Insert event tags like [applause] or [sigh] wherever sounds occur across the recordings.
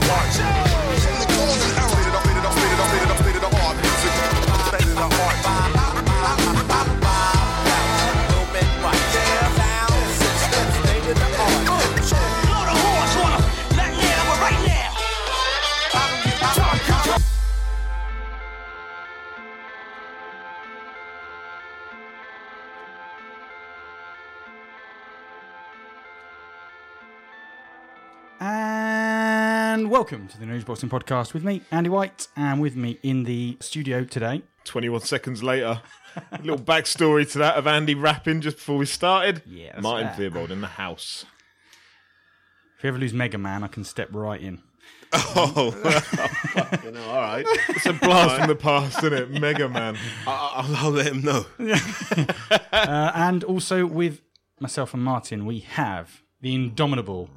Lord welcome to the News Boxing Podcast with me, Andy White, and with me in the studio today. 21 seconds later. A little backstory to that of Andy rapping just before we started. Yeah, that's Martin fair. Theobald in the house. If you ever lose Mega Man, I can step right in. Oh, [laughs] you know, all right. It's a blast from the past, isn't it? Mega Man. [laughs] I, I'll, I'll let him know. [laughs] Uh, and also with myself and Martin, we have the indomitable.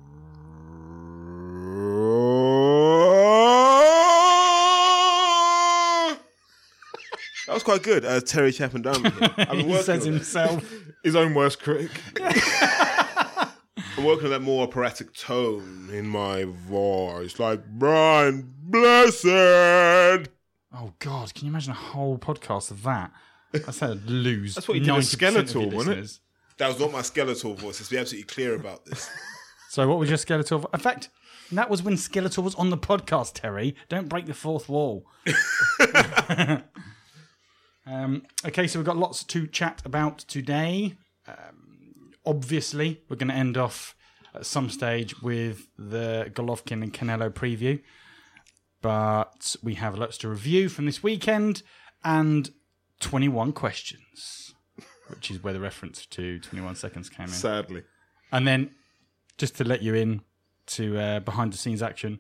That was quite good. Uh, Terry Chapman here. [laughs] I've He says himself. [laughs] His own worst critic. I'm working on that more operatic tone in my voice, like Brian Blessed. Oh God, can you imagine a whole podcast of that? I said I'd lose. That's what you did at 90% of your Skeletor, wasn't it? That was not my skeletal voice. Let's be absolutely clear about this. So what was your Skeletor? vo- In fact, that was when Skeletor was on the podcast. Terry, don't break the fourth wall. [laughs] [laughs] um, okay, so we've got lots to chat about today. Um, obviously, we're going to end off at some stage with the Golovkin and Canelo preview, but we have lots to review from this weekend and 21 questions, which is where the reference to 21 seconds came in. Sadly. And then, just to let you in to uh, behind the scenes action,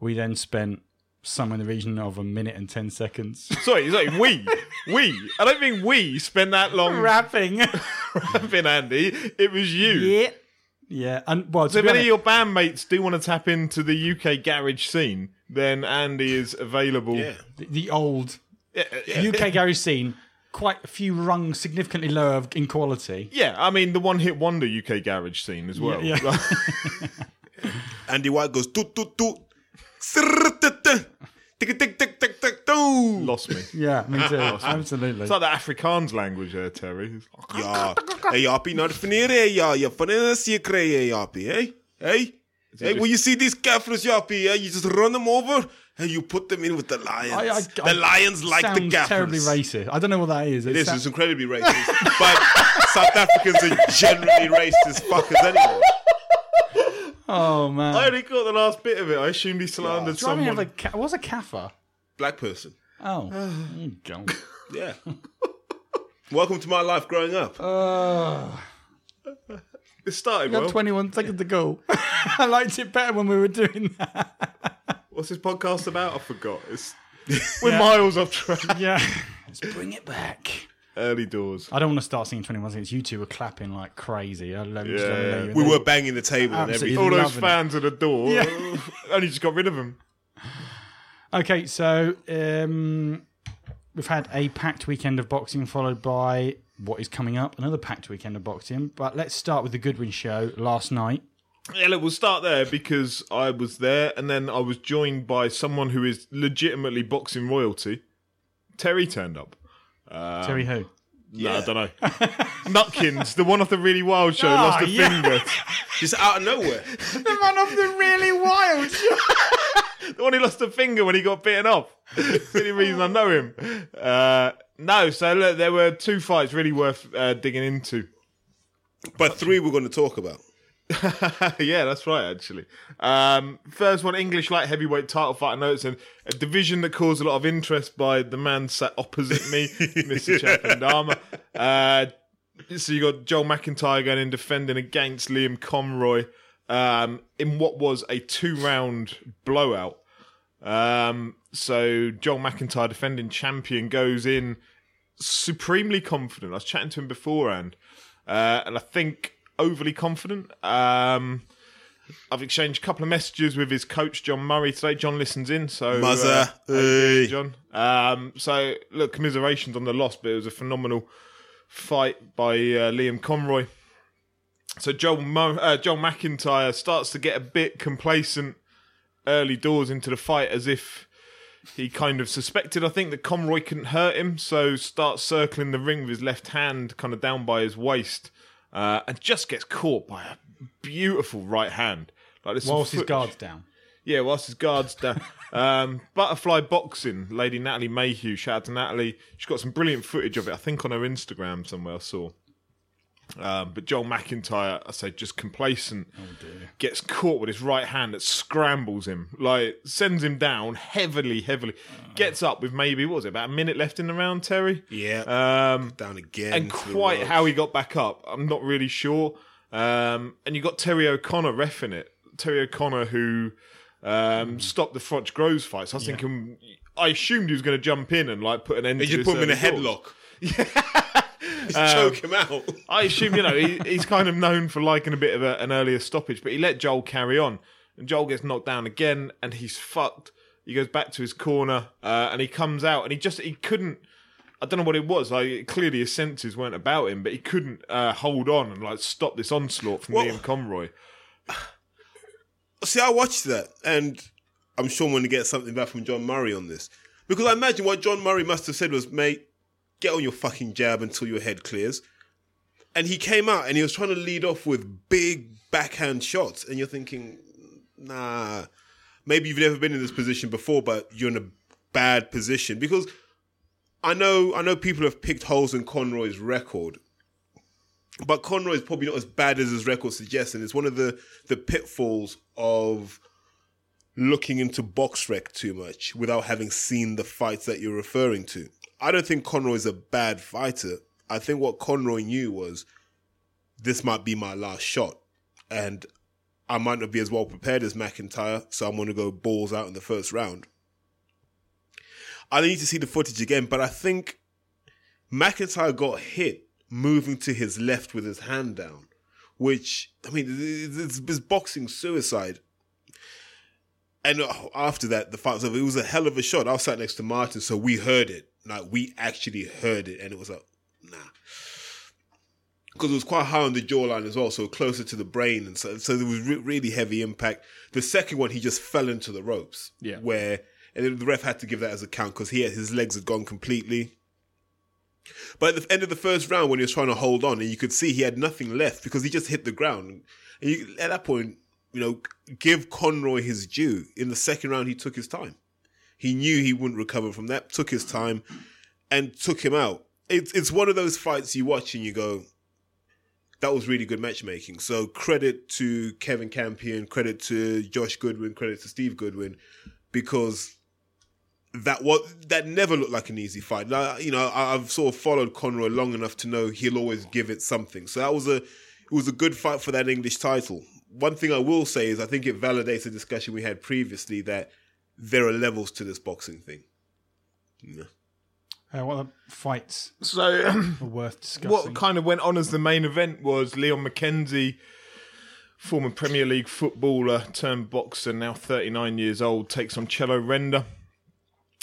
we then spent somewhere in the region of a minute and 10 seconds [laughs] Sorry, sorry, we. We. I don't think we spent that long [laughs] rapping. [laughs] rapping, Andy. It was you. yeah. Yeah. And, well, So if any of honest, your bandmates do want to tap into the UK garage scene, then Andy is available. Yeah. the, the old Yeah, UK garage scene, quite a few rungs significantly lower in quality. Yeah, I mean the one-hit wonder UK garage scene as well. Yeah, yeah. Andy White goes toot toot toot. Tick tick tick tick tick doo. Lost me. Yeah, me too. Absolutely. It's like the Afrikaans language there, Terry. Ja, hey Jappie, not vanneer hey ja, je van een zeker hey Jappie, hey, hey, hey. When you see these gaffers, Jappie, hey, you just run them over and you put them in with the lions. I- I- the I- lions like the Sounds gaffers. terribly racist. I don't know what that is. It is. sou- It's incredibly racist. but South Africans are generally racist fuckers anyway. Oh, man. I only got the last bit of it. I assumed he slandered Do you know what I mean? someone. A ca- What's a kaffa? Black person. Oh. [sighs] don't. Yeah. Welcome to my life growing up. It started got well. 21 seconds to go. [laughs] I liked it better when we were doing that. What's this podcast about? I forgot. It's [laughs] we're miles off track. [laughs] Yeah. Let's bring it back. Early doors. I don't want to start singing 21 seconds. You two were clapping like crazy. I love Yeah. let you we were banging the table and Absolutely. everything. All those loving it. fans at the door. Yeah. [laughs] only just got rid of them. [laughs] Okay, so um, we've had a packed weekend of boxing followed by what is coming up, another packed weekend of boxing. But let's start with the Goodwin show last night. Yeah, look, we'll start there because I was there, and then I was joined by someone who is legitimately boxing royalty. Terry turned up. Terry who? No, I don't know. [laughs] Nutkins, the one off the really wild show, lost a yeah. finger. [laughs] Just out of nowhere. The man off the really wild show. [laughs] The one who lost a finger when he got bitten off. It's the only reason I know him. Uh, no, so look, there were two fights really worth uh, digging into. But three we're going to talk about. [laughs] yeah, that's right, actually. Um, first one, English light heavyweight title fight. I know it's a, a division that caused a lot of interest by the man sat opposite me, [laughs] Mr. Chapandama. Uh, so you got Joel McIntyre going in defending against Liam Conroy um, in what was a two round blowout. Um, so Joel McIntyre, defending champion, goes in supremely confident. I was chatting to him beforehand, uh, and I think overly confident. Um, I've exchanged a couple of messages with his coach John Murray today. John listens in, so uh, how you doing, Hey. John. Um, so look, commiserations on the loss, but it was a phenomenal fight by uh, Liam Conroy. So Joel Mo- uh, Joel McIntyre starts to get a bit complacent early doors into the fight, as if he kind of suspected. I think that Conroy couldn't hurt him, so starts circling the ring with his left hand, kind of down by his waist, uh, and just gets caught by a beautiful right hand. Like this Whilst his guard's down. yeah, whilst his guards down. [laughs] Um, butterfly boxing, lady Natalie Mayhew. Shout out to Natalie. She's got some brilliant footage of it. I think on her Instagram somewhere I saw. Um, but Joel McIntyre, I say, just complacent, gets caught with his right hand that scrambles him, like sends him down heavily, heavily. Gets up with maybe what was it about a minute left in the round, Terry? Yeah. Um, Down again. and quite how he got back up, I'm not really sure. Um, and you got Terry O'Connor refing it. Terry O'Connor who um, stopped the Froch Groves fight. So I was thinking, I assumed he was going to jump in and like put an end. They to just put him in a headlock. doors. [laughs] just choke him out. I assume you know he, he's kind of known for liking a bit of a, an earlier stoppage, but he let Joel carry on, and Joel gets knocked down again, and he's fucked. He goes back to his corner, uh, and he comes out, and he just he couldn't. I don't know what it was. Like clearly his senses weren't about him, but he couldn't uh, hold on and like stop this onslaught from Well- Liam Conroy. [sighs] See, I watched that, and I'm sure I'm going to get something back from John Murray on this. Because I imagine what John Murray must have said was, mate, get on your fucking jab until your head clears. And he came out and he was trying to lead off with big backhand shots. And you're thinking, nah, maybe you've never been in this position before, but you're in a bad position. Because I know, I know people have picked holes in Conroy's record, but Conroy is probably not as bad as his record suggests, and it's one of the the pitfalls of looking into BoxRec too much without having seen the fights that you're referring to. I don't think Conroy is a bad fighter. I think what Conroy knew was this might be my last shot, and I might not be as well prepared as McIntyre, so I'm going to go balls out in the first round. I need to see the footage again, but I think McIntyre got hit moving to his left with his hand down, which I mean, it's, it's boxing suicide. And uh, after that, the fight was over. It was a hell of a shot. I was sat next to Martin, so we heard it. Like we actually heard it, and it was like, nah, because it was quite high on the jawline as well, so closer to the brain, and so so there was re- really heavy impact. The second one, he just fell into the ropes. Yeah. where and then the ref had to give that as a count because he had, his legs had gone completely. But at the end of the first round, when he was trying to hold on, and you could see he had nothing left because he just hit the ground. And you, at that point, you know, give Conroy his due. In the second round, he took his time. He knew he wouldn't recover from that, took his time, and took him out. It's it's one of those fights you watch and you go, that was really good matchmaking. So credit to Kevin Campion, credit to Josh Goodwin, credit to Steve Goodwin, because that what that never looked like an easy fight. Now, you know, I've sort of followed Conroy long enough to know he'll always give it something. So that was a it was a good fight for that English title. One thing I will say is I think it validates a discussion we had previously that there are levels to this boxing thing. Yeah. Uh, what other fights So [clears throat] are worth discussing? what kind of went on as the main event was Leon McKenzie, former Premier League footballer turned boxer, now 39 years old, takes on Cello Renda.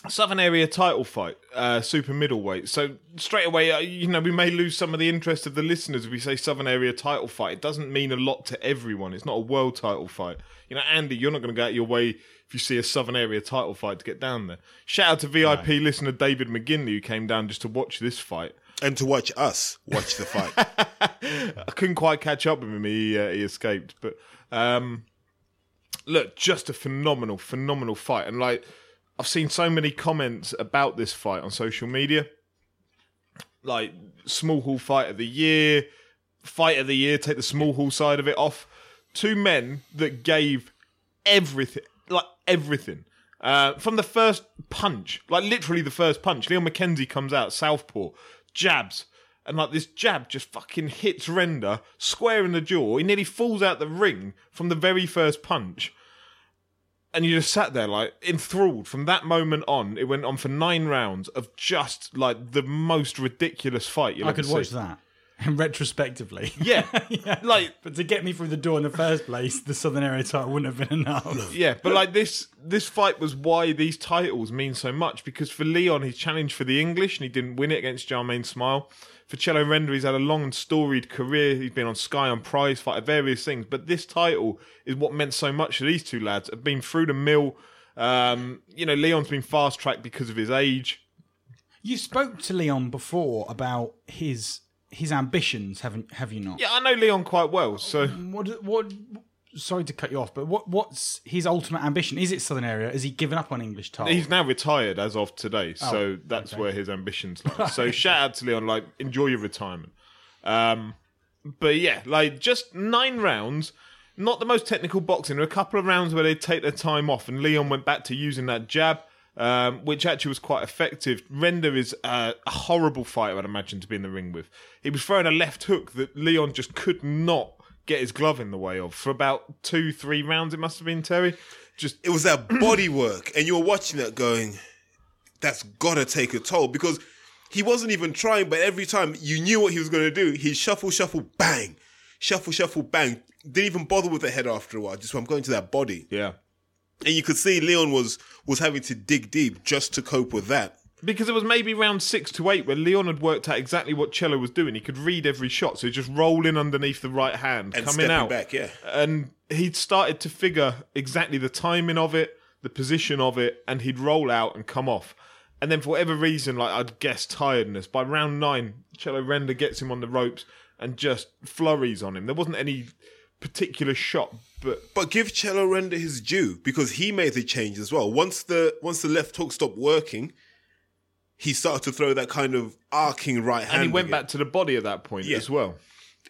Southern Area title fight, uh, super middleweight. So straight away, uh, you know, we may lose some of the interest of the listeners if we say Southern Area title fight. It doesn't mean a lot to everyone. It's not a world title fight. You know, Andy, you're not going to go out your way if you see a Southern Area title fight to get down there. Shout out to VIP listener David McGinley who came down just to watch this fight. And to watch us watch the fight. [laughs] I couldn't quite catch up with him. He uh, he escaped, but um, look, just a phenomenal, phenomenal fight. And like, I've seen so many comments about this fight on social media, like small hall fight of the year, fight of the year. Take the small hall side of it off. Two men that gave everything, like everything. Uh, from the first punch, like literally the first punch, Leon McKenzie comes out, southpaw, jabs, and like this jab just fucking hits Renda square in the jaw. He nearly falls out the ring from the very first punch. And you just sat there like enthralled. From that moment on, it went on for nine rounds of just like the most ridiculous fight you'll I ever could watch that. And [laughs] retrospectively. [laughs] Yeah, like But to get me through the door in the first place, the Southern Area title wouldn't have been enough. [laughs] Yeah, but like this this fight was why these titles mean so much because for Leon he challenged for the English and he didn't win it against Jahmaine Smyle. For Cello Renda he's had a long and storied career. He's been on Sky on prize fight various things, but this title is what meant so much to these two lads. Have been through the mill. Um, you know, Leon's been fast tracked because of his age. You spoke to Leon before about his his ambitions, haven't have you not? Yeah, I know Leon quite well, so What what sorry to cut you off, but what what's his ultimate ambition? Is it Southern Area? Has he given up on English title? He's now retired as of today, so Oh, that's okay. where his ambitions lie. [laughs] So shout out to Leon, like enjoy your retirement. Um, but yeah, like just nine rounds, not the most technical boxing. There were a couple of rounds where they take their time off, and Leon went back to using that jab. Um, which actually was quite effective. Renda is uh, a horrible fighter, I'd imagine, to be in the ring with. He was throwing a left hook that Leon just could not get his glove in the way of for about two, three rounds. It must have been Terry. Just it was that [clears throat] body work, and you were watching that going, that's gotta take a toll because he wasn't even trying, but every time you knew what he was gonna do, he'd shuffle, shuffle, bang, shuffle, shuffle, bang. Didn't even bother with the head after a while. Just I'm going to that body, yeah. and you could see Leon was was having to dig deep just to cope with that. Because it was maybe round six to eight where Leon had worked out exactly what Cello was doing. He could read every shot, so he'd just roll in underneath the right hand, And coming out. back, yeah. And he'd started to figure exactly the timing of it, the position of it, and he'd roll out and come off. And then for whatever reason, like I'd guess tiredness, by round nine, Cello Renda gets him on the ropes and just flurries on him. There wasn't any particular shot, but But give Cello Renda his due because he made the change as well. Once the once the left hook stopped working, he started to throw that kind of arcing right hand. and he went again. back to the body at that point Yeah. as well.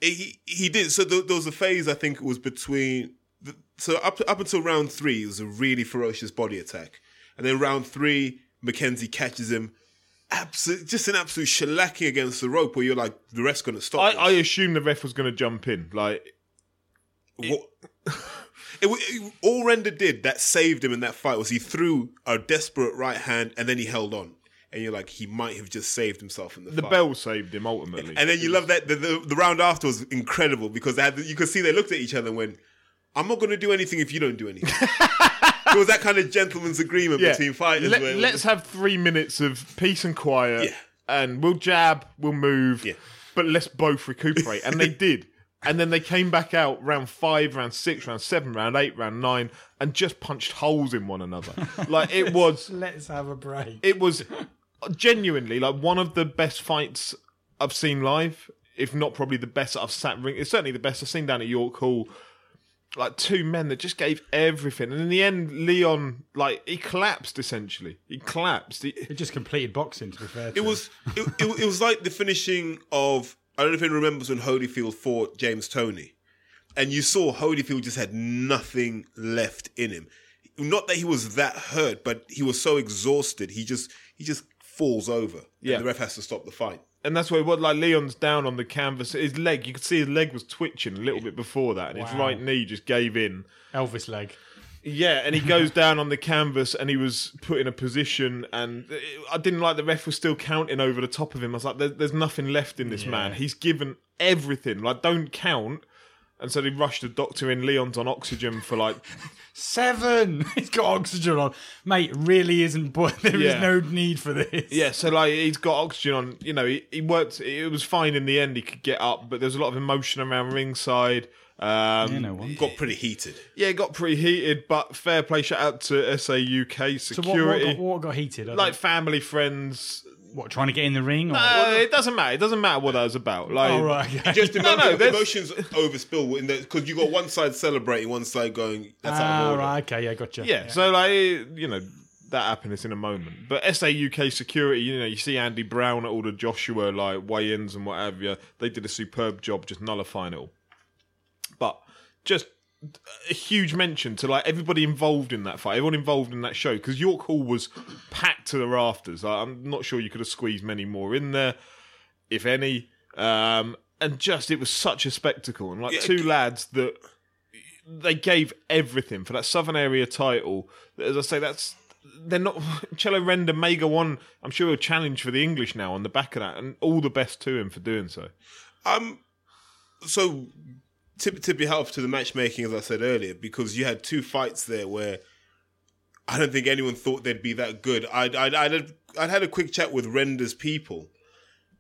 he he did. So there, there was a phase I think it was between. The, so up up until round three, it was a really ferocious body attack, and then round three, Mackenzie catches him. Absolute, just an absolute shellacking against the rope, where you're like, the ref's going to stop. I. I assumed the ref was going to jump in. Like What- It, it- all Renda did that saved him in that fight was he threw a desperate right hand and then he held on, and you're like, he might have just saved himself in the, the fight. bell saved him ultimately. And then you love that the, the, the round after was incredible because they had you could see they looked at each other and went, "I'm not going to do anything if you don't do anything." [laughs] it was that kind of gentleman's agreement between fighters. Let, where it was- us have three minutes of peace and quiet, Yeah. and we'll jab, we'll move, Yeah. but let's both recuperate. and they [laughs] did. And then they came back out round five, round six, round seven, round eight, round nine, and just punched holes in one another. [laughs] Like it was, Let's have a break. it was genuinely like one of the best fights I've seen live, if not probably the best that I've sat ring. It's certainly the best I've seen down at York Hall. Like two men that just gave everything, and in the end, Leon like he collapsed essentially. He collapsed. He, It just completed boxing, to be fair. to it him. was it, it, it was like the finishing of I don't know if anyone remembers when Holyfield fought James Toney, and you saw Holyfield just had nothing left in him. Not that he was that hurt, but he was so exhausted. He just he just falls over. Yeah. and the ref has to stop the fight. and that's why what like Leon's down on the canvas. His leg, you could see his leg was twitching a little bit before that, and his Wow. right knee just gave in. Elvis leg. Yeah, and he [laughs] goes down on the canvas and he was put in a position, and I didn't like the ref was still counting over the top of him. I was like, "There's, there's nothing left in this man. He's given everything. Like, don't count." And so they rushed the doctor in. Leon's on oxygen for like, [laughs] Seven. [laughs] He's got oxygen on, mate. Really isn't. But [laughs] there is Yeah. no need for this. yeah. So like, he's got oxygen on. You know, he, he worked. It was fine in the end. He could get up, but there's a lot of emotion around ringside. Um, You know what? Got pretty heated. Yeah, it got pretty heated, but fair play. Shout out to SA UK So what, what, security, got, what got heated? I like don't- family, friends. What? Trying to get in the ring? Or, Uh, it doesn't matter. It doesn't matter what that was about. Like, oh right. Okay. Just No, emo- no, there's- emotions overspill because you got one side celebrating, one side going. That's out of Ah, order. right. Okay. Yeah. Gotcha. yeah, So like, you know, that happiness in a moment. But SA UK security, you know, you see Andy Brown at all the Joshua like weigh-ins and what have you. They did a superb job just nullifying it all. But just a huge mention to like everybody involved in that fight, everyone involved in that show, because York Hall was packed to the rafters. I'm not sure you could have squeezed many more in there, if any. Um, and just it was such a spectacle, and like Yeah, two lads that they gave everything for that Southern Area title. As I say, that's they're not. [laughs] Cello Renda may go on. I'm sure he'll challenge for the English now on the back of that, and all the best to him for doing so. Um, so tip tip your hat off to the matchmaking, as I said earlier, because you had two fights there where I don't think anyone thought they'd be that good. I'd I'd I'd, had- I'd had a quick chat with Renda's people,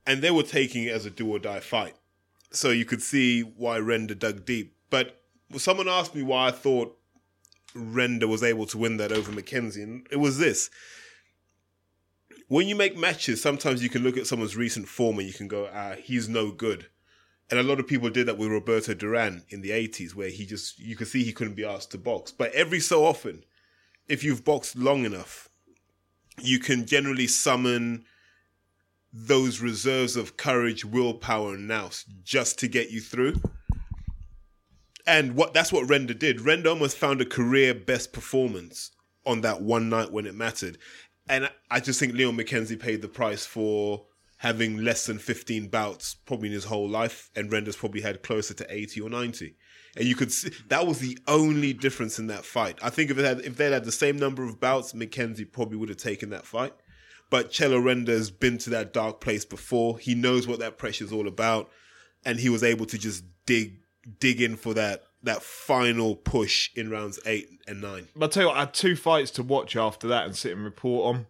and they were taking it as a do or die fight. So you could see why Renda dug deep. But someone asked me why I thought Renda was able to win that over Mackenzie, and it was this. When you make matches, sometimes you can look at someone's recent form and you can go, ah, he's no good. And a lot of people did that with Roberto Duran in the 80s, where he just, you could see he couldn't be asked to box. But every so often, if you've boxed long enough, you can generally summon those reserves of courage, willpower, and nous just to get you through. And what that's what Renda did. Renda almost found a career best performance on that one night when it mattered. And I just think Leon McKenzie paid the price for having less than 15 bouts probably in his whole life, and Renda's probably had closer to 80 or 90. And you could see that was the only difference in that fight. I think if it had if they'd had the same number of bouts, McKenzie probably would have taken that fight. But Cello Renda's been to that dark place before. He knows what that pressure's all about, and he was able to just dig dig in for that that final push in rounds eight and nine. I'll tell you what, I had two fights to watch after that and sit and report on.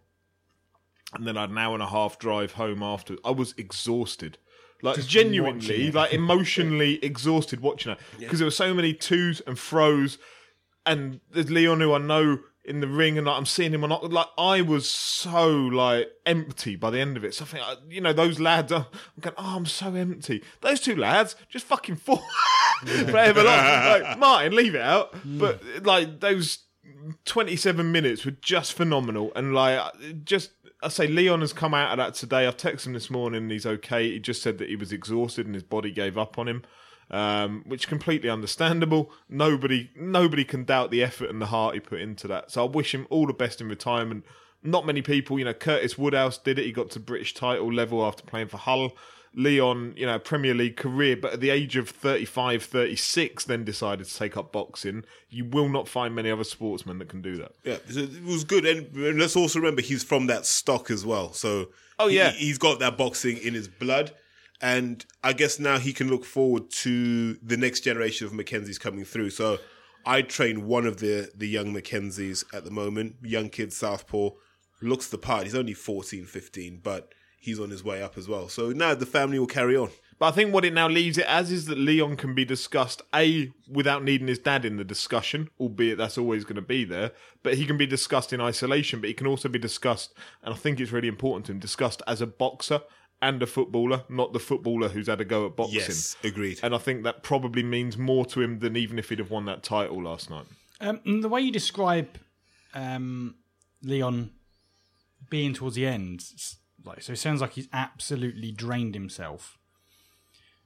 And then I had an hour and a half drive home after. I was exhausted. Like genuinely, like emotionally [laughs] exhausted watching it. Because there were so many twos and throws. And there's Leon who I know in the ring and like, I'm seeing him on like I was so like empty by the end of it. So I think uh, you know, those lads are I'm going, Oh, I'm so empty. Those two lads just fucking fought [laughs] forever long. [laughs] Like, Martin, leave it out. But like those 27 minutes were just phenomenal and like just I say Leon has come out of that today. I've texted him this morning and he's okay. He just said that he was exhausted and his body gave up on him. Um, which completely understandable. Nobody nobody can doubt the effort and the heart he put into that. So I wish him all the best in retirement. Not many people, you know, Curtis Woodhouse did it. He got to British title level after playing for Hull. Leon, you know, Premier League career, but at the age of 35, 36, then decided to take up boxing. You will not find many other sportsmen that can do that. Yeah, it was good. And, and let's also remember he's from that stock as well. So Oh, yeah. he, has got that boxing in his blood. And I guess now he can look forward to the next generation of Mackenzies coming through. So I train one of the the young Mackenzies at the moment, young kid Southpaw, looks the part. He's only 14, 15, but he's on his way up as well. So now the family will carry on. But I think what it now leaves it as is that Leon can be discussed, A, without needing his dad in the discussion, albeit that's always going to be there, but he can be discussed in isolation, but he can also be discussed, and I think it's really important to him, discussed as a boxer and a footballer, not the footballer who's had a go at boxing. Yes, agreed. And I think that probably means more to him than even if he'd have won that title last night. Um, the way you describe um, Leon being towards the end, s- like so, it sounds like he's absolutely drained himself.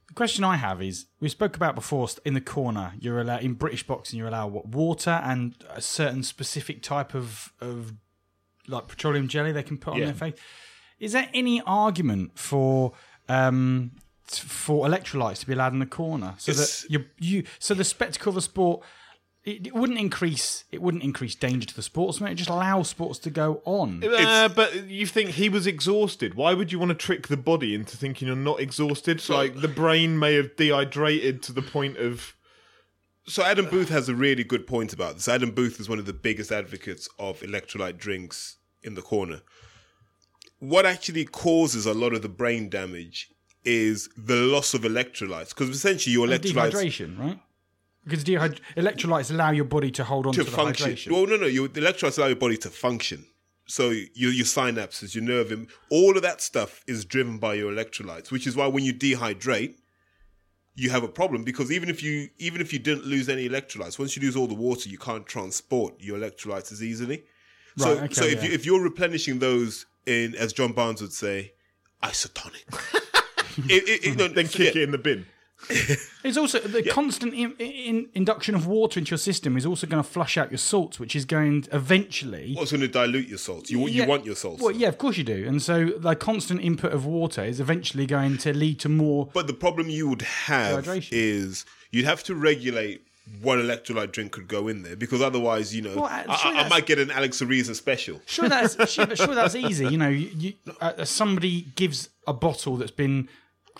The question I have is: we spoke about before in the corner. You're allowed in British boxing. You're allowed what water and a certain specific type of of like petroleum jelly they can put on their face. Is there any argument for um, for electrolytes to be allowed in the corner so It's- that you you so the spectacle of the sport it, it wouldn't increase it wouldn't increase danger to the sportsman. It just allows sports to go on. Uh, but you think he was exhausted. Why would you want to trick the body into thinking you're not exhausted? So, like the brain may have dehydrated to the point of. So Adam Booth has a really good point about this. Adam Booth is one of the biggest advocates of electrolyte drinks in the corner. What actually causes a lot of the brain damage is the loss of electrolytes, because essentially your electrolytes Dehydration, right? Because dehyd- electrolytes allow your body to hold on to, to the function. hydration. Well, no, no, your the electrolytes allow your body to function. So your your synapses, your nerve, im- all of that stuff is driven by your electrolytes, which is why when you dehydrate, you have a problem because even if you even if you didn't lose any electrolytes, once you lose all the water, you can't transport your electrolytes as easily. So, Right, okay, so if yeah. you if you're replenishing those in, as John Barnes would say, isotonic. [laughs] it, it, it, no, Then kick it in the bin. [laughs] It's also the constant in, in, induction of water into your system is also going to flush out your salts, which is going to eventually. What's going to dilute your salts? You, Yeah. you want your salts. Well, yeah, of course you do. And so the constant input of water is eventually going to lead to more. But the problem you would have is you'd have to regulate what electrolyte drink could go in there because otherwise, you know, Well, I, uh, sure, I, I might get an Alex Ariza special. Sure, that's sure, sure that's easy. You know, you, you, [laughs] uh, somebody gives a bottle that's been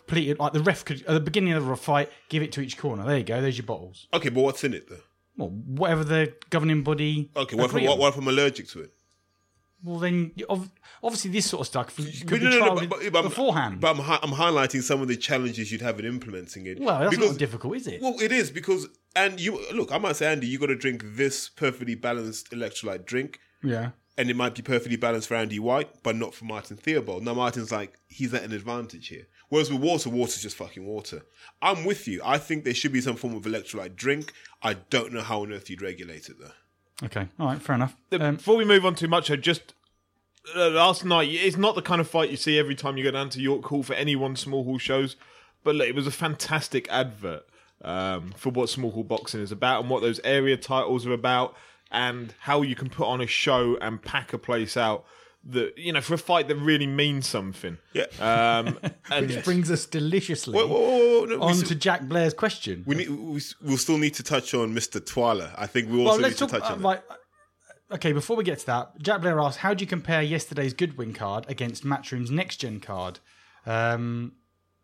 completed like the ref could at the beginning of a fight give it to each corner. There you go. There's your bottles. Okay, but what's in it though? Well, whatever the governing body. Okay, what if, agree what, what if I'm allergic to it? Well, then you- ob- obviously this sort of stuff could be trialled but- but I'm- beforehand. But I'm, hi- I'm highlighting some of the challenges you'd have in implementing it. well, that's not difficult, is it? Well, it is because, and you look, I might say, Andy, you got to drink this perfectly balanced electrolyte drink, yeah. and it might be perfectly balanced for Andy White, but not for Martin Theobald. Now, Martin's like, he's at an advantage here. Whereas with water, water's just fucking water. I'm with you. I think there should be some form of electrolyte drink. I don't know how on earth you'd regulate it though. Okay. All right. Fair enough. Um, Before we move on too much, I just uh, last night it's not the kind of fight you see every time you go down to York Hall for any one small hall shows, but look, it was a fantastic advert um, for what small hall boxing is about and what those area titles are about, and how you can put on a show and pack a place out that you know for a fight that really means something. Yeah. Um, [laughs] and which brings us deliciously Whoa, whoa, whoa, whoa, no, on s- to Jack Blair's question. we need, we, we'll still need to touch on Mr. Twala. I think we also well, need let's to talk. touch Uh, on that. right. Okay, before we get to that, Jack Blair asked, "How do you compare yesterday's Goodwin card against Matchroom's next gen card?" Um,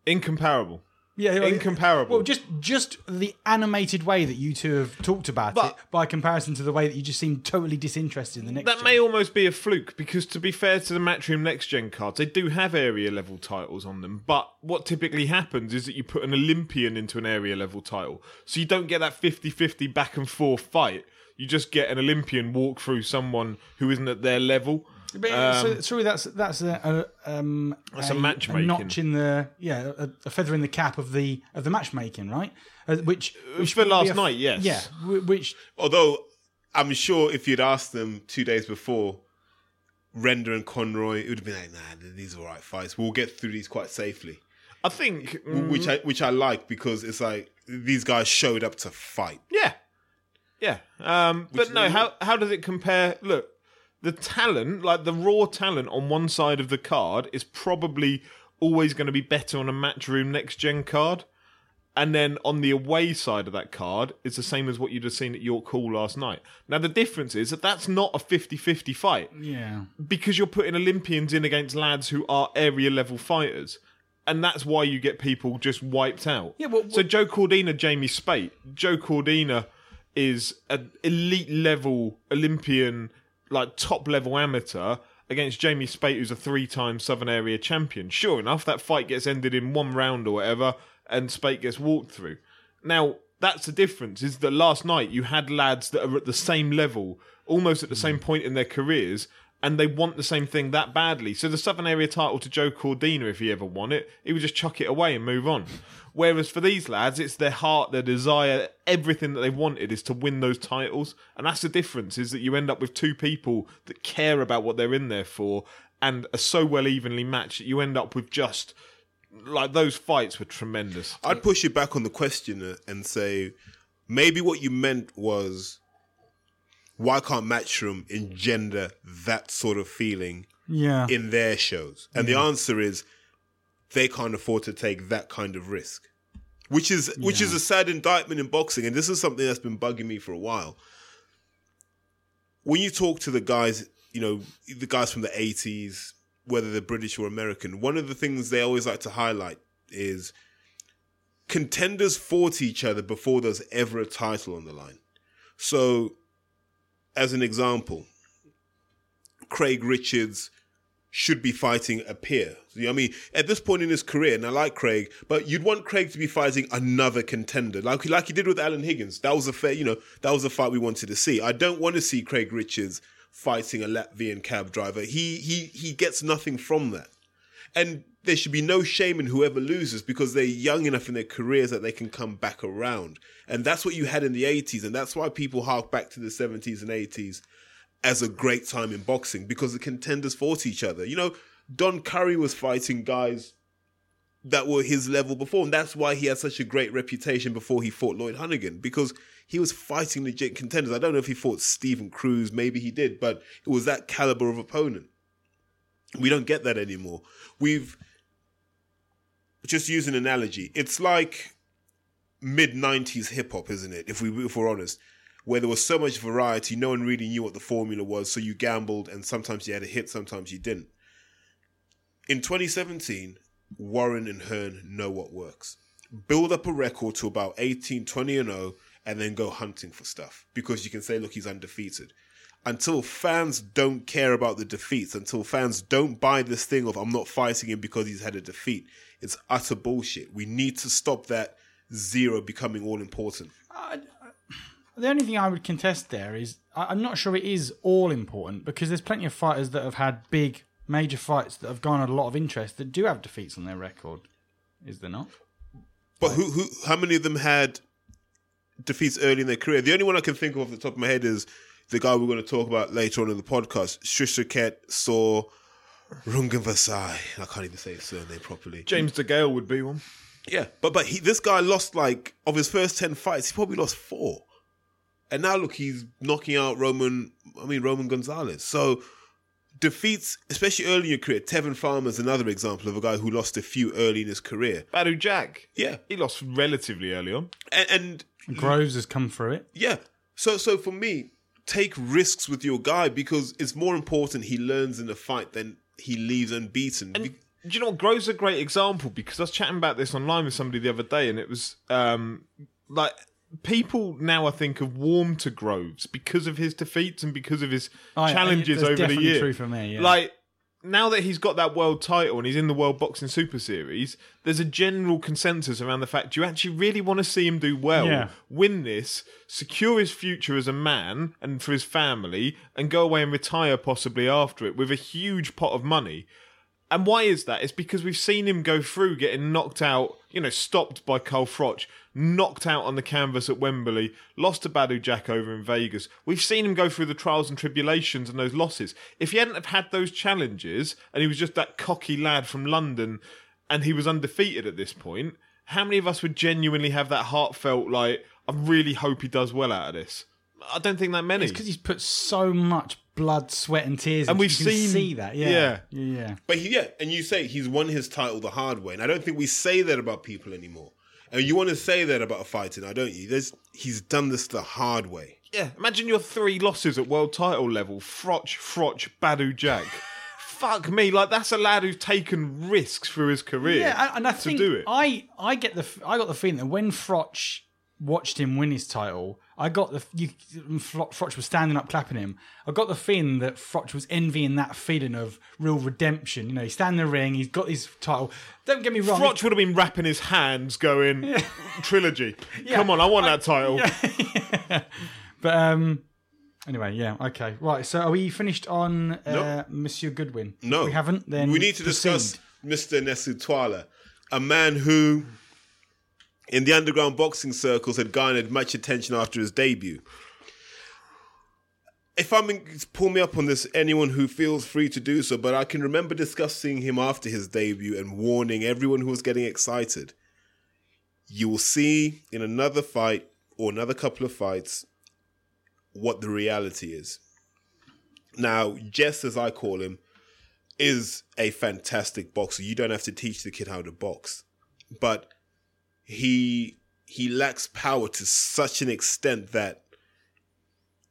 incomparable. Yeah, Incomparable. Well, just just the animated way that you two have talked about But- it, by comparison to the way that you just seem totally disinterested in the next. That gen. may almost be a fluke because, to be fair to the Matchroom Next Gen cards, they do have area level titles on them. But what typically happens is that you put an Olympian into an area level title. So you don't get that 50 50 back and forth fight. You just get an Olympian walk through someone who isn't at their level. But, so, sorry, that's that's a, a um That's a matchmaking. notch in the yeah a, a feather in the cap of the of the matchmaking, right? Uh, which which for last a f- night, yes. Yeah, which Although I'm sure if you'd asked them two days before, Renda and Conroy, it would have been like, nah, these are all right fights. We'll get through these quite safely. I think. mm, Which I which I like because it's like these guys showed up to fight. Yeah. Yeah. Um, but is- no, how how does it compare? Look, the talent, like the raw talent on one side of the card, is probably always going to be better on a matchroom next gen card. And then on the away side of that card, it's the same as what you'd have seen at York Hall last night. Now, the difference is that that's not a 50 50 fight yeah. because you're putting Olympians in against lads who are area level fighters. And that's why you get people just wiped out. Yeah, well, so Joe Cordina, Jamie Speight. Joe Cordina is an elite level Olympian, like top level amateur against Jamie Speight, who's a three time Southern Area champion. Sure enough, that fight gets ended in one round or whatever, and Speight gets walked through. Now, that's the difference, is that last night you had lads that are at the same level, almost at the same hmm. point in their careers, and they want the same thing that badly. So the Southern Area title to Joe Cordina, if he ever won it, he would just chuck it away and move on. Whereas for these lads, it's their heart, their desire, everything that they wanted is to win those titles. And that's the difference, is that you end up with two people that care about what they're in there for and are so well evenly matched that you end up with just like those fights were tremendous. I'd push you back on the question and say maybe what you meant was why can't Matchroom engender that sort of feeling Yeah. in their shows? And the answer is they can't afford to take that kind of risk. Which is which is a sad indictment in boxing, and this is something that's been bugging me for a while. When you talk to the guys, you know, the guys from the eighties, whether they're British or American, one of the things they always like to highlight is contenders fought each other before there's ever a title on the line. So, as an example, Craig Richards should be fighting a peer. You know I mean? At this point in his career, and I like Craig, but you'd want Craig to be fighting another contender, like like he did with Alan Higgins. That was a fair, you know, that was a fight we wanted to see. I don't want to see Craig Richards fighting a Latvian cab driver. He he he gets nothing from that. And there should be no shame in whoever loses because they're young enough in their careers that they can come back around. And that's what you had in the 80s. And that's why people hark back to the 70s and 80s as a great time in boxing because the contenders fought each other. You know, Don Curry was fighting guys that were his level before. And that's why he had such a great reputation before he fought Lloyd Honeyghan because he was fighting legit contenders. I don't know if he fought Stephen Cruz, maybe he did, but it was that caliber of opponent. We don't get that anymore. We've just use an analogy. It's like mid '90s hip hop, isn't it? If we if we're honest, where there was so much variety, no one really knew what the formula was, so you gambled, and sometimes you had a hit, sometimes you didn't. In 2017, Warren and Hearn know what works. Build up a record to about 18, 20 and 0, and then go hunting for stuff because you can say, look, he's undefeated. Until fans don't care about the defeats, until fans don't buy this thing of I'm not fighting him because he's had a defeat, it's utter bullshit. We need to stop that zero becoming all important. The only thing I would contest there is I'm not sure it is all important because there's plenty of fighters that have had big major fights that have garnered a lot of interest that do have defeats on their record. Is there not? But who, who, how many of them had defeats early in their career? The only one I can think of off the top of my head is the guy we're going to talk about later on in the podcast, Shishaket Saw Rungan Vasai. I can't even say his surname properly. James DeGale would be one. Yeah, but but he, this guy lost like of his first ten fights, he probably lost four, and now look, he's knocking out Roman. I mean Roman Gonzalez. So defeats, especially early in your career. Tevin Farmer is another example of a guy who lost a few early in his career. Badou Jack. Yeah, He lost relatively early on. and, and Groves has come through it. yeah. So so for me, take risks with your guy because it's more important he learns in the fight than he leaves unbeaten. Be- Do you know what? Grove's a great example because I was chatting about this online with somebody the other day, and it was um, like people now I think have warmed to Groves because of his defeats and because of his Oh, challenges that's over the definitely year. true for me, yeah. Like now that he's got that world title and he's in the World Boxing Super Series, there's a general consensus around the fact you actually really want to see him do well, Yeah. win this, secure his future as a man and for his family, and go away and retire possibly after it with a huge pot of money. And why is that? It's because we've seen him go through getting knocked out, you know, stopped by Carl Froch, knocked out on the canvas at Wembley, lost to Badou Jack over in Vegas. We've seen him go through the trials and tribulations and those losses. If he hadn't have had those challenges and he was just that cocky lad from London and he was undefeated at this point, how many of us would genuinely have that heartfelt like, I really hope he does well out of this? I don't think that many. It's because he's put so much blood, sweat, and tears. And we've You can seen- see that. Yeah, yeah. yeah, yeah. But he, yeah, and you say he's won his title the hard way, and I don't think we say that about people anymore. And you want to say that about a fighter now, don't you? There's, he's done this the hard way. Yeah, imagine your three losses at world title level: Froch, Froch, Badou Jack. [laughs] Fuck me, like that's a lad who's taken risks through his career Yeah, and- and I to think do it. I I get the I got the feeling that when Froch watched him win his title, I got the you Fro- Froch was standing up clapping him. I got the feeling that Froch was envying that feeling of real redemption. You know, he's standing in the ring, he's got his title. Don't get me wrong. Froch would have been wrapping his hands, going trilogy. [laughs] Come on, I want that title. [laughs] But um, anyway, yeah, okay, right. So are we finished on uh, Monsieur Goodwin? No, If we haven't. Then we need to proceed. discuss Mr. Nesutwala, a man who, in the underground boxing circles, had garnered much attention after his debut. If I'm in, pull me up on this, anyone who feels free to do so. But I can remember discussing him after his debut and warning everyone who was getting excited. You will see in another fight or another couple of fights what the reality is. Now, Jess, as I call him, is a fantastic boxer. You don't have to teach the kid how to box, but he he lacks power to such an extent that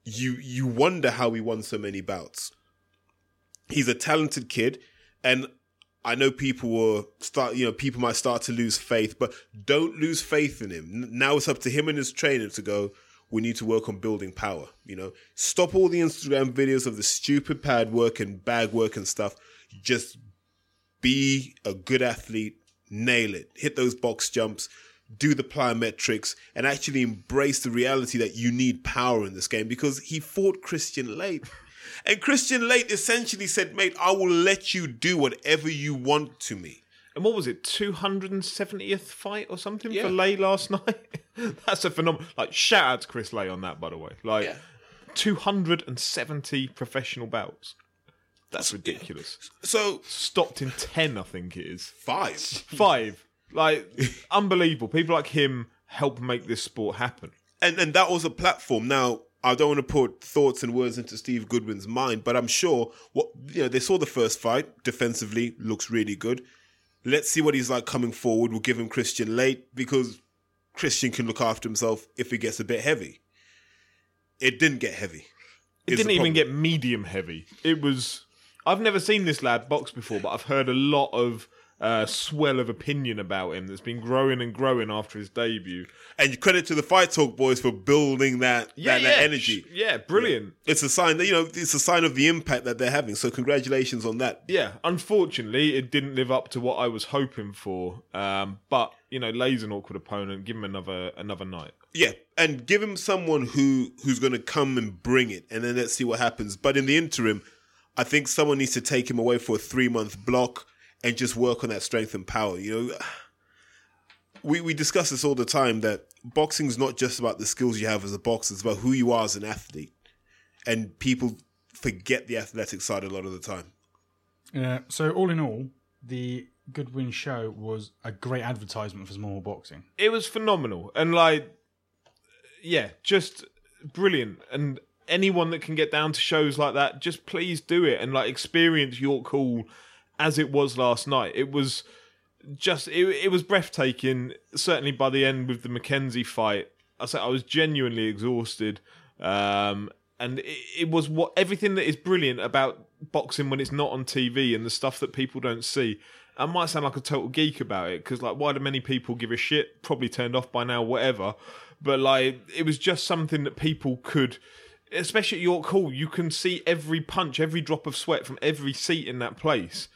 you you wonder how he won so many bouts. He's a talented kid, and I know people will start. You know, people might start to lose faith, but don't lose faith in him. Now it's up to him and his trainer to go. We need to work on building power. You know, stop all the Instagram videos of the stupid pad work and bag work and stuff. Just be a good athlete, nail it, hit those box jumps, do the plyometrics, and actually embrace the reality that you need power in this game because he fought Kristian Laight. [laughs] And Kristian Laight essentially said, mate, I will let you do whatever you want to me. And what was it, 270th fight or something Yeah. for Laight last [laughs] night? That's a phenomenal. Like, shout out to Chris Laight on that, by the way. Like, Yeah. 270 professional bouts. That's [laughs] ridiculous. So, Stopped in 10, I think it is. five. [laughs] Five. Like, unbelievable. People like him help make this sport happen. and and that was a platform. Now I don't want to put thoughts and words into Steve Goodwin's mind, but I'm sure what you know they saw the first fight defensively looks really good. Let's see what he's like coming forward. We'll give him Kristian Laight because Kristian can look after himself if he gets a bit heavy. It didn't get heavy. It didn't even get medium heavy. It was. I've never seen this lad box before, but I've heard a lot of uh, swell of opinion about him that's been growing and growing after his debut. And credit to the Fight Talk boys for building that that, that energy. Yeah, brilliant. It's a sign that you know it's a sign of the impact that they're having. So congratulations on that. Yeah, unfortunately, it didn't live up to what I was hoping for. Um, but you know, Laight's an awkward opponent. Give him another another night. Yeah, and give him someone who who's going to come and bring it, and then let's see what happens. But in the interim, I think someone needs to take him away for a three month block and just work on that strength and power. You know, we we discuss this all the time that boxing is not just about the skills you have as a boxer; it's about who you are as an athlete, and people forget the athletic side a lot of the time. Yeah. So all in all, the Goodwin show was a great advertisement for small boxing. It was phenomenal, and like, yeah, just brilliant. And anyone that can get down to shows like that, just please do it and like experience York Hall as it was last night. It was just it, it was breathtaking. Certainly by the end with the Mackenzie fight, I said I was genuinely exhausted, um, and it, it was what everything that is brilliant about boxing when it's not on TV and the stuff that people don't see. I might sound like a total geek about it because, like, why do many people give a shit? Probably turned off by now, whatever. But like, it was just something that people could, especially at York Hall, you can see every punch, every drop of sweat from every seat in that place.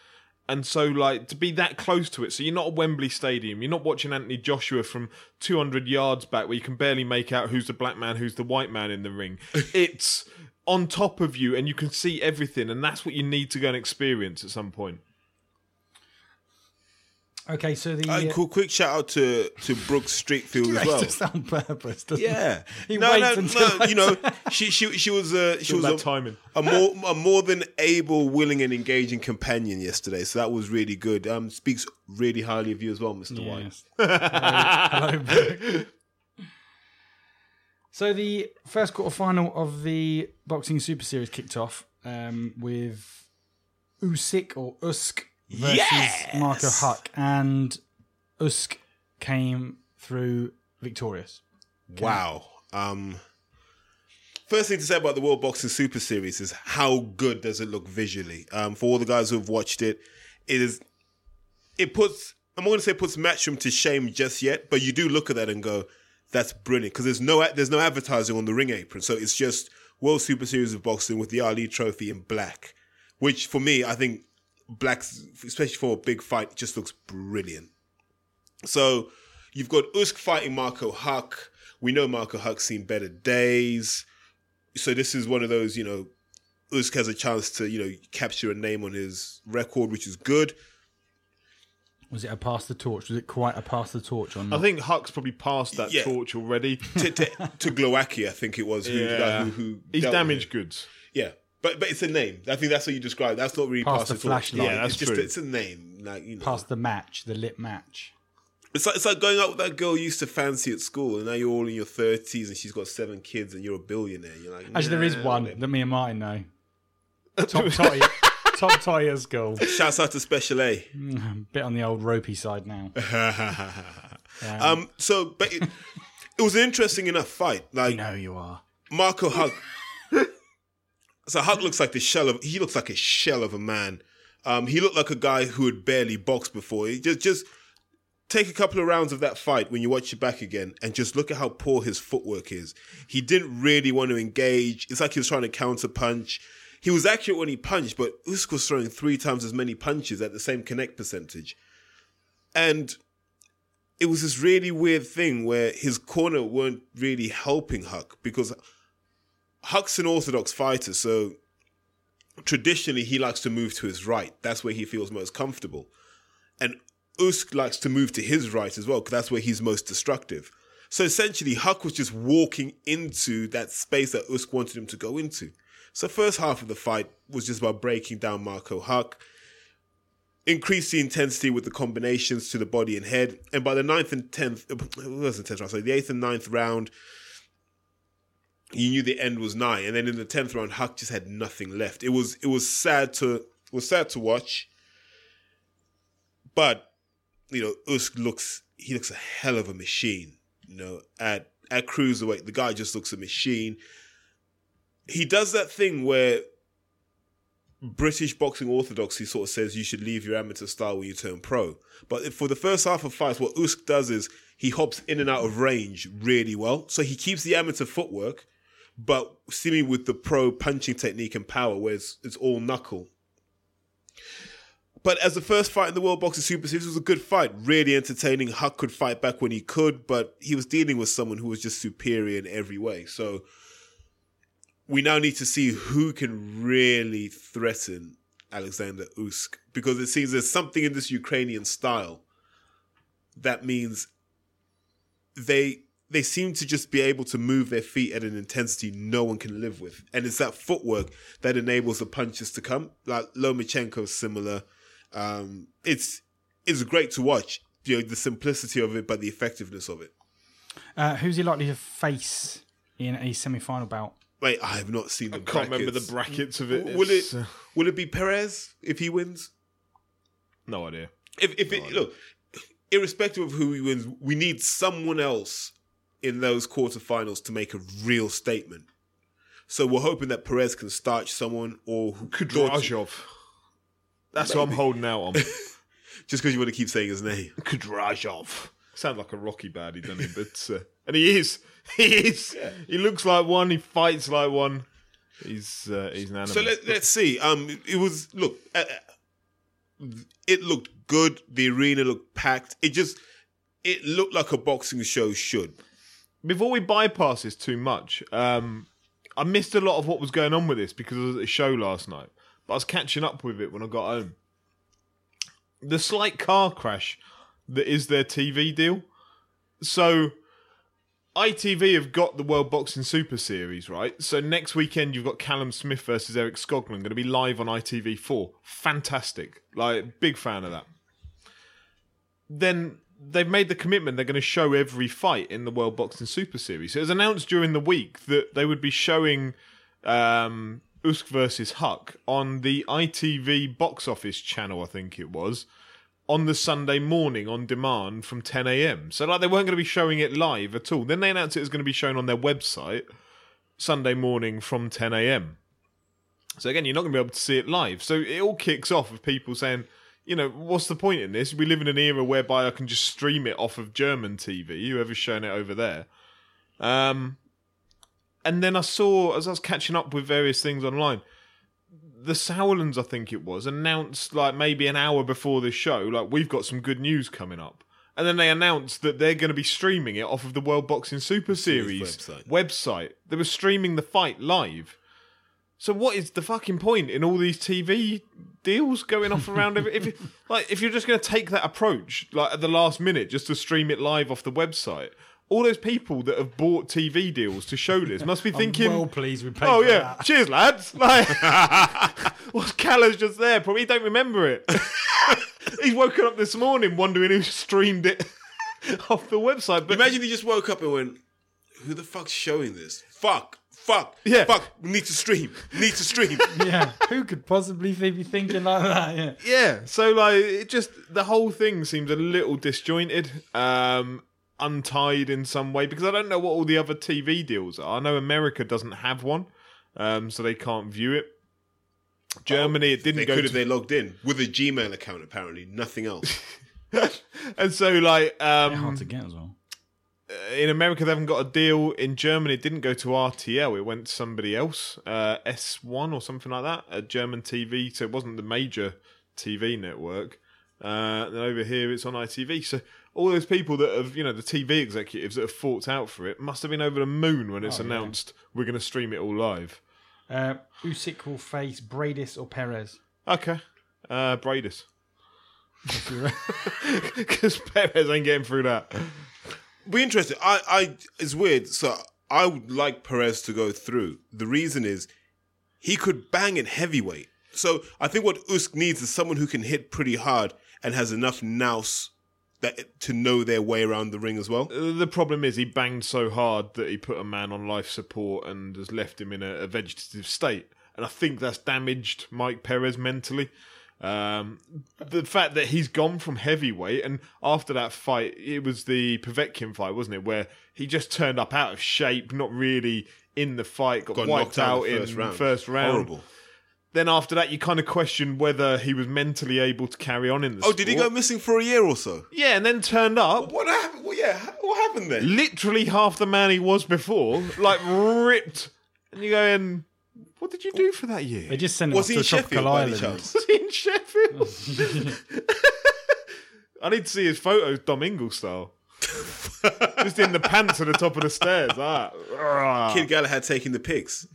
And so, like, to be that close to it, so you're not at Wembley Stadium, you're not watching Anthony Joshua from 200 yards back where you can barely make out who's the black man, who's the white man in the ring. [laughs] it's on top of you and you can see everything, and that's what you need to go and experience at some point. Okay, so the Uh, cool, quick shout out to to Brooks Streetfield as well. just on purpose. Doesn't Yeah, He no, no, no. I You know, [laughs] she she she was uh, she All was a, timing. a more a more than able, willing, and engaging companion yesterday. So that was really good. Um, speaks really highly of you as well, Mister White. Yes. Hello, Brooke. So the first quarter final of the boxing super series kicked off um, with Usyk or Usk versus Yes! Marco Huck, and Usk came through victorious. Wow. Um, first thing to say about the World Boxing Super Series is how good does it look visually? Um, for all the guys who have watched it, it is. It puts. I'm not going to say it puts Matchroom to shame just yet, but you do look at that and go, "That's brilliant," because there's no there's no advertising on the ring apron, so it's just World Super Series of Boxing with the Ali Trophy in black, which for me, I think black, especially for a big fight, just looks brilliant. So you've got Usk fighting Marco Huck. We know Marco Huck's seen better days. So this is one of those, you know, Usk has a chance to, you know, capture a name on his record, which is good. Was it a pass the torch? Was it quite a pass the torch on? I think Huck's probably passed that Yeah. torch already. To, to, to Glowacki, I think it was. Who, Yeah. who, who He's damaged goods. Yeah. But but it's a name. I think that's what you describe. That's not really Past past the flashlight. Yeah, that's it's just it's a name. Like you know, Past the match, the lit match. It's like it's like going out with that girl you used to fancy at school, and now you're all in your thirties, and she's got seven kids, and you're a billionaire. You're like, Actually, there is one that me and Martin know. [laughs] Top Totty, Top at school. Shouts out to Special A. Bit on the old ropey side now. [laughs] Um, so, but it, it was an interesting enough fight. Like No, you are. Marco Huck. So Huck looks like the shell of. He looks like a shell of a man. Um, he looked like a guy who had barely boxed before. He just just take a couple of rounds of that fight when you watch it back again, and just look at how poor his footwork is. He didn't really want to engage. It's like he was trying to counter punch. He was accurate when he punched, but Usyk was throwing three times as many punches at the same connect percentage. And it was this really weird thing where his corner weren't really helping Huck because Huck's an orthodox fighter, so traditionally he likes to move to his right. That's where he feels most comfortable. And Usk likes to move to his right as well, because that's where he's most destructive. So essentially, Huck was just walking into that space that Usk wanted him to go into. So first half of the fight was just about breaking down Marco Huck, increase the intensity with the combinations to the body and head, and by the ninth and tenth, uh, it wasn't tenth round, sorry, the eighth and ninth round, you knew the end was nigh, and then in the tenth round, Huck just had nothing left. It was it was sad to it was sad to watch, but you know, Usk looks he looks a hell of a machine. You know, at at cruiserweight, the guy just looks a machine. He does that thing where British boxing orthodoxy sort of says you should leave your amateur style when you turn pro. But for the first half of fights, what Usk does is he hops in and out of range really well. So he keeps the amateur footwork, but seeming with the pro punching technique and power, where it's, it's all knuckle. But as the first fight in the World Boxing Super Series, was a good fight, really entertaining. Huck could fight back when he could, but he was dealing with someone who was just superior in every way. So we now need to see who can really threaten Alexander Usk because it seems there's something in this Ukrainian style that means they they seem to just be able to move their feet at an intensity no one can live with, and it's that footwork that enables the punches to come. Like Lomachenko is similar. Um, it's it's great to watch. You know the simplicity of it, but the effectiveness of it. Uh, who's he likely to face in a semi-final bout? Wait, I have not seen the I can't remember the brackets. brackets of it. Will it uh, will it be Perez if he wins? no idea. If if it, look, irrespective of who he wins, we need someone else in those quarterfinals to make a real statement. So we're hoping that Perez can starch someone or who Kudryashov. That's what I'm holding out on. [laughs] just because you want to keep saying his name. Kudryashov. Sounds like a Rocky baddie, doesn't he? But uh, and he is. [laughs] He is. He looks like one. He fights like one. He's uh, he's an animal. So let, let's see. Um, it was look. Uh, it looked good. The arena looked packed. It just it looked like a boxing show should. Before we bypass this too much, um, I missed a lot of what was going on with this because I was at the show last night. But I was catching up with it when I got home. The slight car crash that is their TV deal. So ITV have got the World Boxing Super Series, right? So next weekend you've got Callum Smith versus Eric Skoglund going to be live on ITV4. Fantastic. Like big fan of that. Then they've made the commitment they're going to show every fight in the World Boxing Super Series. It was announced during the week that they would be showing um, Usyk versus Huck on the ITV box office channel, I think it was, on the Sunday morning on demand from 10 a.m. So like they weren't going to be showing it live at all. Then they announced it was going to be shown on their website Sunday morning from 10 a.m. So again, you're not going to be able to see it live. So it all kicks off with people saying, you know, what's the point in this? We live in an era whereby I can just stream it off of German TV, whoever's showing it over there. Um, and then I saw, as I was catching up with various things online, the Sauerlands, I think it was, announced like maybe an hour before this show, like, we've got some good news coming up. And then they announced that they're going to be streaming it off of the World Boxing Super Series website. website. They were streaming the fight live. So what is the fucking point in all these TV deals going off around? every, if you- [laughs] like if you're just going to take that approach, like at the last minute, just to stream it live off the website, all those people that have bought TV deals to show this must be thinking, well pleased we paid "Oh yeah, that. cheers lads!" [laughs] Like, [laughs] what's Caller's just there? Probably don't remember it. He's woken up this morning wondering who streamed it off the website. But Imagine he just woke up and went, "Who the fuck's showing this? Fuck, fuck, Yeah. fuck. We need to stream. Need to stream." [laughs] yeah, who could possibly be thinking like that? Yeah. Yeah, so like it just the whole thing seems a little disjointed, um, untied in some way because I don't know what all the other TV deals are. I know America doesn't have one, um, so they can't view it. Germany, it didn't go could to if they logged in with a Gmail account. Apparently, nothing else. [laughs] and so like Hard um, to get as well. In America they haven't got a deal. In Germany, it didn't go to RTL; it went to somebody else, uh, S1 or something like that, a German TV. So it wasn't the major TV network. Uh, then over here, it's on ITV. So all those people that have, you know, the TV executives that have fought out for it must have been over the moon when it's Oh, yeah. announced we're going to stream it all live. Uh, Usyk will face Briedis or Perez. Okay, uh, Briedis, because [laughs] Perez ain't getting through that. Be interesting. I, I, it's weird. So I would like Perez to go through. The reason is he could bang at heavyweight. So I think what Usk needs is someone who can hit pretty hard and has enough nous that to know their way around the ring as well. Uh, The problem is he banged so hard that he put a man on life support and has left him in a, a vegetative state. And I think that's damaged Mike Perez mentally. Um, the fact that he's gone from heavyweight and after that fight, it was the Povetkin fight, wasn't it? Where he just turned up out of shape, not really in the fight, got, Got wiped out out in the first round. first round. Horrible. then after that, you kind of question whether he was mentally able to carry on in the Oh, did he go missing for a year or so? Yeah, and then turned up. What happened? Well, yeah, what happened then? literally half the man he was before, like ripped. And you go in, what did you do for that year? They just sent him was off to tropical island. [laughs] Was he in Sheffield? [laughs] [laughs] I need to see his photos, Dom Ingle style. just in the pants at the top of the stairs. Ah. Kid Galahad taking the pics.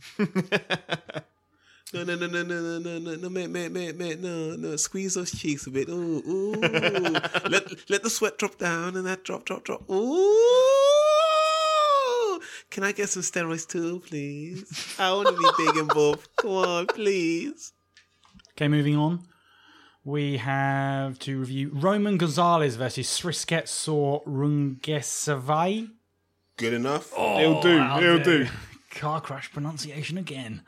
No, no, no, no, no, no, no, no, mate, mate, mate, mate, no, no, squeeze those cheeks a bit. Ooh, ooh. let, let the sweat drop down and that drop, drop, drop. Ooh. Can I get some steroids too, please? I want to be big and buff. Come on, please. Okay, moving on. We have to review Roman Gonzalez versus Srisket Saw Rungesavai. Good enough. He'll do. Wow, He'll there. do. [laughs] Car crash pronunciation again.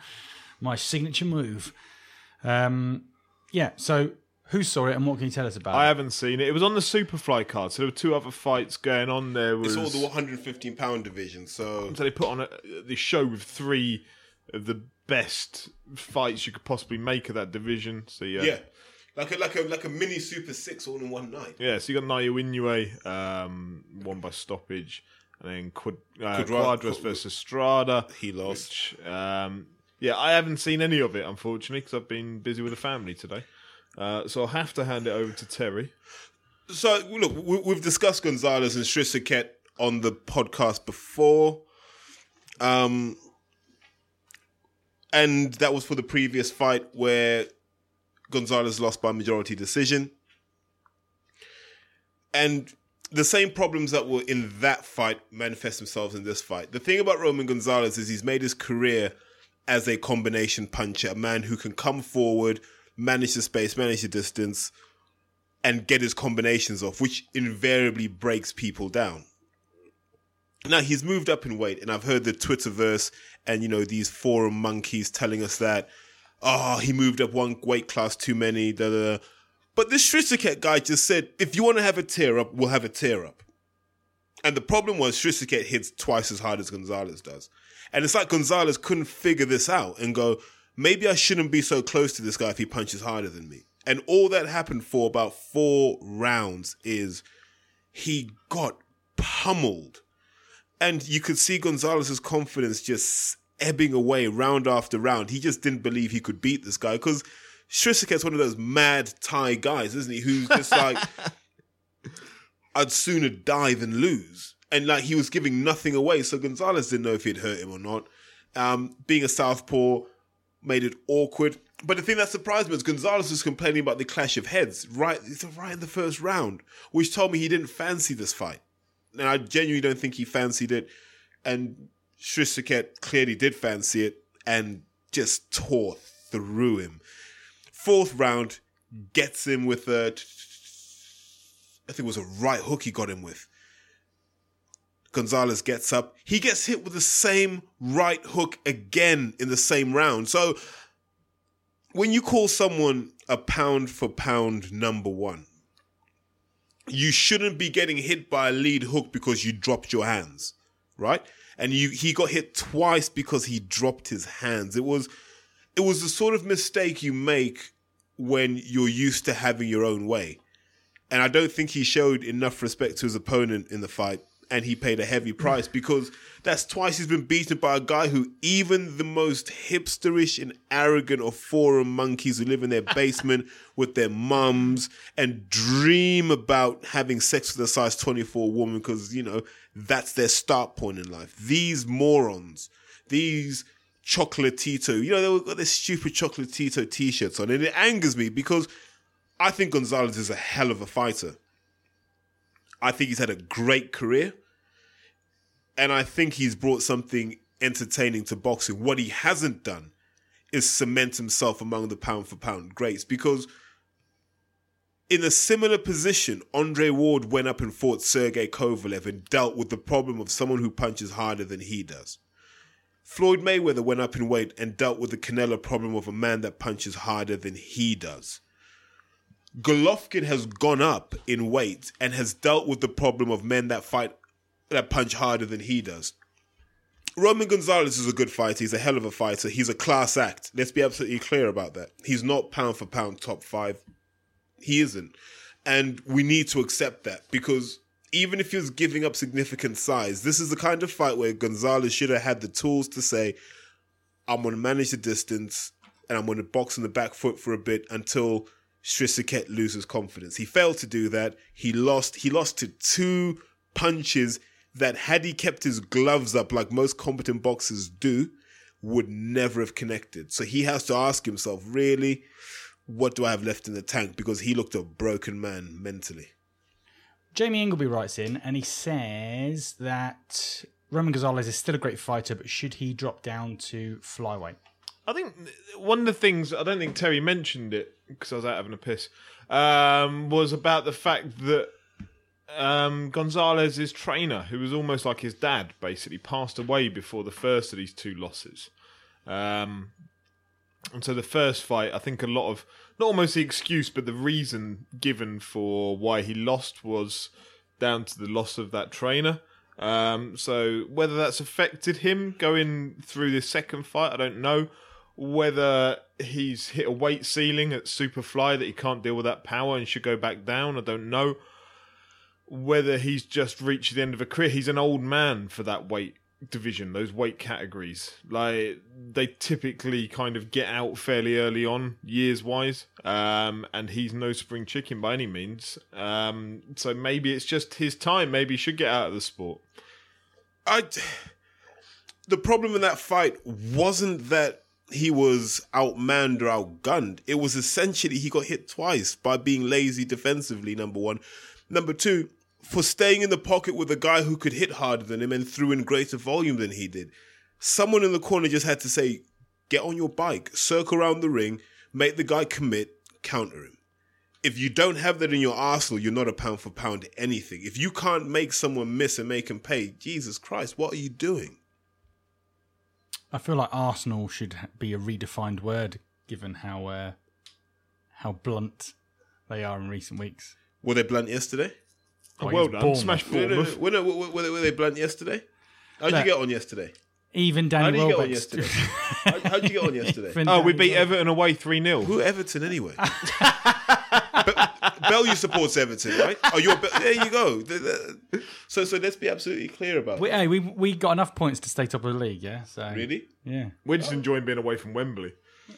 My signature move. Um, yeah, so who saw it and what can you tell us about it? I it? haven't seen it. It was on the Superfly card, so there were two other fights going on. There was It's all the 115 pound division, so so they put on a, the show with three of the best fights you could possibly make of that division. So yeah, yeah, like a like a like a mini Super Six all in one night. Yeah, so you got Nayo Inoue, um, won by stoppage, and then Quad, uh, Quadra- Cuadras versus Strada. He lost. Which, um, yeah, I haven't seen any of it, unfortunately, because I've been busy with the family today. Uh, so I'll have to hand it over to Terry. So look, we, we've discussed Gonzalez and Shrisaket on the podcast before, um, and that was for the previous fight where Gonzalez lost by majority decision, and the same problems that were in that fight manifest themselves in this fight. The thing about Roman Gonzalez is he's made his career as a combination puncher, a man who can come forward, manage the space, manage the distance, and get his combinations off, which invariably breaks people down. Now he's moved up in weight, and I've heard the Twitterverse and you know these forum monkeys telling us that oh he moved up one weight class too many. Da, da, da. But this Shrisaket guy just said, if you want to have a tear up, we'll have a tear up. And the problem was Shrisaket hits twice as hard as Gonzalez does. And it's like Gonzalez couldn't figure this out and go, maybe I shouldn't be so close to this guy if he punches harder than me. And all that happened for about four rounds is he got pummeled. And you could see Gonzalez's confidence just ebbing away round after round. He just didn't believe he could beat this guy because Shrisaket's one of those mad Thai guys, isn't he? Who's just like, [laughs] I'd sooner die than lose. And like he was giving nothing away, so Gonzalez didn't know if he'd hurt him or not. Um, being a southpaw made it awkward. But the thing that surprised me was Gonzalez was complaining about the clash of heads right, right in the first round, which told me he didn't fancy this fight. And I genuinely don't think he fancied it. And Shrisaket clearly did fancy it and just tore through him. Fourth round gets him with a, I think it was a right hook he got him with. Gonzalez gets up. He gets hit with the same right hook again in the same round. So when you call someone a pound for pound number one, you shouldn't be getting hit by a lead hook because you dropped your hands, right? And you he got hit twice because he dropped his hands. It was it was the sort of mistake you make when you're used to having your own way. And I don't think he showed enough respect to his opponent in the fight, and he paid a heavy price because that's twice he's been beaten by a guy who even the most hipsterish and arrogant of forum monkeys who live in their [laughs] basement with their mums and dream about having sex with a size 24 woman because, you know, that's their start point in life. These morons, these chocolatito, you know, they've got this stupid chocolatito t-shirts on, and it angers me because I think Gonzalez is a hell of a fighter. I think he's had a great career. And I think he's brought something entertaining to boxing. What he hasn't done is cement himself among the pound for pound greats because in a similar position, Andre Ward went up and fought Sergey Kovalev and dealt with the problem of someone who punches harder than he does. Floyd Mayweather went up in weight and dealt with the Canelo problem of a man that punches harder than he does. Golovkin has gone up in weight and has dealt with the problem of men that fight that punch harder than he does. Roman Gonzalez is a good fighter. He's a hell of a fighter. He's a class act. Let's be absolutely clear about that. He's not pound for pound top five. He isn't. And we need to accept that because even if he was giving up significant size, this is the kind of fight where Gonzalez should have had the tools to say, I'm going to manage the distance and I'm going to box in the back foot for a bit until Strisaket loses confidence. He failed to do that. He lost. He lost to two punches that, had he kept his gloves up like most competent boxers do, would never have connected. So he has to ask himself, really, what do I have left in the tank? Because he looked a broken man mentally. Jamie Ingleby writes in and he says that Roman Gonzalez is still a great fighter, but should he drop down to flyweight? I think one of the things I don't think Terry mentioned it because I was out having a piss um, was about the fact that um, Gonzalez's trainer, who was almost like his dad, basically passed away before the first of these two losses. Um, and so the first fight, I think a lot of not almost the excuse, but the reason given for why he lost was down to the loss of that trainer. Um, so whether that's affected him going through this second fight, I don't know. Whether he's hit a weight ceiling at Superfly that he can't deal with that power and should go back down, I don't know. Whether he's just reached the end of a career, he's an old man for that weight division, those weight categories. Like they typically kind of get out fairly early on, years wise. Um, and he's no spring chicken by any means. Um, so maybe it's just his time. Maybe he should get out of the sport. I. The problem in that fight wasn't that he was outmanned or outgunned. It was essentially he got hit twice by being lazy defensively. Number one, number two, for staying in the pocket with a guy who could hit harder than him and threw in greater volume than he did. Someone in the corner just had to say, "Get on your bike, circle around the ring, make the guy commit, counter him." If you don't have that in your arsenal, you're not a pound for pound anything. If you can't make someone miss and make him pay, Jesus Christ, what are you doing? I feel like Arsenal should be a redefined word, given how uh, how blunt they are in recent weeks. Were they blunt yesterday? Oh, well done. Bournemouth. Smash. Bournemouth. Were, they- were, were they, were they blunt yesterday? How'd you get on yesterday? Even How Danny did you get on yesterday? How, how'd you get on [laughs] yesterday? Even Oh, we Danny beat Everton away 3 0. Who Everton anyway? [laughs] Be- Bellew supports Everton, right? Oh, you're Be- there. You go. The- the- So, so let's be absolutely clear about We, it. hey, we we got enough points to stay top of the league, yeah. So Really? yeah, We're just enjoying being away from Wembley.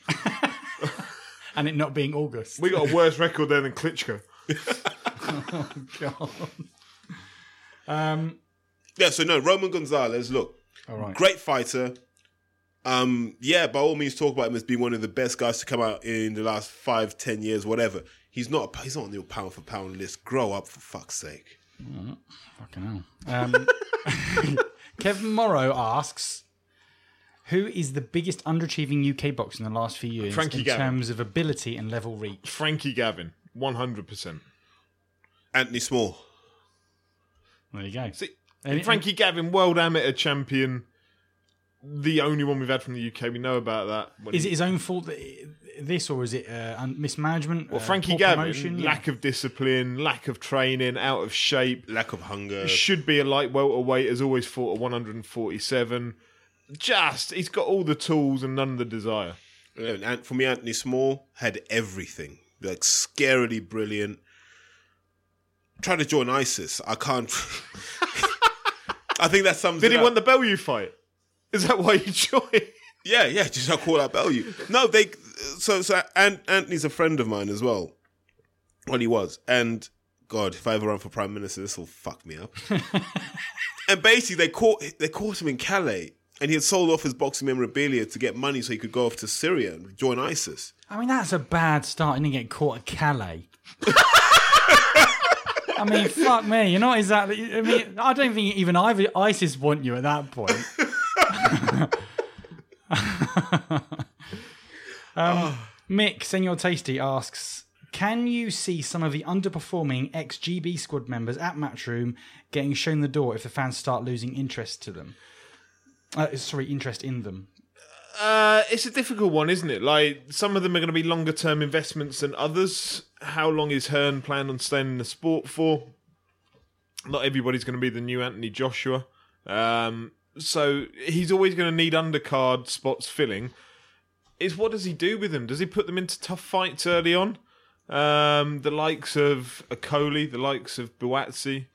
[laughs] and it not being August. We got a worse record there than Klitschko. [laughs] Oh God. Um. Yeah. So no, Roman Gonzalez. Look, All right. great fighter. Um, yeah, by all means, talk about him as being one of the best guys to come out in the last five, ten years, whatever. He's not. A, He's not on the pound for pound list. Grow up, for fuck's sake. Fucking hell. Um, [laughs] Kevin Morrow asks, "Who is the biggest underachieving UK boxer in the last few years Frankie in Gavin. terms of ability and level reach?" Frankie Gavin, 100%. Anthony Small. There you go. See, And- Frankie Gavin, world amateur champion. The only one we've had from the UK. We know about that. When Is it his own fault that this, or is it uh, mismanagement? Well, uh, Frankie poor Gavin, promotion? Yeah. lack of discipline, lack of training, out of shape. Lack of hunger. Should be a light welterweight, has always fought at 147. Just, he's got all the tools and none of the desire. And for me, Anthony Small had everything. Like scarily brilliant. Tried to join ISIS. I can't. [laughs] I think that sums Did it he up. want the Bellew fight? Is that why you [laughs] joined? Yeah, yeah. Just I call out Bellew. No, they. So, so Ant- Anthony's a friend of mine as well. Well, he was, and God, if I ever run for prime minister, this will fuck me up. [laughs] and basically, they caught they caught him in Calais, and he had sold off his boxing memorabilia to get money so he could go off to Syria and join ISIS. I mean, that's a bad start. And you get caught at Calais. [laughs] I mean, fuck me. You're not exactly. I mean, I don't think even ISIS want you at that point. [laughs] um, Mick, Senor Tasty asks Can you see some of the underperforming ex GB squad members at Matchroom getting shown the door if the fans start losing interest to them? Uh, sorry, interest in them. Uh, it's a difficult one, isn't it? Like some of them are going to be longer term investments than others. How long is Hearn planned on staying in the sport for? Not everybody's going to be the new Anthony Joshua. Um, so he's always going to need undercard spots filling. Is what does he do with them? Does he put them into tough fights early on? Um, the likes of Okoli, the likes of Buatsi.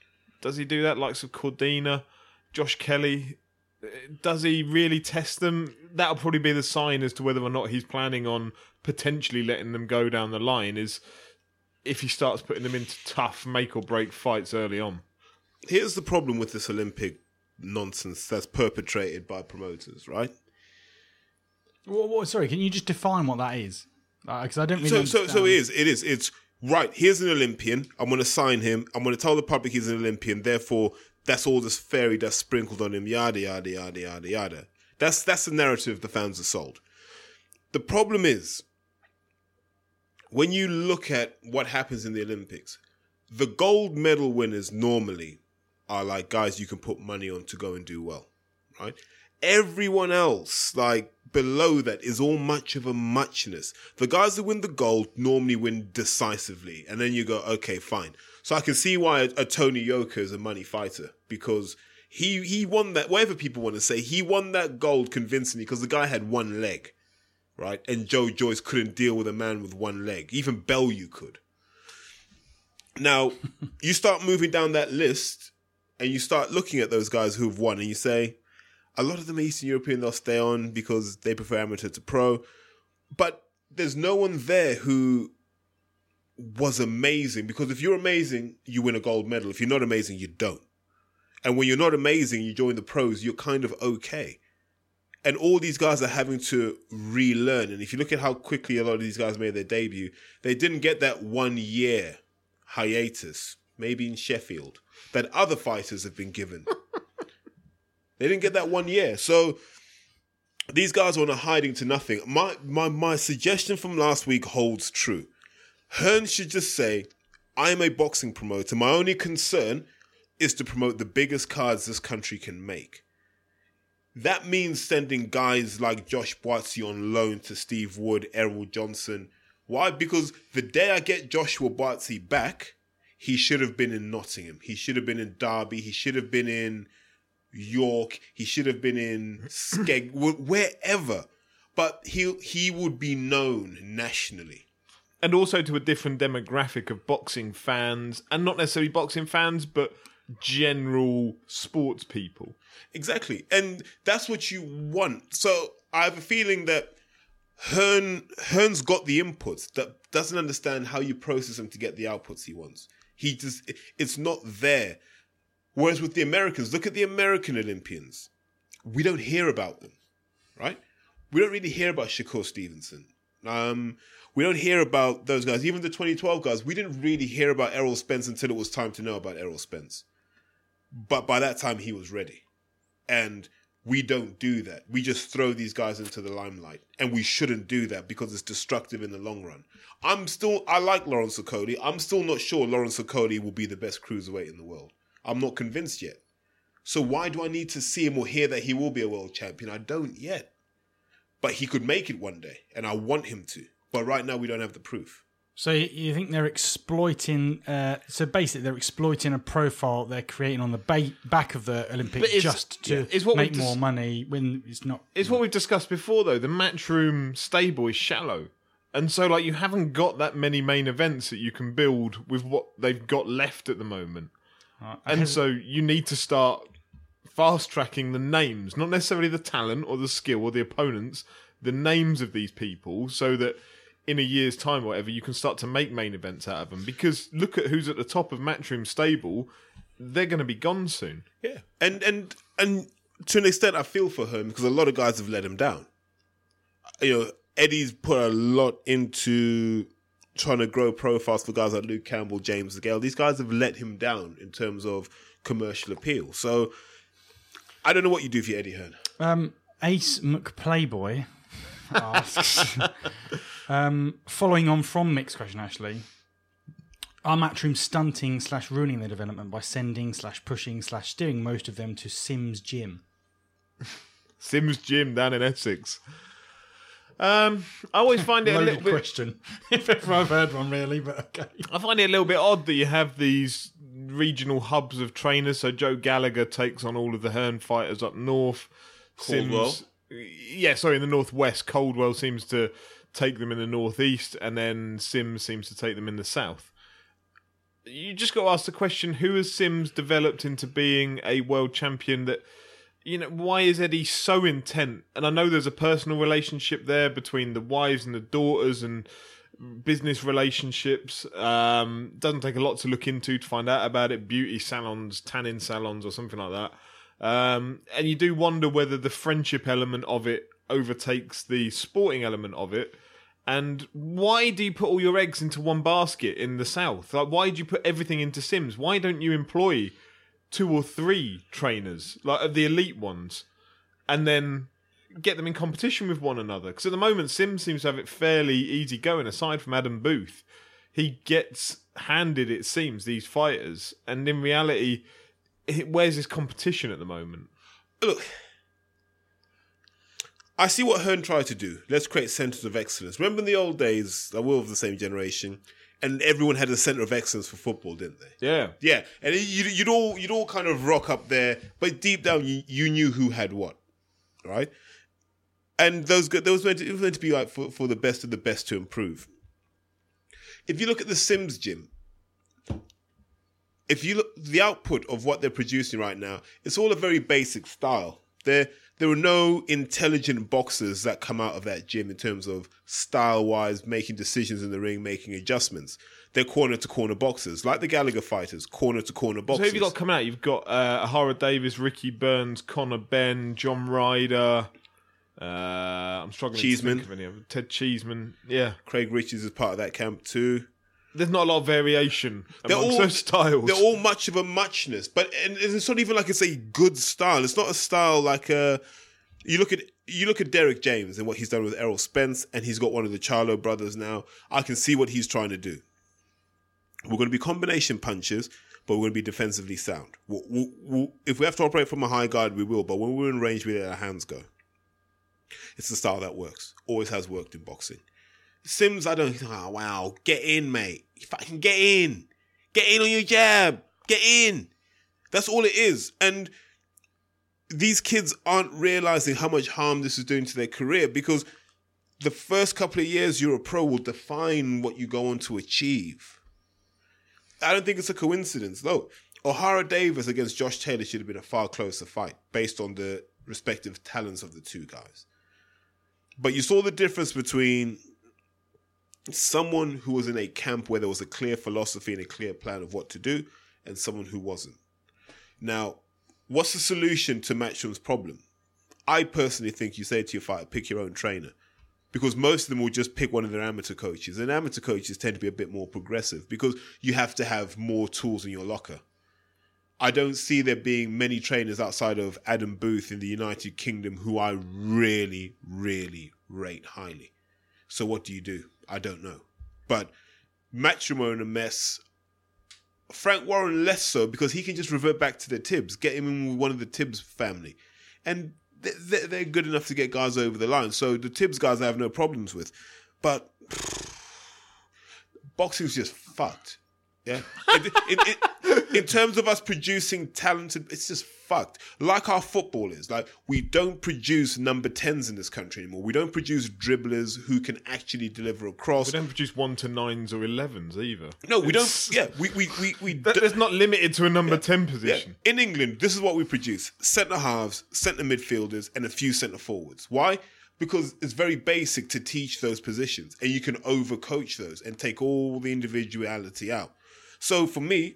Does he do that? Likes of Cordina, Josh Kelly. Does he really test them? That'll probably be the sign as to whether or not he's planning on potentially letting them go down the line. Is if he starts putting them into tough make or break fights early on. Here's the problem with this Olympic nonsense that's perpetrated by promoters, right? Wha- wha- sorry, can you just define what that is? Uh, because I don't really. So, so, so it is. It is. It's right. Here's an Olympian. I'm going to sign him. I'm going to tell the public he's an Olympian. Therefore, that's all this fairy that's sprinkled on him. Yada yada yada yada yada. That's that's the narrative the fans are sold. The problem is when you look at what happens in the Olympics, the gold medal winners normally are like guys you can put money on to go and do well, right? Everyone else, like below that, is all much of a muchness. The guys who win the gold normally win decisively, and then you go, okay, fine. So I can see why a, a Tony Yoka is a money fighter because he he won that. Whatever people want to say, he won that gold convincingly because the guy had one leg, right? And Joe Joyce couldn't deal with a man with one leg. Even Bellew could. Now, [laughs] you start moving down that list and you start looking at those guys who've won and you say, a lot of them are Eastern European, they'll stay on because they prefer amateur to pro. But there's no one there who was amazing because if you're amazing, you win a gold medal. If you're not amazing, you don't. And when you're not amazing, you join the pros, you're kind of okay. And all these guys are having to relearn. And if you look at how quickly a lot of these guys made their debut, they didn't get that one year hiatus, maybe in Sheffield, that other fighters have been given. [laughs] they didn't get that one year. So these guys are on a hiding to nothing. My my my suggestion from last week holds true. Hearn should just say, I'm a boxing promoter. My only concern is to promote the biggest cards this country can make. That means sending guys like Josh Buatsi on loan to Steve Wood, Errol Johnson. Why? Because the day I get Joshua Buatsi back, he should have been in Nottingham. He should have been in Derby. He should have been in York. He should have been in Skeg, [clears throat] wherever. But he he would be known nationally. and also to a different demographic of boxing fans, and not necessarily boxing fans, but general sports people. Exactly. And that's what you want. So I have a feeling that Hearn Hearn's got the inputs that doesn't understand how you process them to get the outputs he wants. He just it's not there. Whereas with the Americans, look at the American Olympians. We don't hear about them, right? We don't really hear about Shakur Stevenson. Um, we don't hear about those guys. Even the 2012 guys, we didn't really hear about Errol Spence until it was time to know about Errol Spence. But by that time, he was ready. And we don't do that. We just throw these guys into the limelight. And we shouldn't do that because it's destructive in the long run. I'm still, I like Lawrence Okoli. I'm still not sure Lawrence Okoli will be the best cruiserweight in the world. I'm not convinced yet. So why do I need to see him or hear that he will be a world champion? I don't yet. But he could make it one day, and I want him to. But right now, we don't have the proof. So you think they're exploiting? Uh, so basically, they're exploiting a profile they're creating on the ba- back of the Olympics But it's- just to yeah, it's what make we've dis- more money when it's not. It's what we've discussed before, though. The matchroom stable is shallow. And so, like, you haven't got that many main events that you can build with what they've got left at the moment. And so, you need to start fast tracking the names, not necessarily the talent or the skill or the opponents, the names of these people, so that in a year's time or whatever, you can start to make main events out of them. Because look at who's at the top of matchroom stable, they're going to be gone soon. Yeah, and and and to an extent, I feel for him because a lot of guys have let him down. You know, Eddie's put a lot into trying to grow profiles for guys like Luke Campbell, James DeGale. These guys have let him down in terms of commercial appeal. So I don't know what you do for Eddie Hearn. Um, Ace McPlayboy asks, [laughs] um, following on from Mick's question, actually, are Matchroom stunting slash ruining their development by sending slash pushing slash steering most of them to Sims Gym? [laughs] Sims Gym down in Essex. Um, I always [laughs] find it a little Loaded bit. question, [laughs] if ever I've heard one, really. But okay. I find it a little bit odd that you have these regional hubs of trainers. So Joe Gallagher takes on all of the Hearn fighters up north. Coldwell? Sims, yeah, sorry, in the northwest. Coldwell seems to take them in the northeast, and then Sims seems to take them in the south. You just got to ask the question: Who has Sims developed into being a world champion? That you know, why is Eddie so intent? And I know there's a personal relationship there between the wives and the daughters and business relationships. Um, doesn't take a lot to look into to find out about it. Beauty salons, tanning salons, or something like that. Um, and you do wonder whether the friendship element of it overtakes the sporting element of it. And why do you put all your eggs into one basket in the south? Like, why do you put everything into Sims? Why don't you employ two or three trainers, like the elite ones, and then get them in competition with one another? Because at the moment, Sims seems to have it fairly easy going. Aside from Adam Booth, he gets handed, it seems, these fighters, and in reality, it- where's his competition at the moment? Look, I see what Hearn tried to do. Let's create centers of excellence. Remember in the old days, will of the same generation, and everyone had a center of excellence for football, didn't they? Yeah, Yeah, and you'd, you'd all you'd all kind of rock up there, but deep down you, you knew who had what, right? And those those meant to, meant to be like for, for the best of the best to improve. If you look at the Sims gym, if you look the output of what they're producing right now, it's all a very basic style. There there are no intelligent boxers that come out of that gym in terms of style wise, making decisions in the ring, making adjustments. They're corner to corner boxers, like the Gallagher fighters, corner to corner boxers. So who have you got coming out? You've got uh, Ohara Davies, Ricky Burns, Conor Benn, John Ryder. Uh, I'm struggling Cheeseman. to think of any of them. Ted Cheeseman. Yeah, Craig Richards is part of that camp too. There's not a lot of variation They're amongst all those styles. They're all much of a muchness, but and it's not even like it's a good style. It's not a style like a. You look at you look at Derrick James and what he's done with Errol Spence, and he's got one of the Charlo brothers now. I can see what he's trying to do. We're going to be combination punchers, but we're going to be defensively sound. We'll, we'll, we'll, if we have to operate from a high guard, we will. But when we're in range, we let our hands go. It's the style that works. Always has worked in boxing. Sims, I don't. Oh wow, get in, mate. Fucking get in. Get in on your jab. Get in. That's all it is. And these kids aren't realizing how much harm this is doing to their career because the first couple of years you're a pro will define what you go on to achieve. I don't think it's a coincidence. though. Ohara Davies against Josh Taylor should have been a far closer fight based on the respective talents of the two guys. But you saw the difference between someone who was in a camp where there was a clear philosophy and a clear plan of what to do and someone who wasn't. Now, what's the solution to Matchroom's problem? I personally think you say to your fighter, pick your own trainer. Because most of them will just pick one of their amateur coaches. And amateur coaches tend to be a bit more progressive because you have to have more tools in your locker. I don't see there being many trainers outside of Adam Booth in the United Kingdom who I really, really rate highly. So what do you do? I don't know. But Matchroom a mess. Frank Warren less so because he can just revert back to the Tibbs, get him in with one of the Tibbs family. And they- they- they're good enough to get guys over the line. So the Tibbs guys I have no problems with. But [sighs] boxing's just fucked. Yeah. [laughs] in, terms of us producing talented, it's just fucked. Like our footballers. Like, we don't produce number 10s in this country anymore. We don't produce dribblers who can actually deliver a cross. we don't produce one to nines or elevens either. No, we don't. Yeah, we, we, we, we That, that's not limited to a number ten yeah. position. In England, this is what we produce centre halves, centre midfielders, and a few centre forwards. Why? Because it's very basic to teach those positions, and you can overcoach those and take all the individuality out. So for me,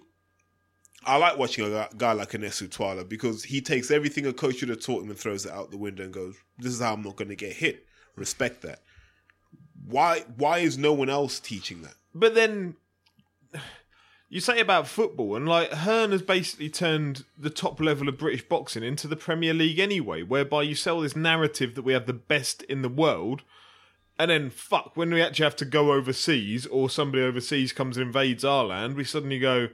I like watching a guy- like Anesu Twala because he takes everything a coach should have taught him and throws it out the window and goes, "This is how I'm not going to get hit." Respect that. Why? Why is no one else teaching that? But then you say about football, and like Hearn has basically turned the top level of British boxing into the Premier League anyway, whereby you sell this narrative that we have the best in the world, and then fuck, when we actually have to go overseas or somebody overseas comes and invades our land, we suddenly go,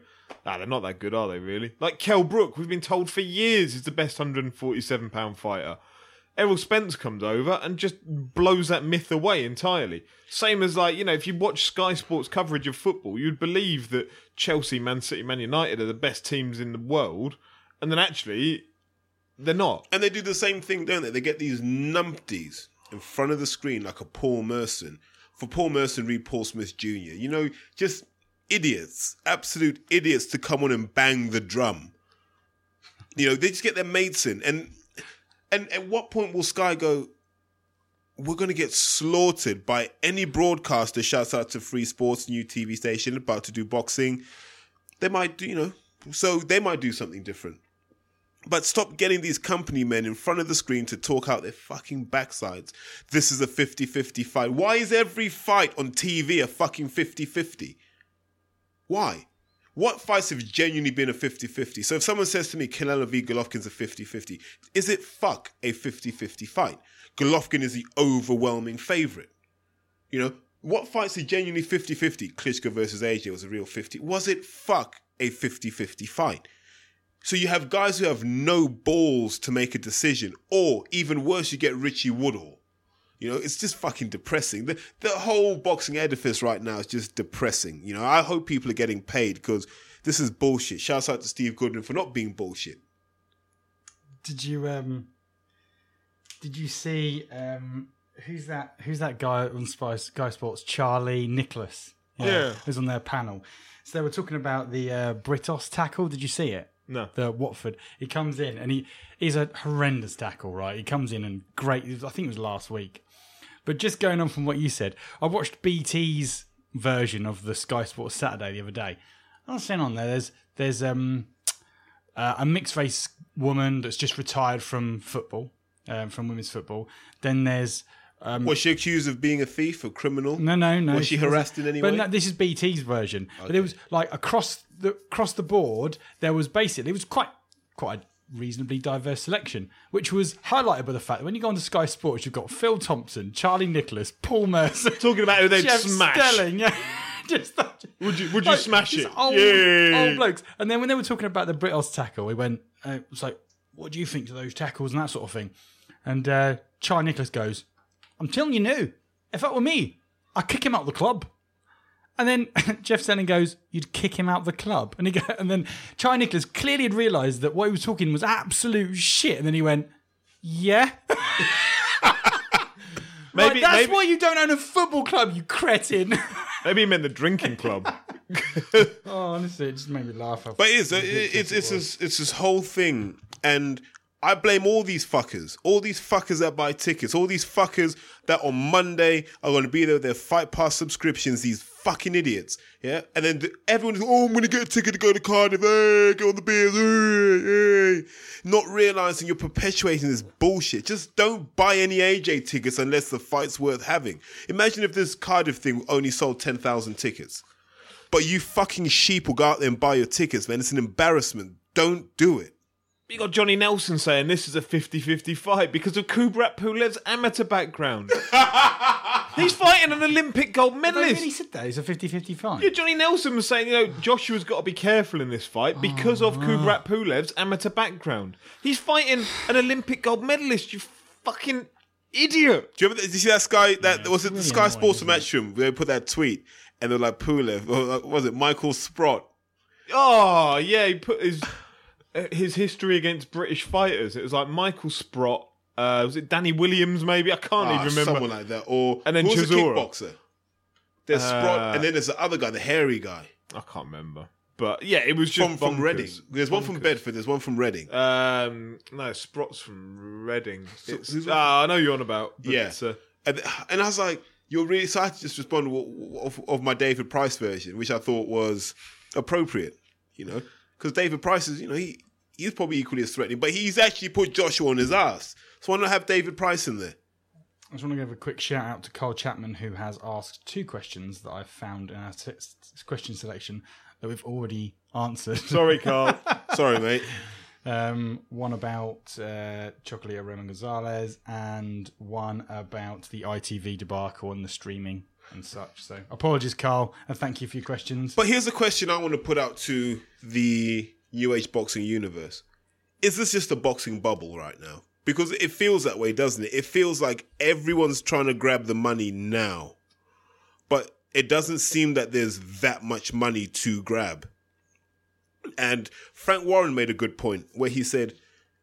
ah, they're not that good, are they really? Like Kel Brook, we've been told for years is the best 147 pound fighter. Errol Spence comes over and just blows that myth away entirely. Same as like you know, if you watch Sky Sports coverage of football, you'd believe that Chelsea, Man City, Man United are the best teams in the world, and then actually they're not. And they do the same thing, don't they? They get these numpties in front of the screen like a Paul Merson. For Paul Merson, read Paul Smith Jr. You know, just idiots, absolute idiots to come on and bang the drum. You know, they just get their mates in. And and at what point will Sky go, we're going to get slaughtered by any broadcaster, shouts out to Free Sports, new TV station, about to do boxing. They might do, you know, so they might do something different. But stop getting these company men in front of the screen to talk out their fucking backsides. This is a 50 50 fight. Why is every fight on TV a fucking 50 50? Why? What fights have genuinely been a 50 50? So if someone says to me, Canelo v. Golovkin's a 50 50, is it fuck a 50 50 fight? Golovkin is the overwhelming favourite. You know, what fights are genuinely 50 50? Klitschko versus AJ was a real 50. Was it fuck a 50 50 fight? So you have guys who have no balls to make a decision, or even worse, you get Richie Woodhall. You know, it's just fucking depressing. The the whole boxing edifice right now is just depressing. You know, I hope people are getting paid because this is bullshit. Shouts out to Steve Goodwin for not being bullshit. Did you um? Did you see um? Who's that? Who's that guy on Spy Sky Sports? Charlie Nicholas. Yeah. who's on their panel. So they were talking about the uh, Britos tackle. Did you see it? No. the Watford. He comes in and he he's a horrendous tackle, right? He comes in and great. I think it was last week. But just going on from what you said, I watched BT's version of the Sky Sports Saturday the other day. I was saying on there, there's there's um uh, a mixed race woman that's just retired from football, um, from women's football. Then there's Was she accused of being a thief, or criminal? no, no, no. Was she wasn't. harassed in any but way? no, this is BT's version. But it was like across the across the board, there was basically it was quite quite a reasonably diverse selection, which was highlighted by the fact that when you go on to Sky Sports, you've got Phil Thompson, Charlie Nicholas, Paul Merson, [laughs] Talking about who they'd Jeff smash. Stelling, yeah. [laughs] Just Would you would you smash just it? Old, yeah. old blokes. And then when they were talking about the Britos tackle, we went, uh, it was like, what do you think to those tackles and that sort of thing? And uh, Charlie Nicholas goes, I'm telling you now, if that were me, I'd kick him out of the club. And then [laughs] Jeff Stelling goes, "You'd kick him out of the club," and he go, and then Charlie Nicholas clearly had realised that what he was talking was absolute shit, and then he went, "Yeah, [laughs] maybe Like, that's maybe, why you don't own a football club, you cretin." [laughs] maybe he meant the drinking club. oh, honestly, it just made me laugh. But it is. Uh, it, it's it's this, it's this whole thing, and I blame all these fuckers, all these fuckers that buy tickets, all these fuckers that on Monday are going to be there with their Fight Pass subscriptions. These fucking idiots, yeah. And then the, everyone's oh, I'm going to get a ticket to go to Cardiff. Hey, get on the beers. Hey, hey. Not realizing you're perpetuating this bullshit. Just don't buy any AJ tickets unless the fight's worth having. Imagine if this Cardiff thing only sold ten thousand tickets. But you fucking sheep will go out there and buy your tickets, man. It's an embarrassment. Don't do it. You got Johnny Nelson saying this is a 50-50 fight because of Kubrat Pulev's amateur background. [laughs] He's fighting an Olympic gold medalist. He said that. It's a 50-50 fight. Yeah, Johnny Nelson was saying, you know, Joshua's got to be careful in this fight because of Kubrat Pulev's amateur background. He's fighting an Olympic gold medalist. You fucking idiot. Do you remember? Did you see that Sky? That was it. The really Sky annoying, Sports isn't it? Matchroom. They put that tweet, and they're like Pulev. [laughs] Or uh, was it Michael Sprott? Oh yeah, he put his his history against British fighters. It was like Michael Sprott. Uh, was it Danny Williams? Maybe I can't Ah, even remember. someone like that. Or And then who was the kickboxer? There's Sprott, and then there's the other guy, the hairy guy I can't remember. But yeah, it was just from from. Reading. There's one from Bedford. There's one from Reading. Um, no, Sprott's from Reading. It's, who's- ah, I know you're on about. But Yeah. uh, And, and I was like, you're really. So I had to just respond of, of my David Price version, which I thought was appropriate, you know, because David Price is, you know, he he's probably equally as threatening, but he's actually put Joshua on his ass. So why not have David Price in there? I just want to give a quick shout out to Carl Chapman, who has asked two questions that I've found in our t- question selection that we've already answered. sorry, Carl. [laughs] Sorry, mate. Um, one about uh, Chocolate Roman Gonzalez and one about the ITV debacle and the streaming and such. So apologies, Carl, and thank you for your questions. But here's a question I want to put out to the Age boxing universe: Is this just a boxing bubble right now? because it feels that way, doesn't it? It feels like everyone's trying to grab the money now, but it doesn't seem that there's that much money to grab. And Frank Warren made a good point where he said,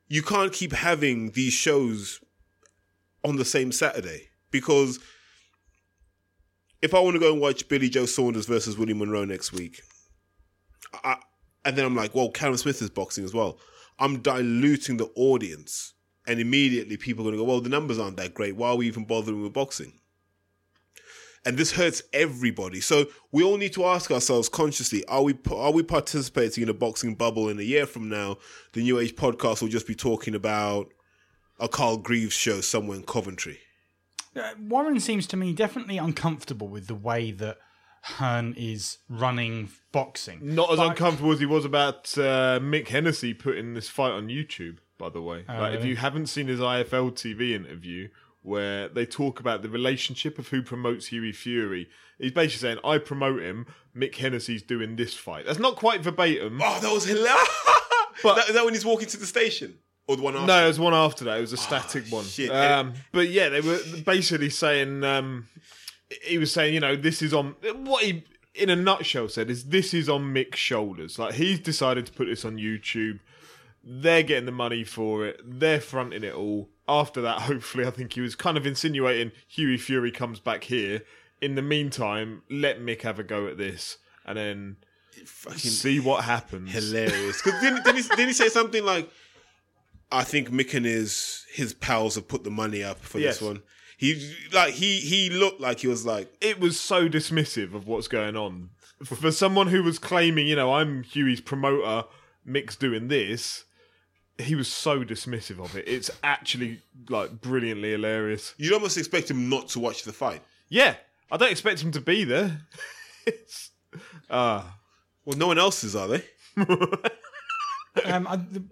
you can't keep having these shows on the same Saturday because if I want to go and watch Billy Joe Saunders versus Willie Monroe next week, I, and then I'm like, well, Callum Smith is boxing as well. I'm diluting the audience, and immediately people are going to go, well, the numbers aren't that great. Why are we even bothering with boxing? And this hurts everybody. So we all need to ask ourselves consciously: Are we are we participating in a boxing bubble? In a year from now, the New Age podcast will just be talking about a Carl Greaves show somewhere in Coventry. Uh, Warren seems to me definitely uncomfortable with the way that Hearn is running boxing. Not as But- uncomfortable as he was about uh, Mick Hennessy putting this fight on YouTube. By the way, like, if you haven't seen his IFL TV interview where they talk about the relationship of who promotes Hughie Fury, he's basically saying, "I promote him. Mick Hennessy's doing this fight." That's not quite verbatim. Oh, that was hilarious! [laughs] But- that, is that when he's walking to the station or the one after? No, it was one after that. It was a static one. Ah, shit. Um, but yeah, they were basically saying um, he was saying, you know, this is on what he in a nutshell said is this is on Mick's shoulders. Like he's decided to put this on YouTube. They're getting the money for it. They're fronting it all. After that, [laughs] hopefully, I think he was kind of insinuating Hughie Fury comes back here. In the meantime, let Mick have a go at this, and then Fucking see what happens. hilarious. [laughs] Because didn't, didn't, he, didn't he say something like, "I think Mick and his his pals have put the money up for Yes. this one." He like he he looked like he was like, it was so dismissive of what's going on. For someone who was claiming, you know, I'm Hughie's promoter, Mick's doing this, he was so dismissive of it. It's actually like brilliantly hilarious. you'd almost expect him not to watch the fight. Yeah, I don't expect him to be there. [laughs] it's, uh, Well, no one else is, are they? [laughs] [laughs] um, I, the,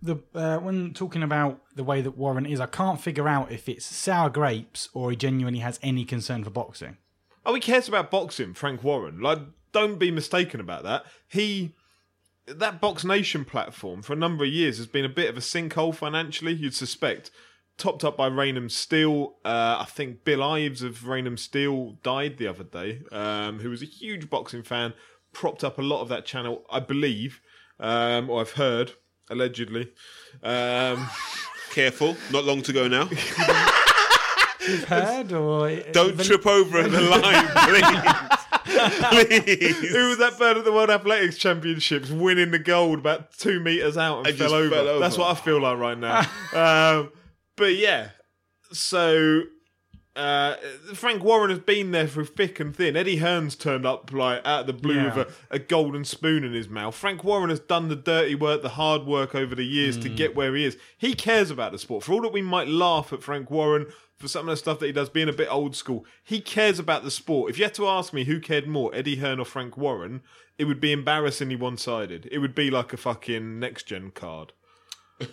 the uh, when talking about the way that Warren is, I can't figure out if it's sour grapes or he genuinely has any concern for boxing. oh, he cares about boxing, Frank Warren. Like, don't be mistaken about that. He. That Box Nation platform for a number of years has been a bit of a sinkhole financially, you'd suspect. Topped up by Rainham Steel. Uh, I think Bill Ives of Rainham Steel died the other day, um, who was a huge boxing fan, propped up a lot of that channel, I believe, um, or I've heard, allegedly. Um, [laughs] Careful, not long to go now. Heard or Don't trip over the line, please. [laughs] please. Who was that bird at the World Athletics Championships winning the gold about two meters out and, And fell, just over. fell over. That's what I feel like right now. [laughs] um, but yeah, so uh, Frank Warren has been there through thick and thin. Eddie Hearn's turned up like out of the blue Yeah. with a, a golden spoon in his mouth. Frank Warren has done the dirty work, the hard work over the years to get where he is. He cares about the sport. For all that we might laugh at Frank Warren for some of the stuff that he does being a bit old school, he cares about the sport. If you had to ask me who cared more, Eddie Hearn or Frank Warren, it would be embarrassingly one sided. It would be like a fucking next gen card. [laughs]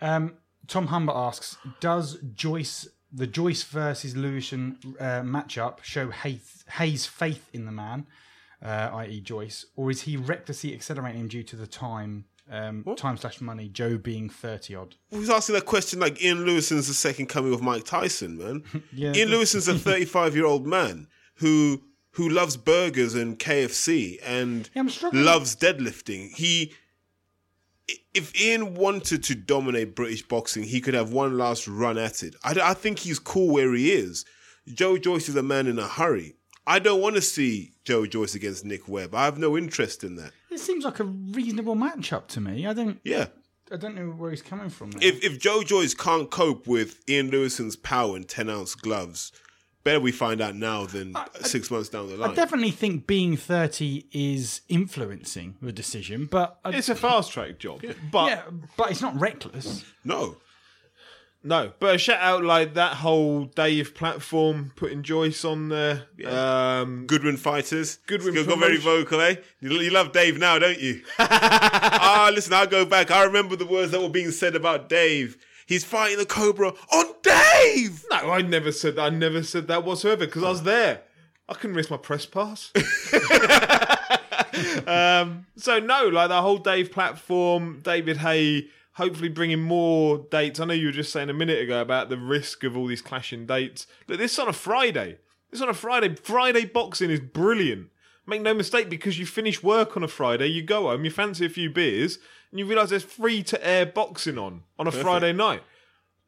Um, Tom Humber asks, does Joyce the Joyce versus Lewison uh, matchup show Hayes, Hayes' faith in the man, uh, i.e., Joyce, or is he recklessly accelerating him due to the time, um, time slash money, Joe being thirty odd? Who's asking that question like Ian Lewison's the second coming of Mike Tyson, man? [laughs] Yeah. Ian Lewison's a [laughs] 35 year old man who who loves burgers and KFC and Yeah, loves deadlifting. He if Ian wanted to dominate British boxing, he could have one last run at it. I, I think he's cool where he is. Joe Joyce is a man in a hurry. I don't want to see Joe Joyce against Nick Webb. I have no interest in that. It seems like a reasonable matchup to me. I don't, Yeah. I don't know where he's coming from. There. If if Joe Joyce can't cope with Ian Lewison's power and ten ounce gloves, better we find out now than six months down the line. I definitely think being thirty is influencing the decision, but I, It's a fast track job. But yeah, but it's not reckless. no, No, but a shout out like that whole Dave platform putting Joyce on there. Um, Goodwin fighters. Goodwin You got very vocal, eh? You, you love Dave now, don't you? [laughs] Ah, listen, I'll go back. I remember the words that were being said about Dave. He's fighting the Cobra on Dave. no, I never said that. I never said that whatsoever because I was there. I couldn't risk my press pass. [laughs] [laughs] um, so no, like the whole Dave platform, David Haye hopefully bringing more dates. I know you were just saying a minute ago about the risk of all these clashing dates. Look, this is on a Friday. This is on a Friday. Friday boxing is brilliant. Make no mistake, because you finish work on a Friday, you go home, you fancy a few beers, and you realise there's free to air boxing on on a Friday night.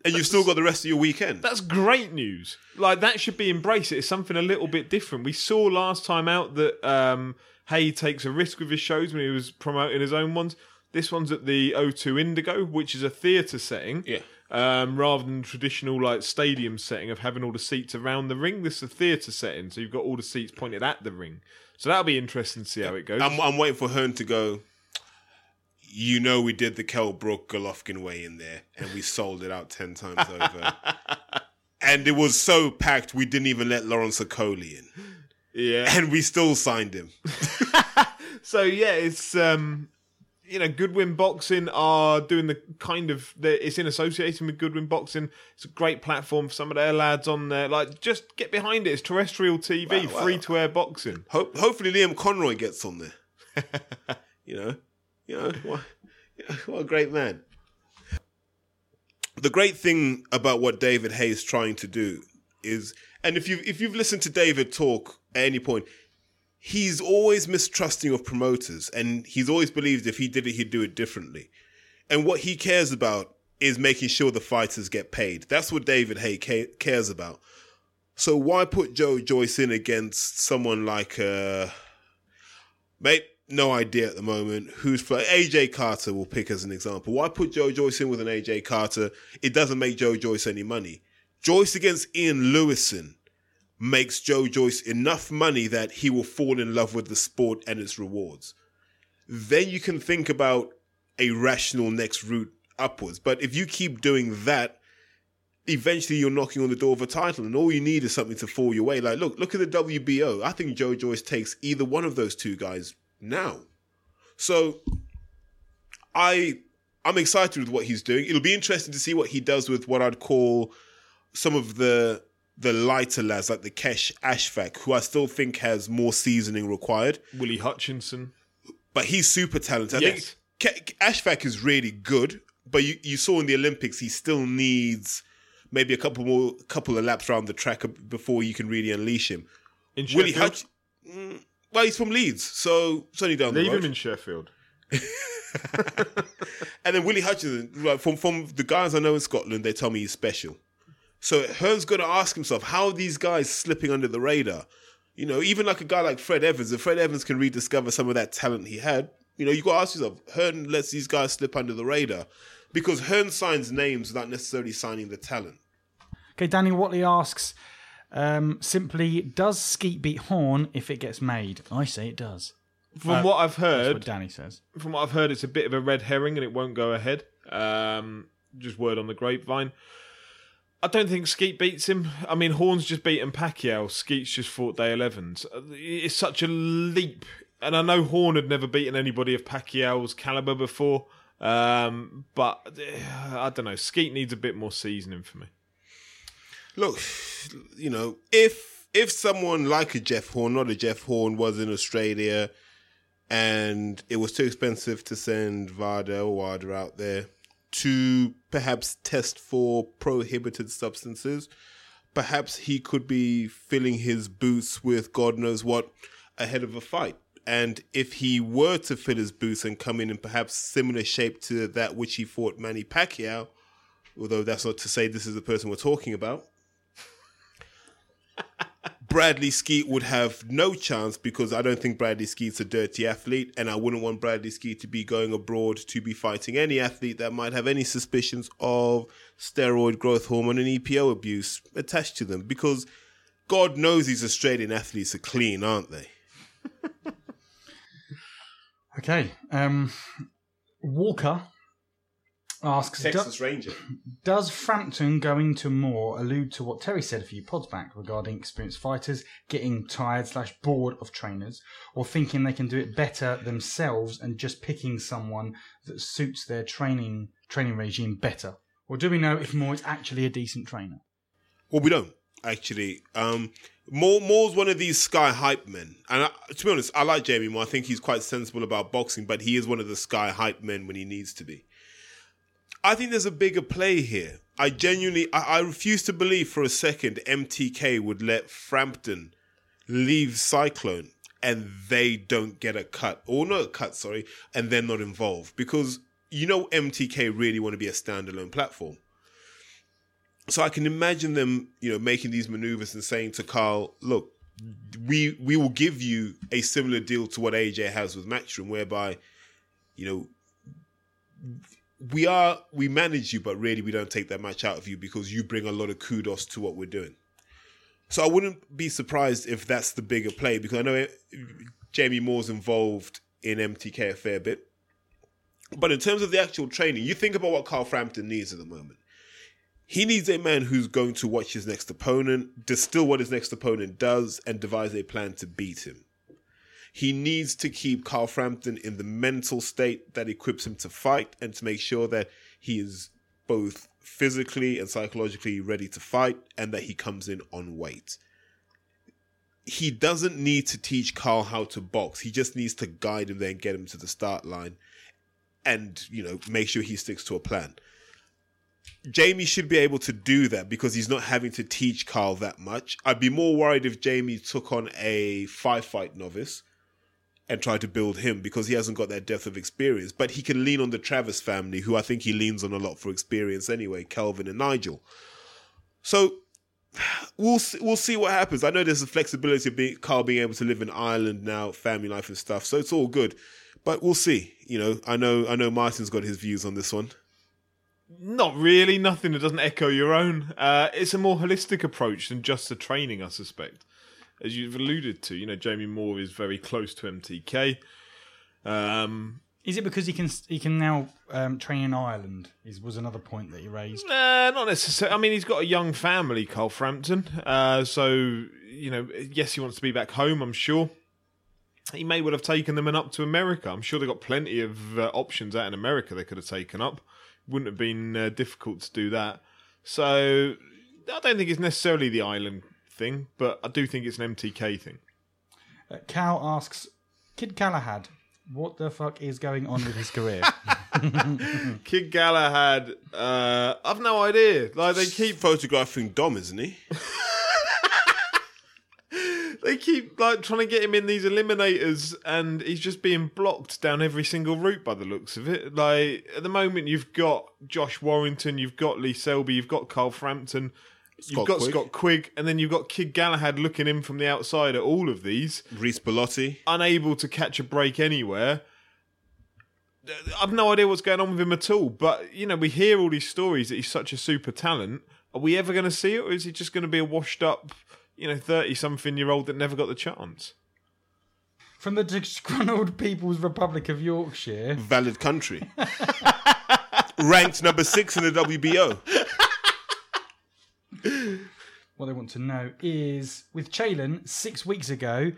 and you've still got the rest of your weekend. That's great news. Like that should be embraced. It's something a little bit different. We saw last time out that um, Haye takes a risk with his shows when he was promoting his own ones. This one's at the O2 Indigo, which is a theatre setting. Yeah. Um, rather than traditional like stadium setting of having all the seats around the ring, this is a theatre setting, so you've got all the seats pointed at the ring. So that'll be interesting to see how it goes. I'm, I'm waiting for Hearn to go. You know, we did the Kell Brook Golovkin way in there, and we sold it out ten times over. [laughs] and it was so packed, we didn't even let Lawrence Okoli in, yeah. and we still signed him. [laughs] So yeah, it's um, you know, Goodwin Boxing are doing the kind of the, it's in association with Goodwin Boxing. It's a great platform for some of their lads on there. Like, just get behind it. It's terrestrial TV, Wow, wow. free to air boxing. Ho- hopefully, Liam Conroy gets on there. [laughs] you know, you know, what, what a great man. The great thing about what David Hayes is trying to do is, and if you if you've listened to David talk at any point, he's always mistrusting of promoters, and he's always believed if he did it, he'd do it differently. And what he cares about is making sure the fighters get paid. That's what David Haye ca- cares about. So why put Joe Joyce in against someone like uh mate, no idea at the moment who's play AJ Carter will pick as an example. Why put Joe Joyce in with an AJ Carter? It doesn't make Joe Joyce any money. Joyce against Ian Lewison makes Joe Joyce enough money that he will fall in love with the sport and its rewards. Then you can think about a rational next route upwards. But if you keep doing that, eventually you're knocking on the door of a title, and all you need is something to fall your way. Like, look, look at the WBO. I think Joe Joyce takes either one of those two guys now. So, I I'm excited with what he's doing. It'll be interesting to see what he does with what I'd call some of the the lighter lads, like the Kesh Ashfaq, who I still think has more seasoning required. Willie Hutchinson. But he's super talented. I Yes. think Ke- Ashfaq is really good, but you, you saw in the Olympics he still needs maybe a couple more couple of laps around the track before you can really unleash him. In Willie. Hutch, mm, well, he's from Leeds, so it's only down the Leave road. him in Sheffield. [laughs] and then Willie Hutchinson, like, from from the guys I know in Scotland, they tell me he's special. So Hearn's got to ask himself how are these guys slipping under the radar. You know, even like a guy like Fred Evans, if Fred Evans can rediscover some of that talent he had, you know, you got to ask yourself, Hearn lets these guys slip under the radar because Hearn signs names without necessarily signing the talent. Okay, Danny Watley asks um, simply, does Skeete beat Horn if it gets made? I say it does. From Uh, what I've That's heard, what Danny says. from what I've heard, it's a bit of a red herring and it won't go ahead. Um, just word on the grapevine. I don't think Skeete beats him. I mean, Horn's just beaten Pacquiao. Skeete's just fought day 11s. It's such a leap. And I know Horn had never beaten anybody of Pacquiao's caliber before. Um, but eh, I don't know. Skeete needs a bit more seasoning for me. Look, you know, if if someone like a Jeff Horn, not a Jeff Horn, was in Australia and it was too expensive to send Vada or Wada out there to perhaps test for prohibited substances, perhaps he could be filling his boots with God knows what ahead of a fight. And if he were to fill his boots and come in in perhaps similar shape to that which he fought Manny Pacquiao, although that's not to say this is the person we're talking about, Bradley Skeete would have no chance because I don't think Bradley Skeete's a dirty athlete, and I wouldn't want Bradley Skeete to be going abroad to be fighting any athlete that might have any suspicions of steroid growth hormone and EPO abuse attached to them because God knows these Australian athletes are clean, aren't they? [laughs] Okay. Um, Walker asks, "Do- Ranger. Does Frampton going to more allude to what Terry said a few pods back regarding experienced fighters getting tired slash bored of trainers or thinking they can do it better themselves and just picking someone that suits their training training regime better? Or do we know if Moore is actually a decent trainer? Well, we don't actually. Um, Moore, Moore's one of these sky hype men, and I, to be honest, I like Jamie Moore. I think he's quite sensible about boxing, but he is one of the sky hype men when he needs to be. I think there's a bigger play here. I genuinely, I, I refuse to believe for a second MTK would let Frampton leave Cyclone and they don't get a cut, or not a cut, sorry, and they're not involved because you know MTK really want to be a standalone platform. So I can imagine them, you know, making these maneuvers and saying to Carl, "Look, we we will give you a similar deal to what AJ has with Matchroom, whereby, you know, we are we manage you, but really we don't take that much out of you because you bring a lot of kudos to what we're doing. So I wouldn't be surprised if that's the bigger play because I know Jamie Moore's involved in MTK a fair bit. But in terms of the actual training, you think about what Carl Frampton needs at the moment. He needs a man who's going to watch his next opponent, distill what his next opponent does, and devise a plan to beat him. He needs to keep Carl Frampton in the mental state that equips him to fight and to make sure that he is both physically and psychologically ready to fight and that he comes in on weight. He doesn't need to teach Carl how to box. He just needs to guide him there and get him to the start line and, you know, make sure he sticks to a plan. Jamie should be able to do that because he's not having to teach Carl that much. I'd be more worried if Jamie took on a five fight novice and try to build him because he hasn't got that depth of experience. But he can lean on the Travis family, who I think he leans on a lot for experience anyway, Kelvin and Nigel. So we'll see, we'll see what happens. I know there's a flexibility of being, Carl being able to live in Ireland now, family life and stuff. So it's all good, but we'll see. You know, I know I know Martin's got his views on this one. Not really. Nothing that doesn't echo your own. Uh, it's a more holistic approach than just the training, I suspect. As you've alluded to, you know, Jamie Moore is very close to MTK. Um, Is it because he can he can now um, train in Ireland? Is was another point that he raised. Uh, not necessarily. I mean, he's got a young family, Carl Frampton. Uh, so, you know, yes, he wants to be back home, I'm sure. He may well have taken them and up to America. I'm sure they've got plenty of uh, options out in America they could have taken up. Wouldn't have been uh, difficult to do that. So, I don't think it's necessarily the island thing, but I do think it's an MTK thing. Uh, Cal asks, Kid Galahad, what the fuck is going on with his career? [laughs] [laughs] Kid Galahad, uh, I've no idea. Like they keep [laughs] photographing Dom, isn't he? they keep like trying to get him in these eliminators and he's just being blocked down every single route by the looks of it like at the moment you've got josh warrington you've got lee selby you've got carl frampton you've got Quigg. scott quigg and then you've got kid galahad looking in from the outside at all of these Reece Bellotti. unable to catch a break anywhere uh, I've no idea what's going on with him at all, but you know we hear all these stories that he's such a super talent. Are we ever going to see it, or is he just going to be a washed up, you know, thirty-something year old that never got the chance? From the disgruntled People's Republic of Yorkshire, Valid country. [laughs] Ranked number six in the WBO. What they want to know is with Ceylan, six weeks ago,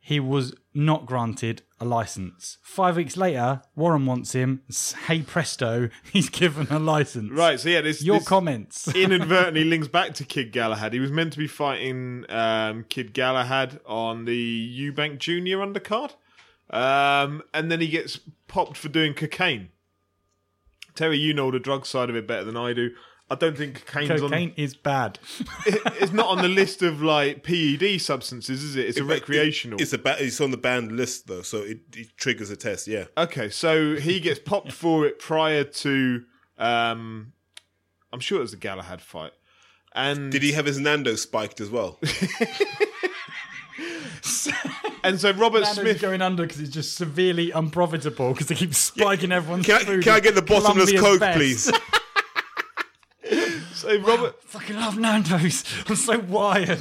he was not granted a license. Five weeks later, Warren wants him. [laughs] Hey presto, [laughs] he's given a license. Right. So yeah, this Your this comments. [laughs] inadvertently links back to Kid Galahad. He was meant to be fighting um, Kid Galahad on the Eubank Junior undercard, um, and then he gets popped for doing cocaine. Terry, you know the drug side of it better than I do. I don't think cocaine's on. Cocaine is bad. [laughs] it's not on the list of like PED substances, is it? It's a recreational. It's a ba- it's on the banned list though, so it, it triggers a test. Yeah. okay, so he gets popped for it prior to. Um, I'm sure it was the Galahad fight. And Did he have his Nando spiked as well? [laughs] and so Robert Nando's Smith going under because it's just severely unprofitable because they keep spiking everyone's Can I, food. can I get the bottomless Colombia's coke, best. please? [laughs] So Robert, Fucking love Nando's. I'm so wired.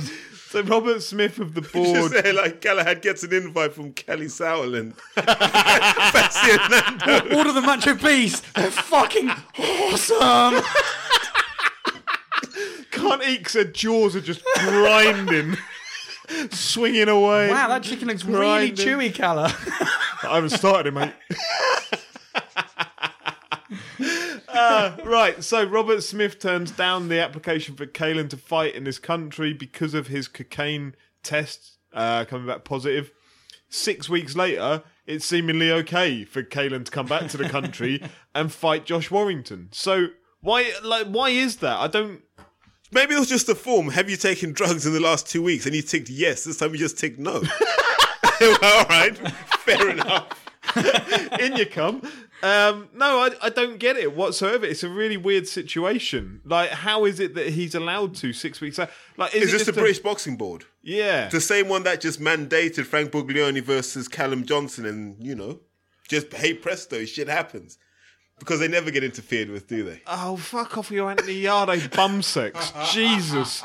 so Robert Smith of the [laughs] Just board. say like Galahad gets an invite from Kalle Sauerland. Fancy a Nando. Order the macho peas. They're fucking awesome. Can't eat 'cause their jaws are just grinding, swinging away. Wow, that chicken looks really chewy, Calla. I haven't started it, mate. [laughs] Uh, right, so Robert Smith turns down the application for Ceylan to fight in this country because of his cocaine test uh, coming back positive. Six weeks later, it's seemingly okay for Ceylan to come back to the country [laughs] and fight Josh Warrington. So why, like, why is that? I don't. Maybe it was just a form. Have you taken drugs in the last two weeks? And you ticked yes. This time you just ticked no. [laughs] All right, fair enough. [laughs] in you come. Um, no, I, I don't get it whatsoever. It's a really weird situation. Like, how is it that he's allowed to six weeks? out? Like, is Is this the a- British Boxing Board? Yeah, The same one that just mandated Frank Buglioni versus Callum Johnson, and you know, just hey presto, shit happens because they never get interfered with, do they? Oh, fuck off with your Anthony Yarde bum sex. Jesus.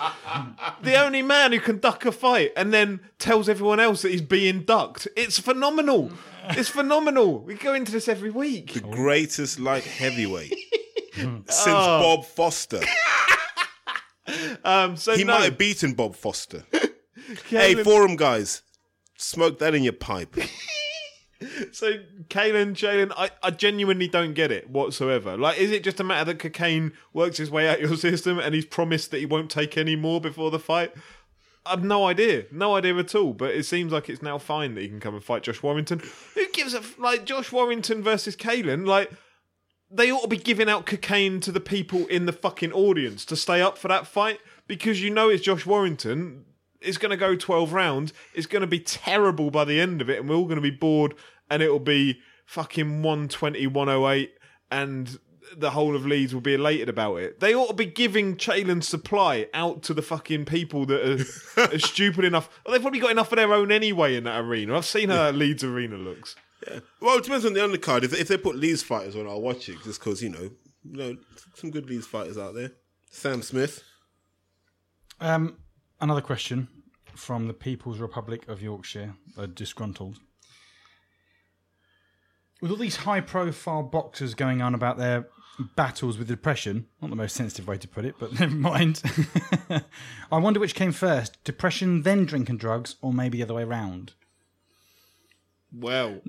The only man who can duck a fight and then tells everyone else that he's being ducked. It's phenomenal. [laughs] It's phenomenal. We go into this every week. The greatest light heavyweight [laughs] since Oh. Bob Foster. [laughs] Um, so He no, might have beaten Bob Foster. hey, Kalen- forum guys, smoke that in your pipe. So, Ceylan, Jalen, I, I genuinely don't get it whatsoever. Like, is it just a matter that cocaine works his way out your system and he's promised that he won't take any more before the fight? I've no idea. No idea at all. But it seems like it's now fine that he can come and fight Josh Warrington. Who gives a. f- Like, Josh Warrington versus Ceylan, like. They ought to be giving out cocaine to the people in the fucking audience to stay up for that fight because you know it's Josh Warrington. It's going to go 12 rounds. It's going to be terrible by the end of it, and we're all going to be bored, and it'll be fucking 120, 108, and the whole of Leeds will be elated about it. They ought to be giving Ceylan supply out to the fucking people that are, [laughs] are stupid enough. Well, they've probably got enough of their own anyway in that arena. I've seen how that Leeds arena looks. Yeah. Well, it depends on the undercard. If, if they put Leeds fighters on, I'll watch it just because you know, you know, some good Leeds fighters out there. Sam Smith. Um, another question from the People's Republic of Yorkshire, uh, disgruntled. With all these high-profile boxers going on about their battles with depression, not the most sensitive way to put it, but [laughs] never mind. [laughs] I wonder which came first: depression, then drinking drugs, or maybe the other way around. Well,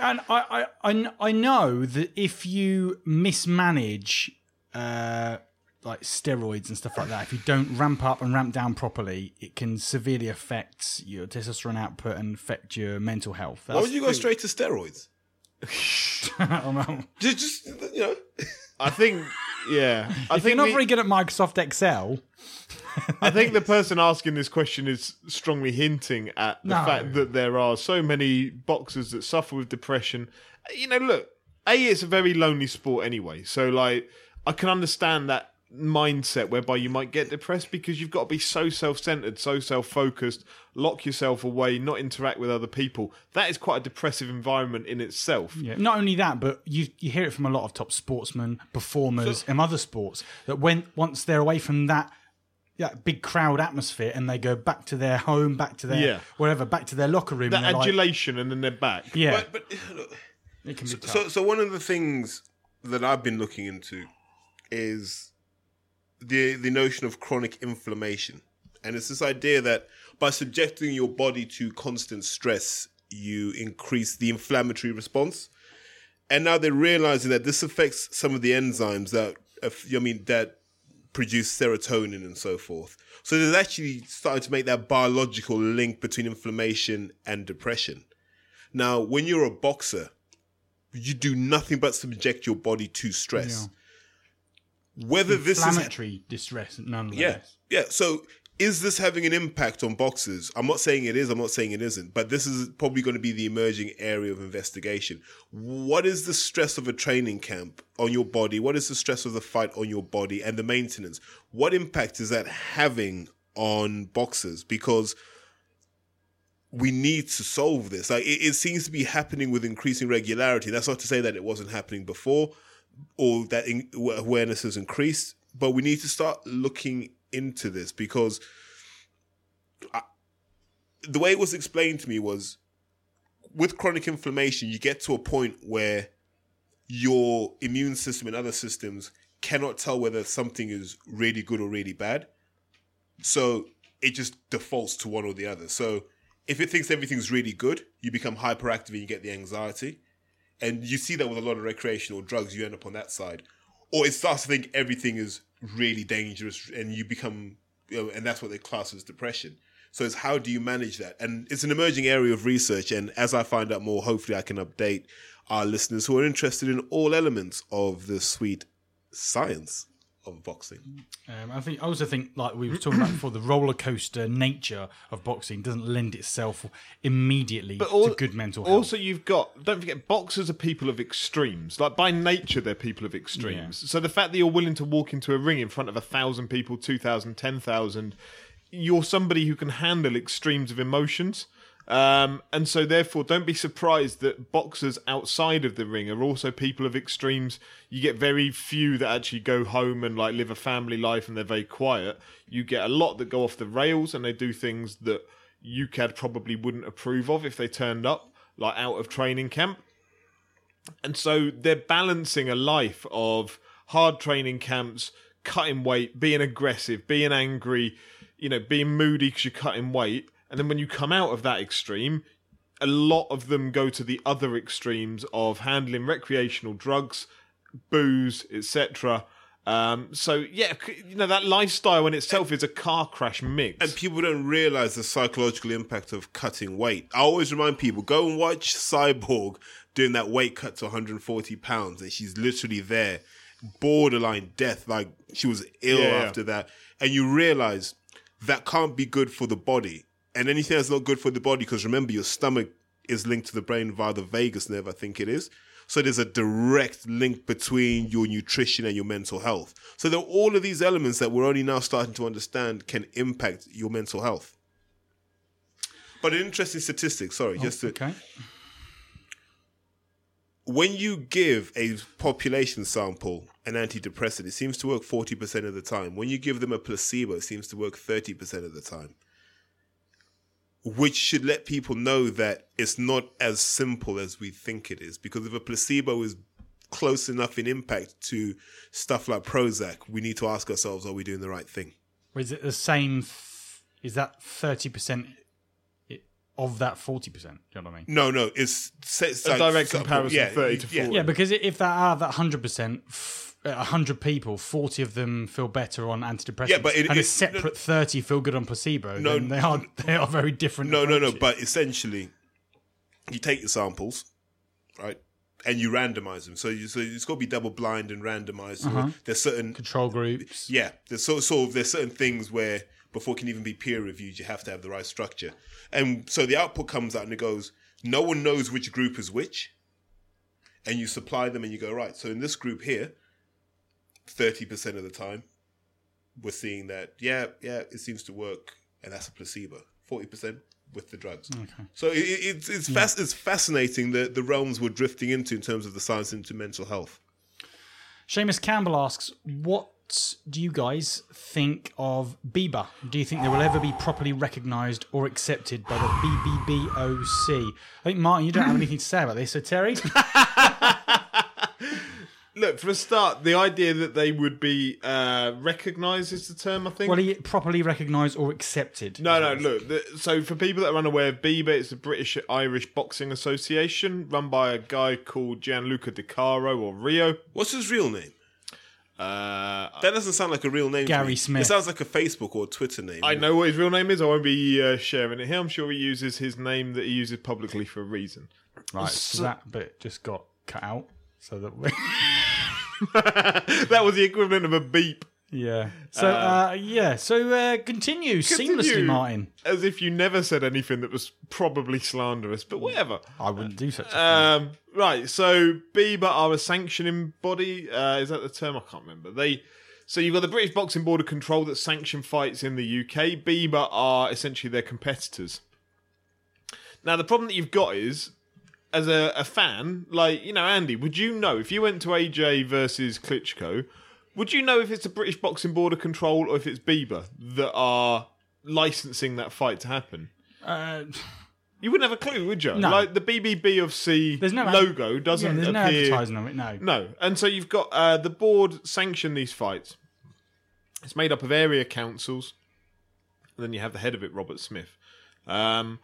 and I, I, I, I know that if you mismanage uh, like steroids and stuff like that, if you don't ramp up and ramp down properly, it can severely affect your testosterone output and affect your mental health. Why would you go straight to steroids? [laughs] Oh, go? Just, just you know, I think, yeah. I if think you're not the- very good at Microsoft Excel, I think the person asking this question is strongly hinting at the No. fact that there are so many boxers that suffer with depression. You know, look, A, it's a very lonely sport anyway. So, like, I can understand that mindset whereby you might get depressed because you've got to be so self centered, so self focused, lock yourself away, not interact with other people. That is quite a depressive environment in itself. Yeah. Not only that, but you you hear it from a lot of top sportsmen, performers, and other sports that when once they're away from that that big crowd atmosphere and they go back to their home, back to their Yeah. wherever, back to their locker room, That and they're like, adulation and then they're back. yeah, but, but look, it can be tough. so so one of the things that I've been looking into is the the notion of chronic inflammation, and it's this idea that by subjecting your body to constant stress, you increase the inflammatory response. And now they're realizing that this affects some of the enzymes that uh, I mean that produce serotonin and so forth. So they're actually starting to make that biological link between inflammation and depression. Now, when you're a boxer, you do nothing but subject your body to stress. Whether this is inflammatory distress, nonetheless. yeah, yeah. So is this having an impact on boxers? I'm not saying it is. I'm not saying it isn't. But this is probably going to be the emerging area of investigation. What is the stress of a training camp on your body? What is the stress of the fight on your body and the maintenance? What impact is that having on boxers? Because we need to solve this. Like it, it seems to be happening with increasing regularity. That's not to say that it wasn't happening before or that in, awareness has increased, but we need to start looking into this because I, the way it was explained to me was with chronic inflammation, you get to a point where your immune system and other systems cannot tell whether something is really good or really bad. So it just defaults to one or the other. So if it thinks everything's really good, you become hyperactive and you get the anxiety. And you see that with a lot of recreational drugs, you end up on that side. Or it starts to think everything is really dangerous and you become, you know, and that's what they class as depression. So it's how do you manage that? And it's an emerging area of research. And as I find out more, hopefully I can update our listeners who are interested in all elements of the sweet science of boxing. Um, I think I also think like we were talking about before, the roller coaster nature of boxing doesn't lend itself immediately al- to good mental health. Also, you've got don't forget boxers are people of extremes. Like by nature, they're people of extremes. So the fact that you're willing to walk into a ring in front of a thousand people, two thousand, ten thousand, you're somebody who can handle extremes of emotions. Um, and so, therefore, don't be surprised that boxers outside of the ring are also people of extremes. You get very few that actually go home and like live a family life and they're very quiet. You get a lot that go off the rails and they do things that UKAD probably wouldn't approve of if they turned up, like out of training camp. And so they're balancing a life of hard training camps, cutting weight, being aggressive, being angry, you know, being moody because you're cutting weight. And then when you come out of that extreme, a lot of them go to the other extremes of handling recreational drugs, booze, etc. Um, so yeah, you know that lifestyle in itself is a car crash mix. And people don't realize the psychological impact of cutting weight. I always remind people go and watch Cyborg doing that weight cut to 140 pounds, and she's literally there, borderline death. Like she was ill Yeah. after that. And you realize that can't be good for the body. And anything that's not good for the body, because remember, your stomach is linked to the brain via the vagus nerve, I think it is. So there's a direct link between your nutrition and your mental health. So there are all of these elements that we're only now starting to understand can impact your mental health. But an interesting statistic, sorry, oh, just to, okay. when you give a population sample an antidepressant, it seems to work 40% of the time. When you give them a placebo, it seems to work 30% of the time. Which should let people know that it's not as simple as we think it is. Because if a placebo is close enough in impact to stuff like Prozac, we need to ask ourselves, are we doing the right thing? Or is it the same? Th- is that thirty percent of that forty percent? Do you know what I mean? No, no, it's, it's A direct comparison, 30 to 40. Yeah, because if that are that hundred percent, Uh, hundred people, forty of them feel better on antidepressants, Yeah, but it- and a it- separate thirty feel good on placebo. No, then they are they are very different. No, no, no. But essentially, you take the samples, right, and you randomize them. So, you, so it's got to be double blind and randomized. So uh-huh. There's certain, control groups. yeah, there's sort, sort of there's certain things where before it can even be peer reviewed, you have to have the right structure. And so the output comes out and it goes, no one knows which group is which, and you supply them and you go right. So in this group here, thirty percent of the time, we're seeing that yeah, yeah, it seems to work, and that's a placebo. Forty percent with the drugs. So it, it, it's it's, fas- it's fascinating the the realms we're drifting into in terms of the science into mental health. Seamus Campbell asks, "What do you guys think of BIBA? Do you think they will ever be properly recognised or accepted by the BBBOC?" I think Martin, you don't have anything to say about this, so Terry. [laughs] [laughs] Look, for a start, the idea that they would be uh, recognised is the term, I think. Well, he properly recognised or accepted? no, no, look. The, so, for people that are unaware, of BIBA it's the British Irish Boxing Association, run by a guy called Gianluca Di Caro or Rio. What's his real name? Uh, That doesn't sound like a real name. to Gary me. Smith. It sounds like a Facebook or Twitter name. I know what his real name is. I won't be uh, sharing it here. I'm sure he uses his name that he uses publicly for a reason. Right, so that bit just got cut out, so that we. [laughs] [laughs] That was the equivalent of a beep. yeah. So uh, yeah. So uh, continue, seamlessly, Martin. As if you never said anything that was probably slanderous, but whatever. I wouldn't do such a thing. Um, right, so BIBA are a sanctioning body. Uh, is that the term? I can't remember. They so you've got the British Boxing Board of Control that sanction fights in the UK. BIBA are essentially their competitors. Now the problem that you've got is, as a, a fan, like you know, Andy, would you know if you went to AJ versus Klitschko? Would you know if it's the British Boxing Board of Control or if it's BIBA that are licensing that fight to happen? Uh, You wouldn't have a clue, would you? No. Like the BBB of C no logo yeah, doesn't there's no advertising of it. No. No, and so you've got uh, the board sanction these fights. It's made up of area councils, and then you have the head of it, Robert Smith. Um,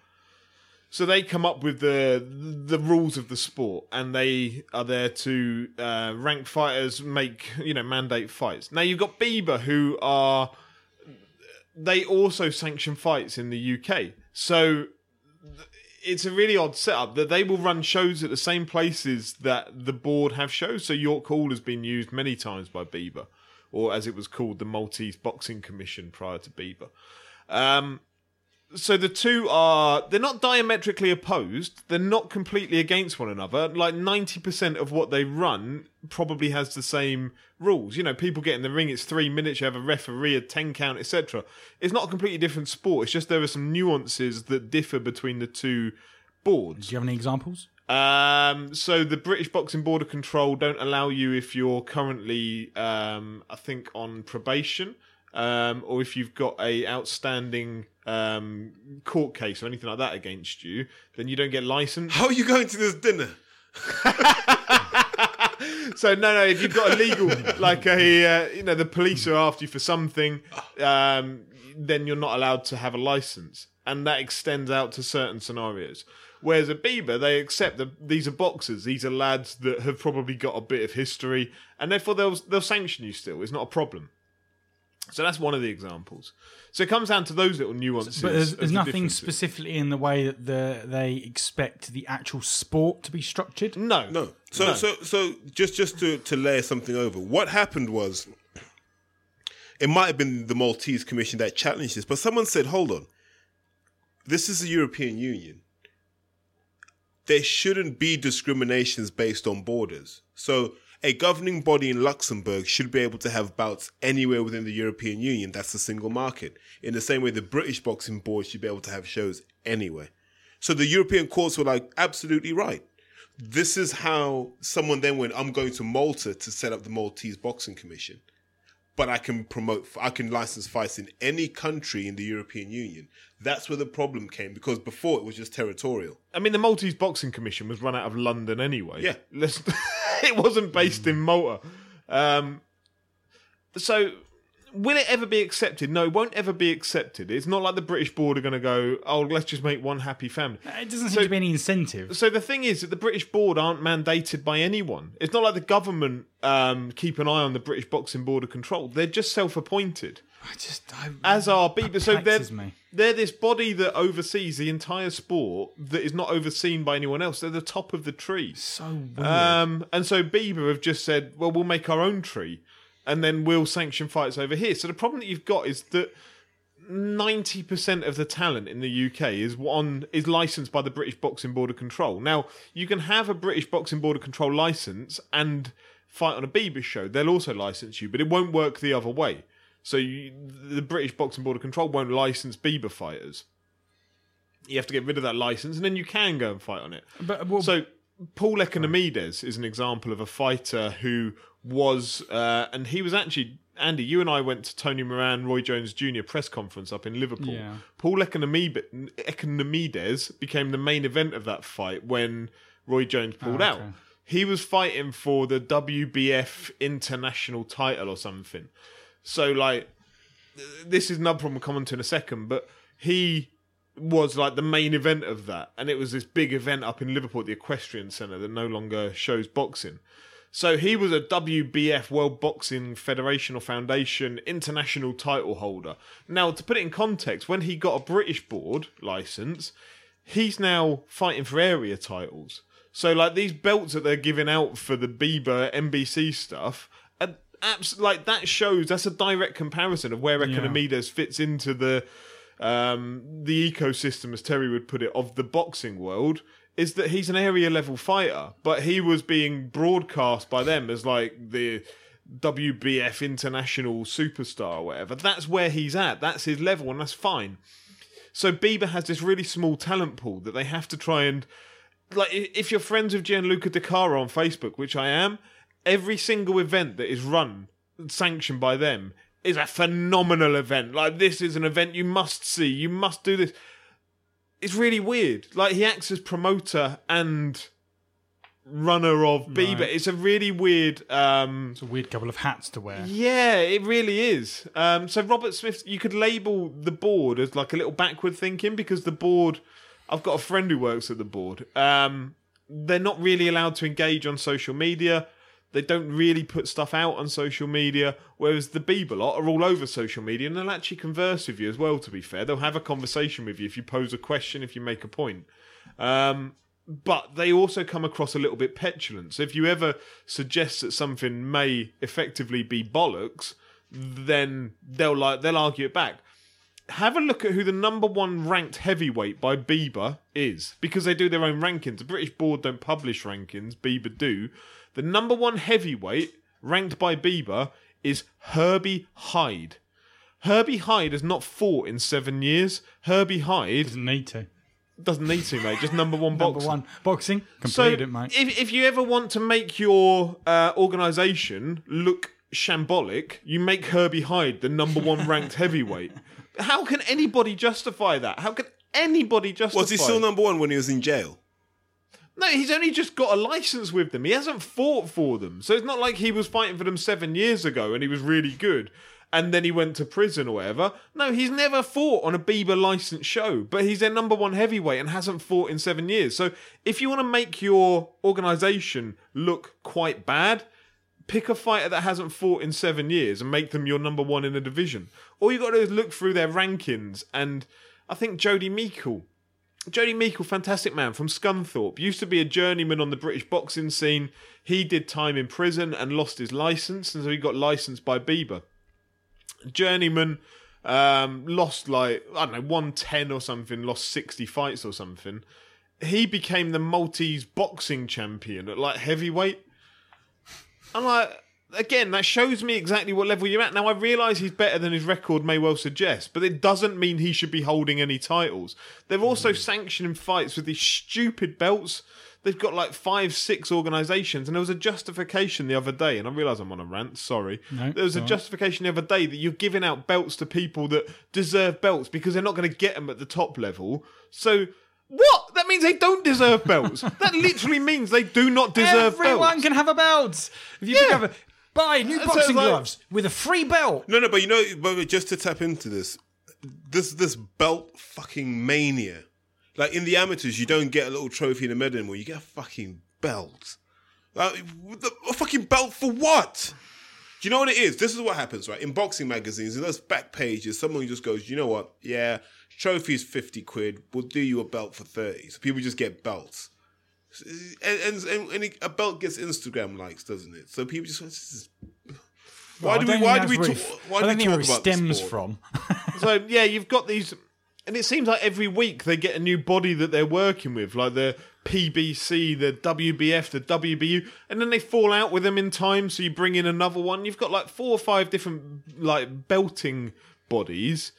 so they come up with the the rules of the sport, and they are there to uh, rank fighters, make you know mandate fights. Now you've got BIBA, who are they also sanction fights in the UK. So it's a really odd setup that they will run shows at the same places that the board have shows. So York Hall has been used many times by BIBA, or as it was called, the Maltese Boxing Commission prior to BIBA. Um, so the two are they're not diametrically opposed they're not completely against one another like 90% of what they run probably has the same rules. You know people get in the ring it's three minutes you have a referee a 10 count etc it's not a completely different sport it's just there are some nuances that differ between the two boards. Do you have any examples? um, so the British Boxing Board of Control don't allow you if you're currently, um, I think, on probation, um, or if you've got a outstanding um, court case or anything like that against you, then you don't get licensed. How are you going to this dinner? [laughs] So no, no, if you've got a legal, like a, uh, you know, the police are after you for something, um, then you're not allowed to have a license, and that extends out to certain scenarios. Whereas at BIBA, they accept that these are boxers, these are lads that have probably got a bit of history, and therefore they'll they'll sanction you still. It's not a problem. So that's one of the examples. So it comes down to those little nuances. But there's, there's the nothing specifically in the way that the, they expect the actual sport to be structured. No, No. So so so just just to to layer something over. What happened was it might have been the Maltese Commission that challenged this, but someone said, "Hold on. This is the European Union. There shouldn't be discriminations based on borders. So a governing body in Luxembourg should be able to have bouts anywhere within the European Union. That's the single market. In the same way, the British Boxing Board should be able to have shows anywhere. So the European courts were like, absolutely right this is how someone then went i'm going to malta to set up the maltese boxing commission but i can promote i can license fights in any country in the european union that's where the problem came because before it was just territorial I mean, the Maltese Boxing Commission was run out of London anyway. Yeah. Let's, [laughs] [laughs] it wasn't based in Malta. Um, so, will it ever be accepted? No, it won't ever be accepted. It's not like the British board are going to go, oh, let's just make one happy family. It doesn't seem So- to be any incentive. So the thing is that the British board aren't mandated by anyone. It's not like the government um, keep an eye on the British Boxing Board of Control. They're just self-appointed I just I, as are BIBA. So they're, me. they're this body that oversees the entire sport that is not overseen by anyone else. They're the top of the tree. so weird. Um, and so BIBA have just said, well, we'll make our own tree and then we'll sanction fights over here. So the problem that you've got is that 90% of the talent in the UK is on is licensed by the British Boxing Board of Control. Now, you can have a British Boxing Board of Control license and fight on a BIBA show. They'll also license you, but it won't work the other way. So you, the British Boxing Board of Control won't license BIBA fighters. You have to get rid of that license, and then you can go and fight on it. but well, So Paul Economides is an example of a fighter who was, uh, and he was actually Andy. You and I went to Tony Moran, Roy Jones Jr. press conference up in Liverpool. Yeah. Paul Economides, became the main event of that fight when Roy Jones pulled Oh, out. He was fighting for the WBF international title or something. So like, this is another problem we'll come on to in a second, but he was like the main event of that, and it was this big event up in Liverpool at the Equestrian Centre that no longer shows boxing. So he was a WBF World Boxing Federation or Foundation international title holder. Now, to put it in context, when he got a British board license, he's now fighting for area titles. So, like these belts that they're giving out for the BIBA MBC stuff, abs- like that shows that's a direct comparison of where Economides fits into the um, the ecosystem, as Terry would put it, of the boxing world. Is that he's an area level fighter, but he was being broadcast by them as like the WBF international superstar or whatever. That's where he's at. That's his level, and that's fine. So BIBA has this really small talent pool that they have to try and like. If you're friends with Gianluca De on Facebook, which I am, every single event that is run sanctioned by them is a phenomenal event. Like this is an event you must see. You must do this. It's really weird. Like he acts as promoter and runner of BIBA. Right. It's a really weird. um it's a weird couple of hats to wear. yeah, it really is. Um, so Robert Smith, you could label the board as like a little backward thinking because the board. I've got a friend who works at the board. Um, they're not really allowed to engage on social media. They don't really put stuff out on social media, whereas the BIBA lot are all over social media and they'll actually converse with you as well. To be fair, they'll have a conversation with you if you pose a question, if you make a point. Um, but they also come across a little bit petulant. So if you ever suggest that something may effectively be bollocks, then they'll like they'll argue it back. Have a look at who the number one ranked heavyweight by BIBA is, because they do their own rankings. The British board don't publish rankings, BIBA do. The number one heavyweight ranked by BIBA is Herbie Hide. Herbie Hide has not fought in seven years. Herbie Hide Doesn't need to. doesn't need to, mate. Just number one [laughs] Number boxer. one boxing. So Completed it, mate. if if you ever want to make your uh, organisation look shambolic, you make Herbie Hide the number one [laughs] ranked heavyweight. How can anybody justify that? How can anybody justify? Was he still number one when he was in jail? No, he's only just got a license with them. He hasn't fought for them. So it's not like he was fighting for them seven years ago and he was really good and then he went to prison or whatever. No, he's never fought on a BIBA licensed show, but he's their number one heavyweight and hasn't fought in seven years. So if you want to make your organisation look quite bad, pick a fighter that hasn't fought in seven years and make them your number one in a division. All you got to do is look through their rankings and I think Jody Meikle Jody Meikle, fantastic man from Scunthorpe, used to be a journeyman on the British boxing scene. He did time in prison and lost his license, and so he got licensed by BIBA. Journeyman um, lost like I don't know one ten or something, lost sixty fights or something. He became the Maltese boxing champion at like heavyweight. I'm like, again, that shows me exactly what level you're at. Now, I realise he's better than his record may well suggest, but it doesn't mean he should be holding any titles. They're also mm. sanctioning fights with these stupid belts. They've got like five, six organisations, and there was a justification the other day, and I realise I'm on a rant, sorry. No, there was a justification the other day that you're giving out belts to people that deserve belts because they're not going to get them at the top level. So, what? That means they don't deserve belts. [laughs] that literally means they do not deserve Everyone belts. Everyone can have a belt. If you Yeah. up a, buy new boxing like- gloves with a free belt. No, no, but you know, but just to tap into this, this this belt fucking mania. Like in the amateurs, you don't get a little trophy and a medal anymore. You get a fucking belt. Uh, like, the- a fucking belt for what? Do you know what it is? This is what happens, right? In boxing magazines, in those back pages, someone just goes, you know what? Yeah, trophy is 50 quid. We'll do you a belt for 30. So people just get belts. And, and, and, and a belt gets Instagram likes, doesn't it? So people just is, why I do we why do we talk, why I do we talk about stems from. [laughs] so yeah, you've got these, and it seems like every week they get a new body that they're working with, like the PBC, the WBF, the WBU, and then they fall out with them in time. So you bring in another one. You've got like four or five different like belting bodies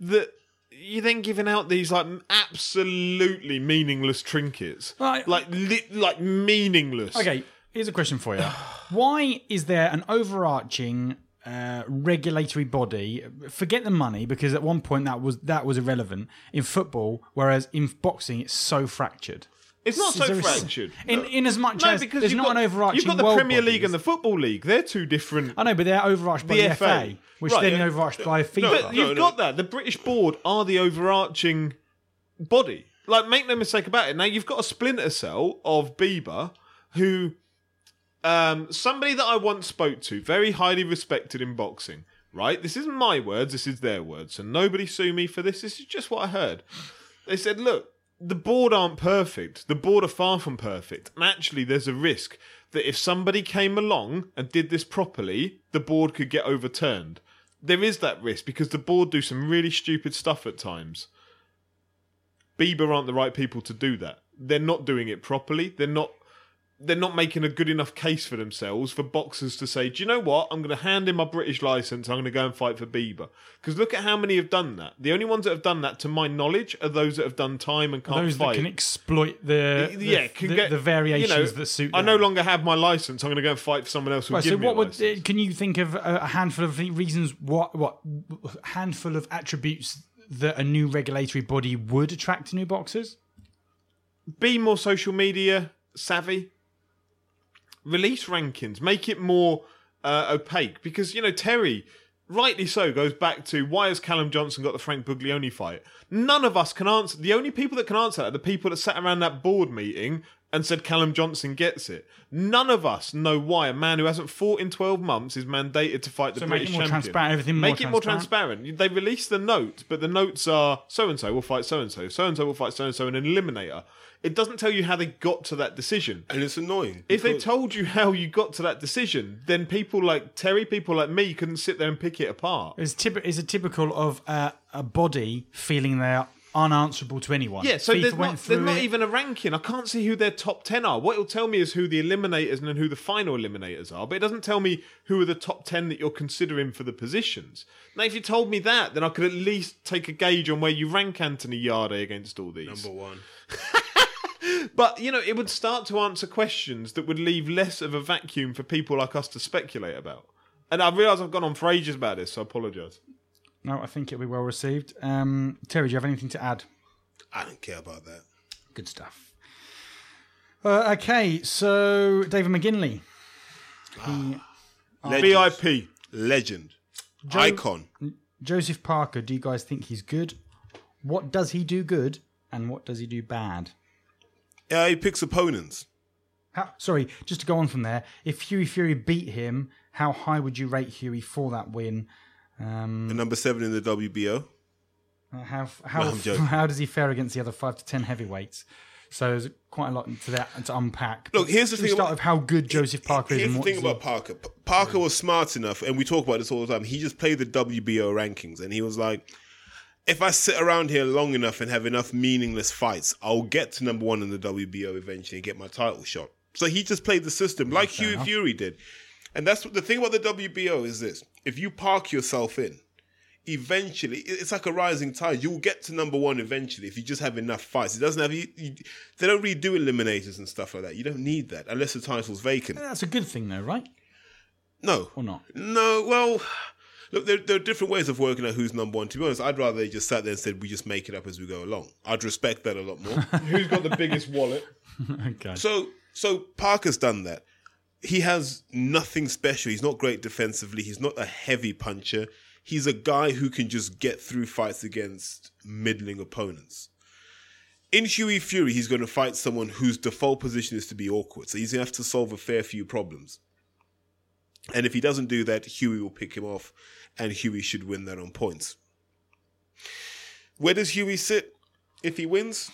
that. You're then giving out these like absolutely meaningless trinkets, Right. like li- like meaningless. Okay, here's a question for you. [sighs] Why is there an overarching uh, regulatory body? Forget the money because at one point that was that was irrelevant in football, whereas in boxing it's so fractured. It's not so Is a- fractured. In in as much No, as because there's you've not got, an overarching. You've got the world Premier body. League and the Football League. They're two different. I know, but they're overarched by The the, FA. FA, which Right, then yeah. overarched by FIFA. But No, you've no. got that. The British board are the overarching body. Like, make no mistake about it. Now you've got a splinter cell of BIBA, who, um, somebody that I once spoke to, very highly respected in boxing. Right, this isn't my words. This is their words. So nobody sue me for this. This is just what I heard. They said, look, the board aren't perfect. The board are far from perfect. And actually, there's a risk that if somebody came along and did this properly, the board could get overturned. There is that risk because the board do some really stupid stuff at times. BIBA aren't the right people to do that. They're not doing it properly. They're not they're not making a good enough case for themselves for boxers to say, do you know what? I'm going to hand in my British license. I'm going to go and fight for BIBA. Because look at how many have done that. The only ones that have done that, to my knowledge, are those that have done time and can't Those fight. that can exploit the, the yeah, can the, get the variations you know, that suit. I no longer have my license. I'm going to go and fight for someone else who Right, so what would license. uh, can you think of a a handful of reasons what what handful of attributes that a new regulatory body would attract new boxers? be more social media savvy. Release rankings, make it more uh, opaque because you know Terry, rightly so, goes back to why has Callum Johnson got the Frank Buglioni fight? None of us can answer. The only people that can answer that are the people that sat around that board meeting and said Callum Johnson gets it. None of us know why a man who hasn't fought in 12 months is mandated to fight the So make it more champion. transparent, everything more Make it more transparent. They release the note, but the notes are so and so will fight so and so, so and so will fight so and so, and an eliminator. It doesn't tell you how they got to that decision. and it's annoying. If they told you how you got to that decision, then people like Terry, people like me, couldn't sit there and pick it apart. Is typ- is a typical of uh, a body feeling they're unanswerable to anyone. Yeah, so FIFA there's not, through there's not even a ranking. I can't see who their top 10 are. What it'll tell me is who the eliminators and then who the final eliminators are, but it doesn't tell me who are the top 10 that you're considering for the positions. Now, if you told me that, then I could at least take a gauge on where you rank Anthony Yarde against all these. number one. [laughs] But, you know, it would start to answer questions that would leave less of a vacuum for people like us to speculate about. And I realise I've gone on for ages about this, so I apologise. No, I think it'll be well received. Um, Terry, do you have anything to add? I don't care about that. Good stuff. Uh, okay, so David McGinley. He, Legend. VIP. Legend. Icon. Joseph Parker, do you guys think he's good? What does he do good and what does he do bad? Yeah, he picks opponents. How, sorry, just to go on from there, if Hughie Fury beat him, how high would you rate Hughie for that win? Um, And number seven in the WBO. Uh, How how No, [laughs] how does he fare against the other five to ten heavyweights? So there's quite a lot to that to unpack. Look, here's the thing start about- with how good Joseph Parker is. Here's the thing does he- about Parker. Parker was smart enough, and we talk about this all the time. He just played the WBO rankings, and he was like, if I sit around here long enough and have enough meaningless fights, I'll get to number one in the WBO eventually and get my title shot. So he just played the system like Hughie enough. Fury did. And that's what the thing about the WBO is this: if you park yourself in, eventually it's like a rising tide. You'll get to number one eventually if you just have enough fights. It doesn't have you, you they don't really do eliminators and stuff like that. You don't need that unless the title's vacant. That's a good thing, though, right? No, Or not? no. Well, look, there, there are different ways of working out who's number one. To be honest, I'd rather they just sat there and said we just make it up as we go along. I'd respect that a lot more. [laughs] Who's got the biggest wallet? [laughs] okay. So so Parker's done that. He has nothing special. He's not great defensively. He's not a heavy puncher. He's a guy who can just get through fights against middling opponents. In Hughie Fury, he's going to fight someone whose default position is to be awkward. So he's going to have to solve a fair few problems. And if he doesn't do that, Hughie will pick him off, and Hughie should win that on points. Where does Hughie sit if he wins?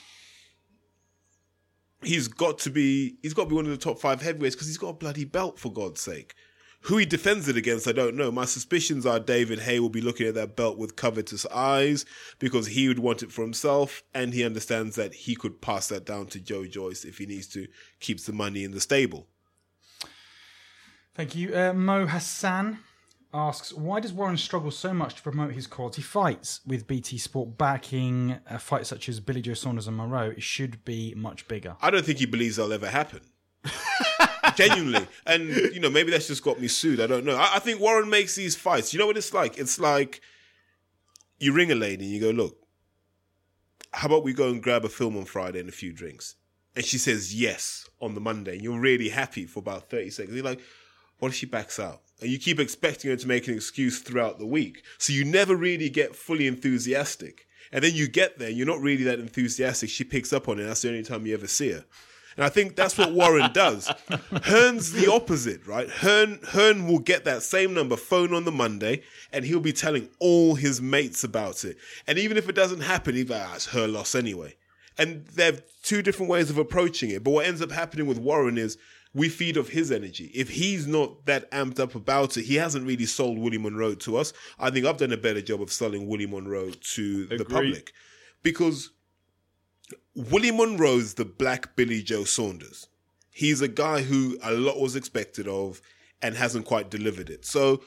he's got to be he's got to be one of the top five heavyweights because he's got a bloody belt for God's sake. Who he defends it against, I don't know. My suspicions are David Haye will be looking at that belt with covetous eyes because he would want it for himself, and he understands that he could pass that down to Joe Joyce if he needs to, keeps the money in the stable. Thank you. Uh, Mo Hassan asks, why does Warren struggle so much to promote his quality fights with BT Sport backing uh, a fight such as Billy Joe Saunders and Monroe? It should be much bigger. I don't think he believes that'll ever happen. [laughs] Genuinely. And, you know, maybe that's just got me sued. I don't know. I, I think Warren makes these fights. You know what it's like? It's like you ring a lady and you go, look, how about we go and grab a film on Friday and a few drinks? And she says yes on the Monday. And you're really happy for about 30 seconds. You're like, what if she backs out? And you keep expecting her to make an excuse throughout the week. So you never really get fully enthusiastic. And then you get there, you're not really that enthusiastic. She picks up on it. That's the only time you ever see her. And I think that's what Warren does. [laughs] Hearn's the opposite, right? Hearn, Hearn will get that same number phone on the Monday and he'll be telling all his mates about it. And even if it doesn't happen, he's like, ah, it's her loss anyway. And they have two different ways of approaching it. But what ends up happening with Warren is we feed off his energy. If he's not that amped up about it, he hasn't really sold Willie Monroe to us. I think I've done a better job of selling Willie Monroe to the public. Because Willie Monroe's the black Billy Joe Saunders. He's a guy who a lot was expected of and hasn't quite delivered it. So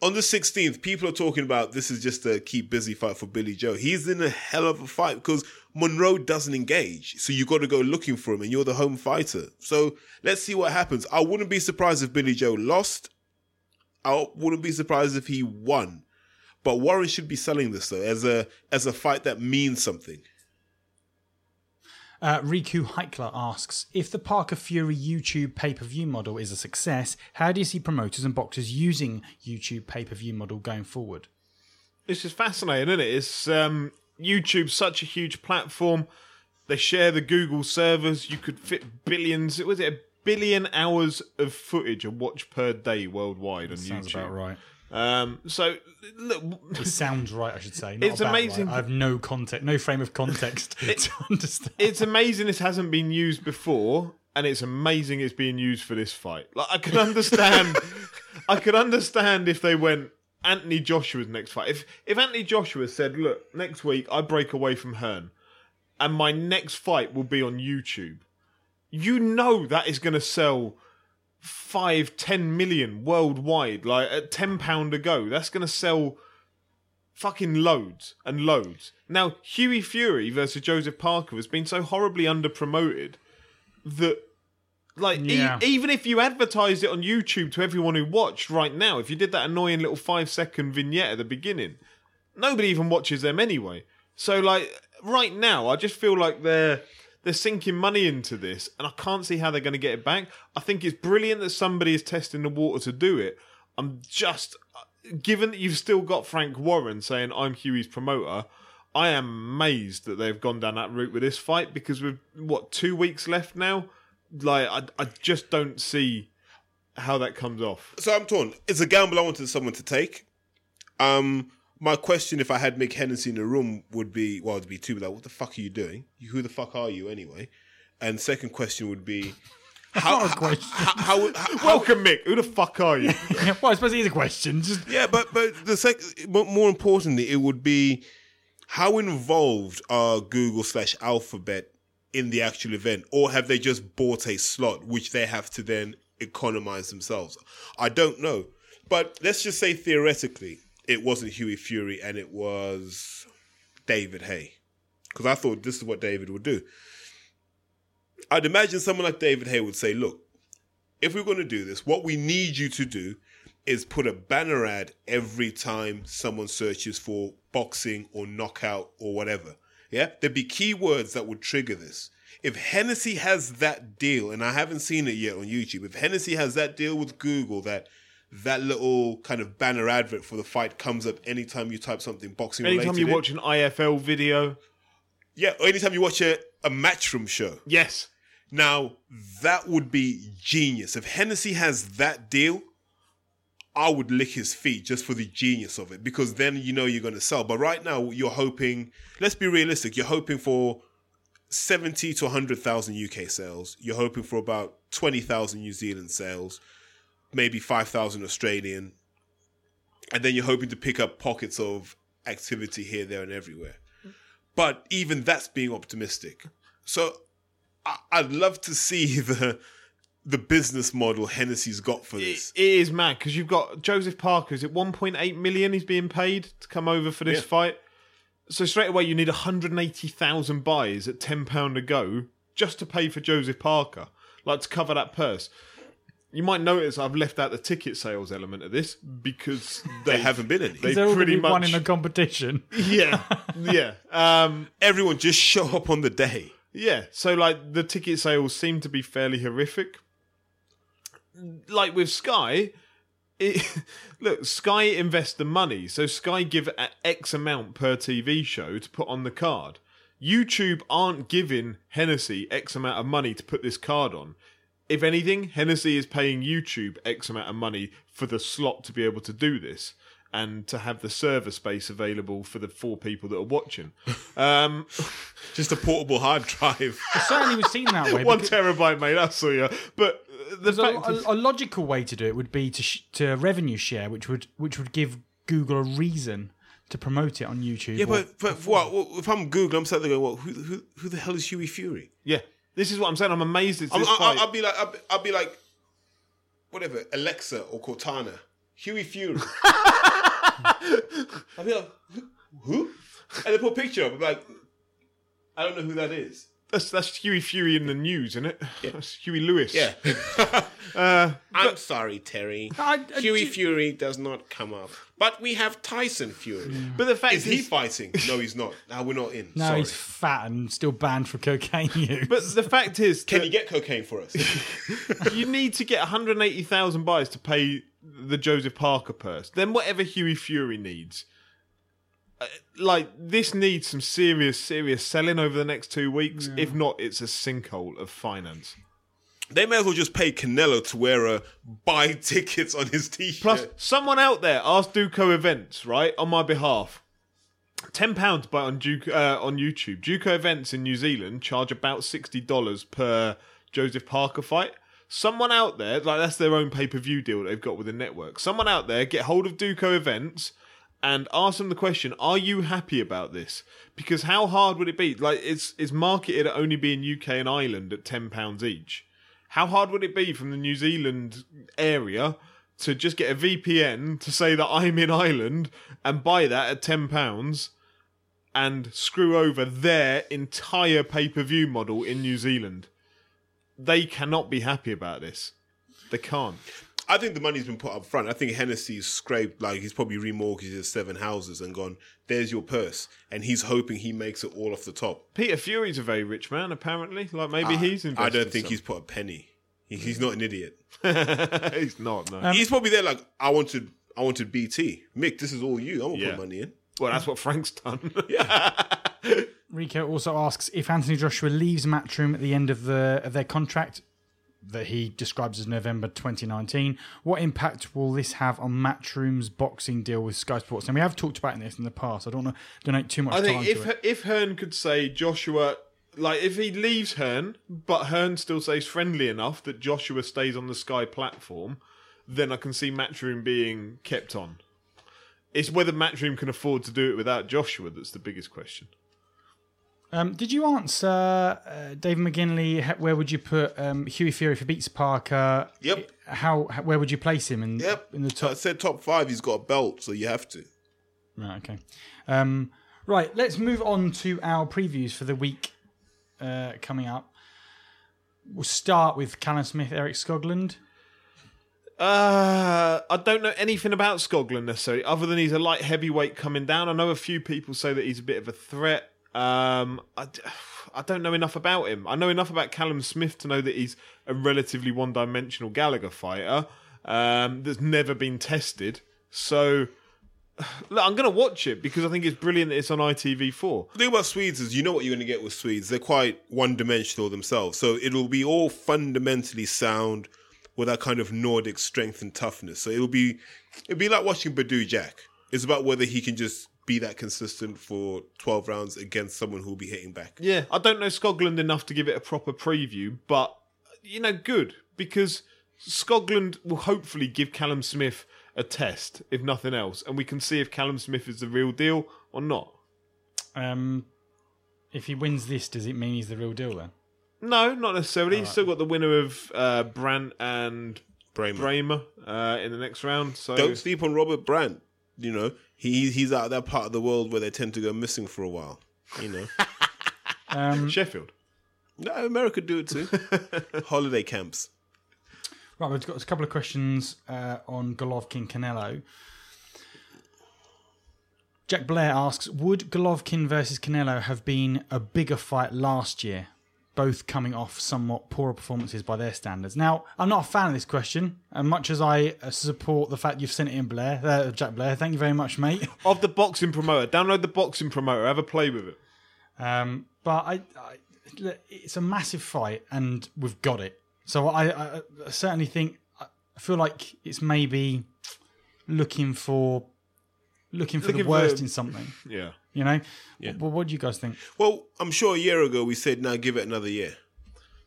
on the 16th, people are talking about this is just a keep busy fight for Billy Joe. He's in a hell of a fight because Monroe doesn't engage. So you've got to go looking for him and you're the home fighter. So let's see what happens. I wouldn't be surprised if Billy Joe lost. I wouldn't be surprised if he won. But Warren should be selling this though as a as a fight that means something. Uh, Riku Heikler asks If the Parker Fury YouTube pay per view model is a success, how do you see promoters and boxers using YouTube pay per view model going forward? This is fascinating, isn't it? It's um, YouTube's such a huge platform. They share the Google servers. You could fit billions. Was it a billion hours of footage of watch per day worldwide on Sounds YouTube? about right. Um, so look, [laughs] It sounds right, I should say. Not It's about amazing. right. I have no context, no frame of context [laughs] to understand. it's amazing this hasn't been used before, and it's amazing it's being used for this fight. Like I can understand, [laughs] I could understand if they went Anthony Joshua's next fight. If if Anthony Joshua said, "Look, next week I break away from Hearn, and my next fight will be on YouTube," you know that is going to sell five, ten million worldwide. Like at ten pound a go, that's going to sell fucking loads and loads. Now, Hughie Fury versus Joseph Parker has been so horribly under promoted that, like, e- even if you advertised it on YouTube to everyone who watched right now, if you did that annoying little five second vignette at the beginning, nobody even watches them anyway. So, like, right now, I just feel like they're. They're sinking money into this, and I can't see how they're going to get it back. I think it's brilliant that somebody is testing the water to do it. I'm just given that you've still got Frank Warren saying I'm Hughie's promoter, I am amazed that they've gone down that route with this fight because with what two weeks left now, like I, I just don't see how that comes off. So I'm torn. It's a gamble I wanted someone to take. Um, my question, if I had Mick Hennessy in the room, would be well, it'd be two. Like, what the fuck are you doing? Who the fuck are you anyway? And second question would be, how, not a question. how, how, how, how- Welcome, Mick. Who the fuck are you? [laughs] well, I suppose it is a question. Just yeah, but but the sec- but more importantly, it would be how involved are Google slash Alphabet in the actual event, or have they just bought a slot which they have to then economize themselves? I don't know, but let's just say theoretically, it wasn't Hughie Fury and it was David Haye, because I thought this is what David would do. I'd imagine someone like David Haye would say, "Look, if we're going to do this, what we need you to do is put a banner ad every time someone searches for boxing or knockout or whatever. Yeah, there'd be keywords that would trigger this. If Hennessy has that deal, and I haven't seen it yet on YouTube, if Hennessy has that deal with Google that that little kind of banner advert for the fight comes up anytime you type something boxing related. Anytime you in- watch an IFL video, yeah, or anytime you watch a, a matchroom show, yes, now, that would be genius. If Hennessy has that deal, I would lick his feet just for the genius of it because then you know you're going to sell. But right now, you're hoping, let's be realistic, you're hoping for 70 to 100,000 UK sales. You're hoping for about 20,000 New Zealand sales, maybe 5,000 Australian. And then you're hoping to pick up pockets of activity here, there, and everywhere. But even that's being optimistic. So I- I'd love to see [laughs] the the business model Hennessy's got for it, this. it is mad because you've got Joseph Parker. Is it 1.8 million he's being paid to come over for this Yeah. fight? So straight away you need 180,000 buys at 10 pound a go just to pay for Joseph Parker, like to cover that purse. You might notice I've left out the ticket sales element of this because [laughs] There they haven't been any. they they're all pretty pretty one much in the competition. [laughs] [laughs] yeah yeah um, Everyone just show up on the day. Yeah, so like the ticket sales seem to be fairly horrific. Like with Sky, it, [laughs] look, Sky invest the money, so Sky give a X amount per TV show to put on the card. YouTube aren't giving Hennessy X amount of money to put this card on. If anything, Hennessy is paying YouTube X amount of money for the slot to be able to do this and to have the server space available for the four people that are watching. [laughs] Um, Just a portable hard drive. Certainly, was seen that [laughs] way. one because- terabyte, mate. That's all you. But the fact a, is, a logical way to do it would be to sh- to revenue share, which would which would give Google a reason to promote it on YouTube. Yeah, but but what, what if I'm Google? I'm sat there going, well, who, who who the hell is Hughie Fury? yeah, this is what I'm saying. I'm amazed it's I'm, this I, fight. I'll be like, I'll, be- I'll be like, whatever, Alexa or Cortana, Hughie Fury. [laughs] I'll be like, who? who? And they put a picture up. I'm like, I don't know who that is. That's that's Hughie Fury in the news, isn't it? [laughs] That's Huey Lewis. Yeah. [laughs] Uh, I'm sorry, Terry. I- I Hughie do- Fury does not come up. But we have Tyson Fury. but the fact Is is, he fighting? [laughs] No, he's not. Now we're not in. no, Sorry. he's fat and still banned for cocaine use. but the fact is, Can you get cocaine for us? you need to get 180,000 buys to pay the Joseph Parker purse. Then whatever Hughie Fury needs. Like this needs some serious, serious selling over the next two weeks. If not, it's a sinkhole of finance. They may as well just pay Canelo to wear a buy [laughs] tickets on his t-shirt. Plus, someone out there asked Duco Events, right, on my behalf. Ten pounds buy on Duke uh, on YouTube. Duco Events in New Zealand charge about sixty dollars per Joseph Parker fight. Someone out there, like that's their own pay per view deal they've got with the network. Someone out there, get hold of Duco Events and ask them the question: Are you happy about this? Because how hard would it be? Like it's it's marketed at only being UK and Ireland at ten pounds each. How hard would it be from the New Zealand area to just get a VPN to say that I'm in Ireland and buy that at ten pounds and screw over their entire pay per view model in New Zealand? They cannot be happy about this. They can't. I think the money's been put up front. I think Hennessy's scraped like he's probably remortgaged his seven houses and gone. There's your purse, and he's hoping he makes it all off the top. Peter Fury's a very rich man, apparently. Like maybe he's invested. I don't think some. he's put a penny. He, he's not an idiot. [laughs] he's not. No. Um, he's probably there like I wanted. I wanted BT. Mick, this is all you. I won't Yeah. put money in. well, that's what Frank's done. [laughs] yeah. Rico also asks if Anthony Joshua leaves Matchroom at the end of the of their contract that he describes as November 2019, what impact will this have on Matchroom's boxing deal with Sky Sports? And we have talked about this in the past. I don't want to donate too much I time think if it. if Hearn could say Joshua, like if he leaves Hearn, but Hearn still stays friendly enough that Joshua stays on the Sky platform, then I can see Matchroom being kept on. It's whether Matchroom can afford to do it without Joshua that's the biggest question. Um, did you answer uh, Dave McGinley? Where would you put um, Hughie Fury if he beats Parker? Yep. How, how where would you place him in? Yep. In the top. I said top five. He's got a belt, so you have to. Right, okay. Um, right, let's move on to our previews for the week uh, coming up. We'll start with Callum Smith, Erik Skoglund. Uh, I don't know anything about Skoglund necessarily, other than he's a light heavyweight coming down. I know a few people say that he's a bit of a threat. Um, I, [sighs] I don't know enough about him. I know enough about Callum Smith to know that he's a relatively one-dimensional Gallagher fighter um, that's never been tested. So, [sighs] look, I'm going to watch it because I think it's brilliant that it's on ITV4. The thing about Swedes is you know what you're going to get with Swedes. They're quite one dimensional themselves. So it'll be all fundamentally sound with that kind of Nordic strength and toughness. So it'll be it'll be like watching Badou Jack. It's about whether he can just be that consistent for 12 rounds against someone who'll be hitting back. Yeah, I don't know Skoglund enough to give it a proper preview, but you know, good because Skoglund will hopefully give Callum Smith a test, if nothing else, and we can see if Callum Smith is the real deal or not. Um, if he wins this, does it mean he's the real deal then? No, not necessarily. He's still got the winner of uh, Brant and Brähmer. Brähmer uh, in the next round. So Don't sleep on Robert Brant. You know, he he's out of that part of the world where they tend to go missing for a while. You know, [laughs] Um, Sheffield. no, America do it too. [laughs] Holiday camps. right, we've got a couple of questions uh, on Golovkin Canelo. Jack Blair asks Would Golovkin versus Canelo have been a bigger fight last year? Both coming off somewhat poorer performances by their standards. Now, I'm not a fan of this question, and much as I uh, support the fact you've sent it in, Blair, uh, Jack Blair, thank you very much, mate. [laughs] Of the boxing promoter. Download the boxing promoter. Have a play with it. Um, but I, I, it's a massive fight, and we've got it. So I, I, I certainly think I feel like it's maybe looking for looking for Looking the for- worst in something. Yeah. You know. Yeah. Well, what do you guys think? Well, I'm sure a year ago we said now give it another year.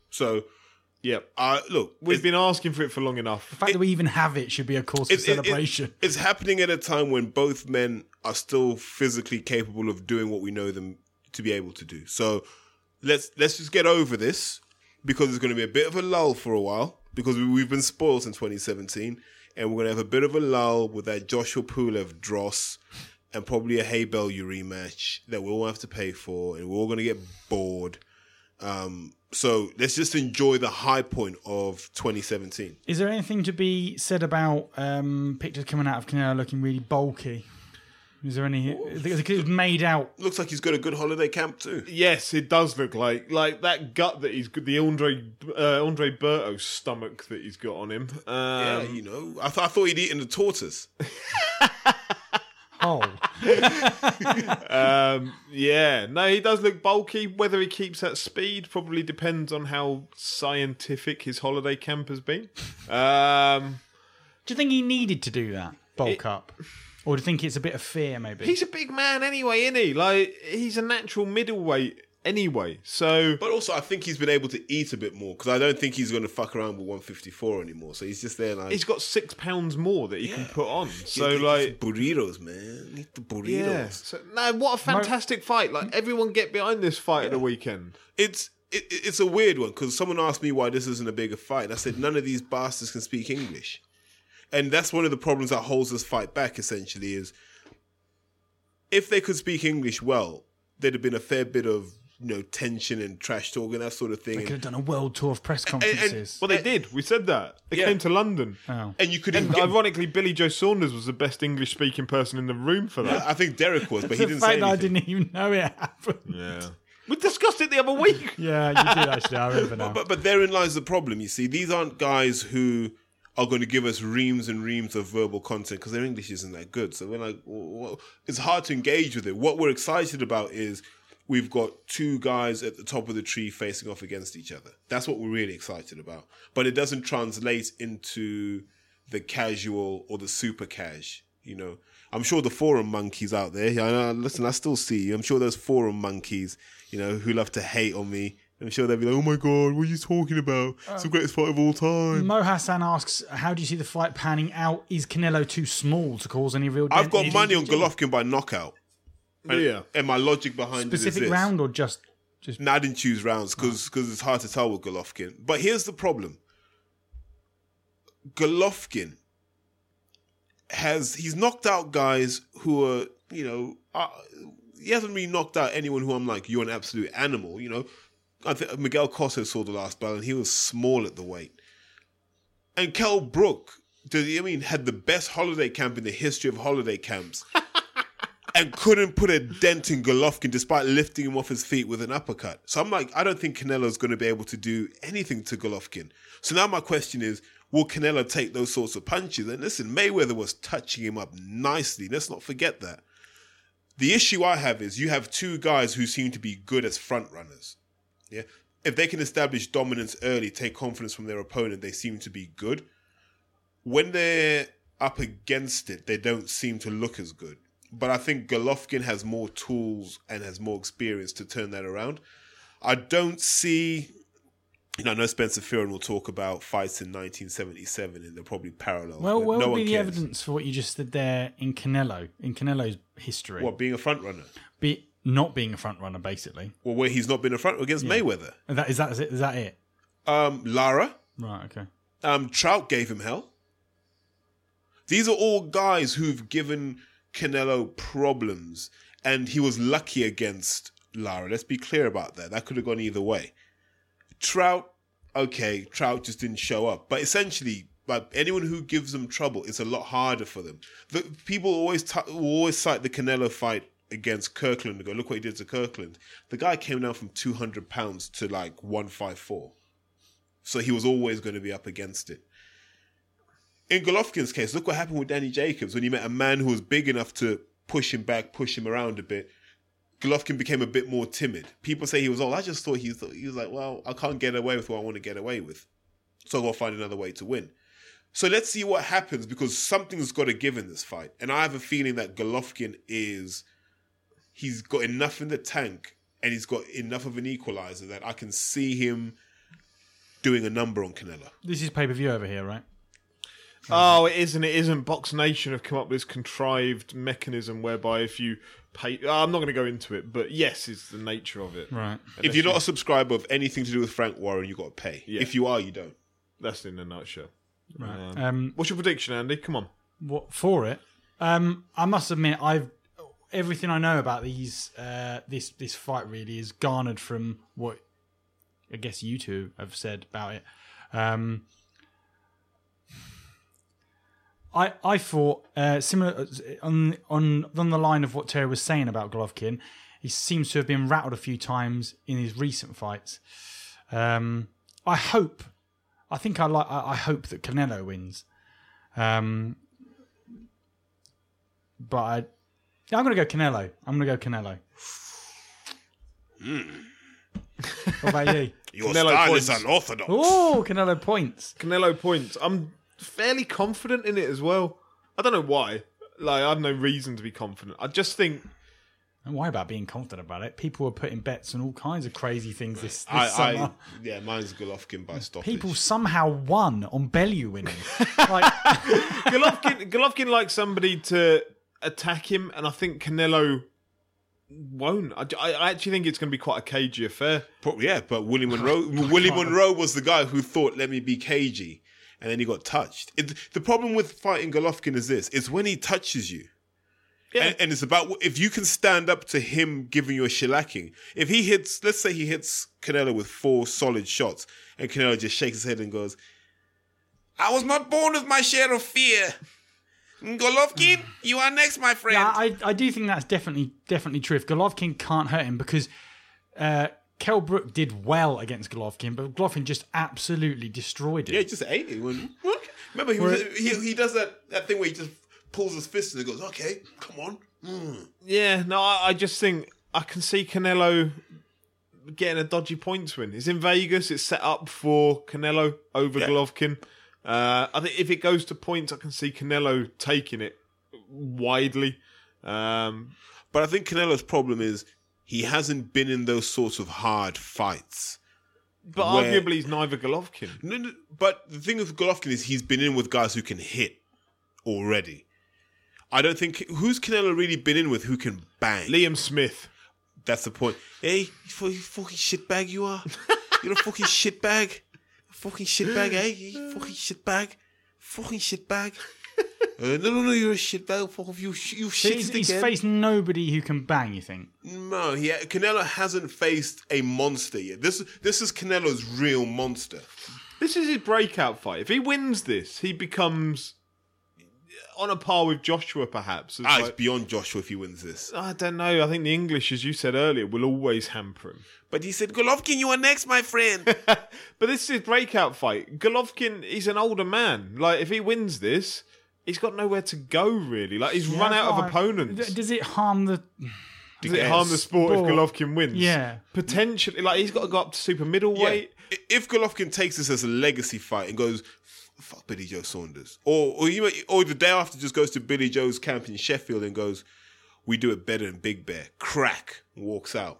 So, yeah. uh, look, We've been asking for it for long enough. The fact that we even have it should be a cause for it's, it- it- celebration. it's happening at a time when both men are still physically capable of doing what we know them to be able to do. So let's let's just get over this because there's going to be a bit of a lull for a while because we, we've been spoiled in 2017, and we're to have a bit of a lull with that Joshua Pulev dross and probably a Haye Bellew rematch that we'll have to pay for, and we're all to get bored. Um, so let's just enjoy the high point of 2017. Is there anything to be said about um, pictures coming out of Canelo looking really bulky? Is there any? It was made out. Looks like he's got a good holiday camp too. Yes, it does look like like that gut that he's got, the Andre uh, Andre Berto stomach that he's got on him. Um, Yeah, you know, I, th- I thought he'd eaten the tortoise. [laughs] oh, Um, yeah, no, he does look bulky. Whether he keeps that speed probably depends on how scientific his holiday camp has been. Um, Do you think he needed to do that bulk It- up, or do you think it's a bit of fear? Maybe he's a big man anyway, isn't he? Like he's a natural middleweight anyway. So But also, I think he's been able to eat a bit more because I don't think he's going to fuck around with 154 anymore. So he's just there like. he's got six pounds more that he can put on. So Eat the- like. burritos, man. Eat the burritos. Yeah. So, no, what a fantastic fight! Like everyone, get behind this fight at the weekend. It's it, it's a weird one because someone asked me why this isn't a bigger fight. And I said none of these bastards can speak English, and that's one of the problems that holds this fight back. Essentially, is if they could speak English well, there'd have been a fair bit of you know tension and trash talk and that sort of thing. They could have done a world tour of press conferences. Well, they did. We said that they Yeah. came to London. oh. and you could And get, ironically, Billy Joe Saunders was the best English speaking person in the room for that. I think Derek was, but he didn't say that I didn't even know it happened. Yeah. We discussed it the other week. Yeah, you did actually. I remember now. But but therein lies the problem. You see, these aren't guys who are going to give us reams and reams of verbal content because their English isn't that good. So we're like, well, it's hard to engage with it. What we're excited about is we've got two guys at the top of the tree facing off against each other. That's what we're really excited about. But it doesn't translate into the casual or the super cash. You know, I'm sure the forum monkeys out there. I know, listen, I still see you. I'm sure those forum monkeys, you know, who love to hate on me. I'm sure they'll be like, "Oh my god, what are you talking about? It's the greatest fight of all time." Mo Hassan asks, "How do you see the fight panning out? Is Canelo too small to cause any real?" dent I've got money on Golovkin by knockout, Yeah. and my logic behind it Specific is round or just just No, I didn't choose rounds because it's hard to tell with Golovkin. But here's the problem: Golovkin has he's knocked out guys who are you know uh, he hasn't really knocked out anyone who I'm like you're an absolute animal. You know, I think Miguel Cotto saw the last battle and he was small at the weight, and Kell Brook. Did, I mean, had the best holiday camp in the history of holiday camps [laughs] and couldn't put a dent in Golovkin despite lifting him off his feet with an uppercut. So I'm like, I don't think Canelo's going to be able to do anything to Golovkin. So now my question is, will Canelo take those sorts of punches? And listen, Mayweather was touching him up nicely. Let's not forget that. The issue I have is you have two guys who seem to be good as front runners. Yeah. If they can establish dominance early, take confidence from their opponent, they seem to be good. When they're up against it, they don't seem to look as good. But I think Golovkin has more tools and has more experience to turn that around. I don't see, you know, I know Spencer Fearon will talk about fights in 1977 and they're probably parallel. well, what no would be the cares. evidence for what you just said there in Canelo in Canelo's history? What, being a front runner? Be not being a front runner, basically. Well, where he's not been a front against Mayweather. And That is that is it? Is that it? Um, Lara, Right. Okay. um, Trout gave him hell. These are all guys who've given Canelo problems, and he was lucky against Lara. Let's be clear about that. That could have gone either way. Trout, okay, Trout just didn't show up, but essentially, like anyone who gives them trouble, it's a lot harder for them. The people always t- will always cite the Canelo fight against Kirkland and go, look what he did to Kirkland. The guy came down from two hundred pounds to like one five four, so he was always going to be up against it in Golovkin's case, look what happened with Danny Jacobs when he met a man who was big enough to push him back, push him around a bit. Golovkin became a bit more timid. People say he was old. I just thought he was, he was like, well, I can't get away with what I want to get away with. So I've got to find another way to win. So let's see what happens because something's got to give in this fight. And I have a feeling that Golovkin is, he's got enough in the tank and he's got enough of an equalizer that I can see him doing a number on Canelo. This is pay per view over here, right? Oh, it isn't. It isn't. Box Nation have come up with this contrived mechanism whereby if you pay, oh, I'm not going to go into it, but yes, it's the nature of it. Right. If you're not a subscriber of anything to do with Frank Warren, you got to pay. Yeah. If you are, you don't. That's in a nutshell. Right. Um, What's your prediction, Andy? Come on. what for it? Um, I must admit, I've everything I know about these uh, this this fight really is garnered from what I guess you two have said about it. Um, I I thought uh, similar on on on the line of what Terry was saying about Golovkin. He seems to have been rattled a few times in his recent fights. Um, I hope, I think I like. I I hope that Canelo wins. Um, but I, Yeah, I'm going to go Canelo. I'm going to go Canelo. Hmm. [laughs] what about you? Your Canelo style points. is unorthodox. Oh, Canelo points. Canelo points. I'm fairly confident in it as well. I don't know why. Like I have no reason to be confident. I just think Don't worry about being confident about it. People were putting bets on all kinds of crazy things this, this I, summer. I, yeah, mine's Golovkin by stoppage. People somehow won on Bellew winning. [laughs] like, [laughs] Golovkin, Golovkin likes somebody to attack him, and I think Canelo won't. I, I- actually think it's going to be quite a cagey affair. But, yeah, but Willie [laughs] Monroe, Willie Monroe was the guy who thought, "Let me be cagey," and then he got touched. It, the problem with fighting Golovkin is this: it's when he touches you. Yeah. And, and it's about if you can stand up to him giving you a shellacking. If he hits, let's say he hits Canelo with four solid shots, and Canelo just shakes his head and goes, "I was not born with my share of fear." Golovkin, you are next, my friend. yeah, I, I do think that's definitely definitely true. If Golovkin can't hurt him because uh, Kell Brook did well against Golovkin, but Golovkin just absolutely destroyed him. Yeah, he just ate it. When, remember, he, was, he he does that, that thing where he just pulls his fist and he goes, "Okay, come on." Mm. Yeah, no, I, I just think I can see Canelo getting a dodgy points win. It's in Vegas. It's set up for Canelo over Yeah. Golovkin. Uh, I think if it goes to points, I can see Canelo taking it widely. Um, But I think Canelo's problem is he hasn't been in those sorts of hard fights. but Where- arguably, he's neither Golovkin. No, no, but the thing with Golovkin is he's been in with guys who can hit already. I don't think who's Canelo really been in with who can bang. Liam Smith. That's the point. Hey, you fu- you fucking shitbag you are. [laughs] You're a fucking shitbag. Fucking shitbag, hey. Fucking shitbag. Fucking shitbag. [laughs] Uh, no, no, no, you're a shitbag. Fuck off. You, sh- you So shitted he's, he's faced nobody who can bang. You think? No, he, Canelo hasn't faced a monster yet. This, this is Canelo's real monster. This is his breakout fight. If he wins this, he becomes on a par with Joshua, perhaps. It's Ah, like- it's beyond Joshua if he wins this. I don't know. I think the English, as you said earlier, will always hamper him. But he said, Golovkin, you are next, my friend. [laughs] But this is his breakout fight. Golovkin, he's an older man. Like, if he wins this, he's got nowhere to go, really. Like, he's run out of Right. opponents. D- Does it harm the? Does it harm the sport if Golovkin wins? Yeah. Yeah. Potentially. Like, he's got to go up to super middleweight. I- If Golovkin takes this as a legacy fight and goes, fuck Billy Joe Saunders, or or, you, or the day after just goes to Billy Joe's camp in Sheffield and goes, we do it better than Big Bear, crack, walks out.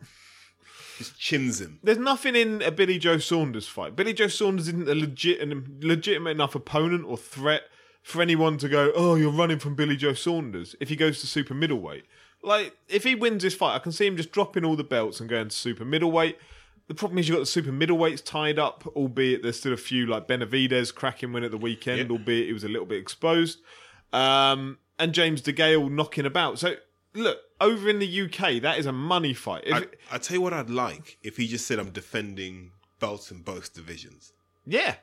Just chins him. There's nothing in a Billy Joe Saunders fight. Billy Joe Saunders isn't a legit, an legitimate enough opponent or threat for anyone to go, oh, you're running from Billy Joe Saunders if he goes to super middleweight. Like, if he wins this fight, I can see him just dropping all the belts and going to super middleweight. The problem is you've got the super middleweights tied up, albeit there's still a few like Benavidez cracking win at the weekend, albeit he was a little bit exposed. Um, and James DeGale knocking about. So, look, over in the UK, that is a money fight. If, I, I tell you what I'd like if he just said, I'm defending belts in both divisions. yeah.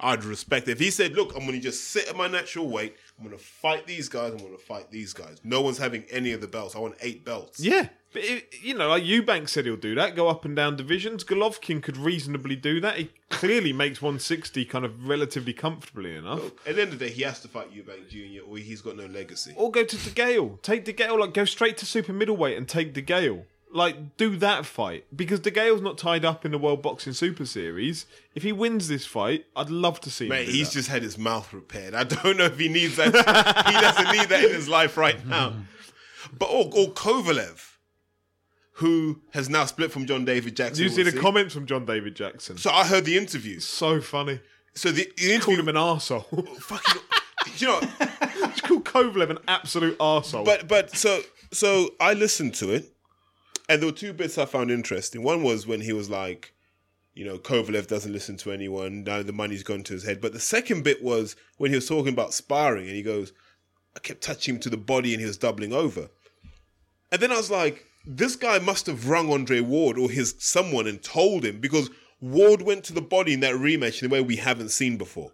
I'd respect it. If he said, "Look, I'm going to just sit at my natural weight. I'm going to fight these guys. I'm going to fight these guys. No one's having any of the belts. I want eight belts." Yeah, but it, you know, like Eubank said, he'll do that. Go up and down divisions. Golovkin could reasonably do that. He clearly makes 160 kind of relatively comfortably enough. At the end of the day, he has to fight Eubank Jr. or he's got no legacy. Or go to DeGale. Take DeGale. Like go straight to super middleweight and take DeGale. Like do that fight because DeGale's not tied up in the World Boxing Super Series. If he wins this fight, I'd love to see him. Mate, he's that. just had his mouth repaired. I don't know if he needs that. [laughs] he doesn't need that in his life right now. But or, or Kovalev, who has now split from John David Jackson. You see the comments from John David Jackson? So I heard the interviews. So funny. So the, the Called interview, him an arsehole. [laughs] fucking, you know, Just [laughs] called Kovalev an absolute arsehole. but but so so I listened to it, and there were two bits I found interesting. One was when he was like, you know, Kovalev doesn't listen to anyone. Now the money's gone to his head. But the second bit was when he was talking about sparring, and he goes, I kept touching him to the body, and he was doubling over. And then I was like, this guy must have rung Andre Ward or his someone and told him because Ward went to the body in that rematch in a way we haven't seen before.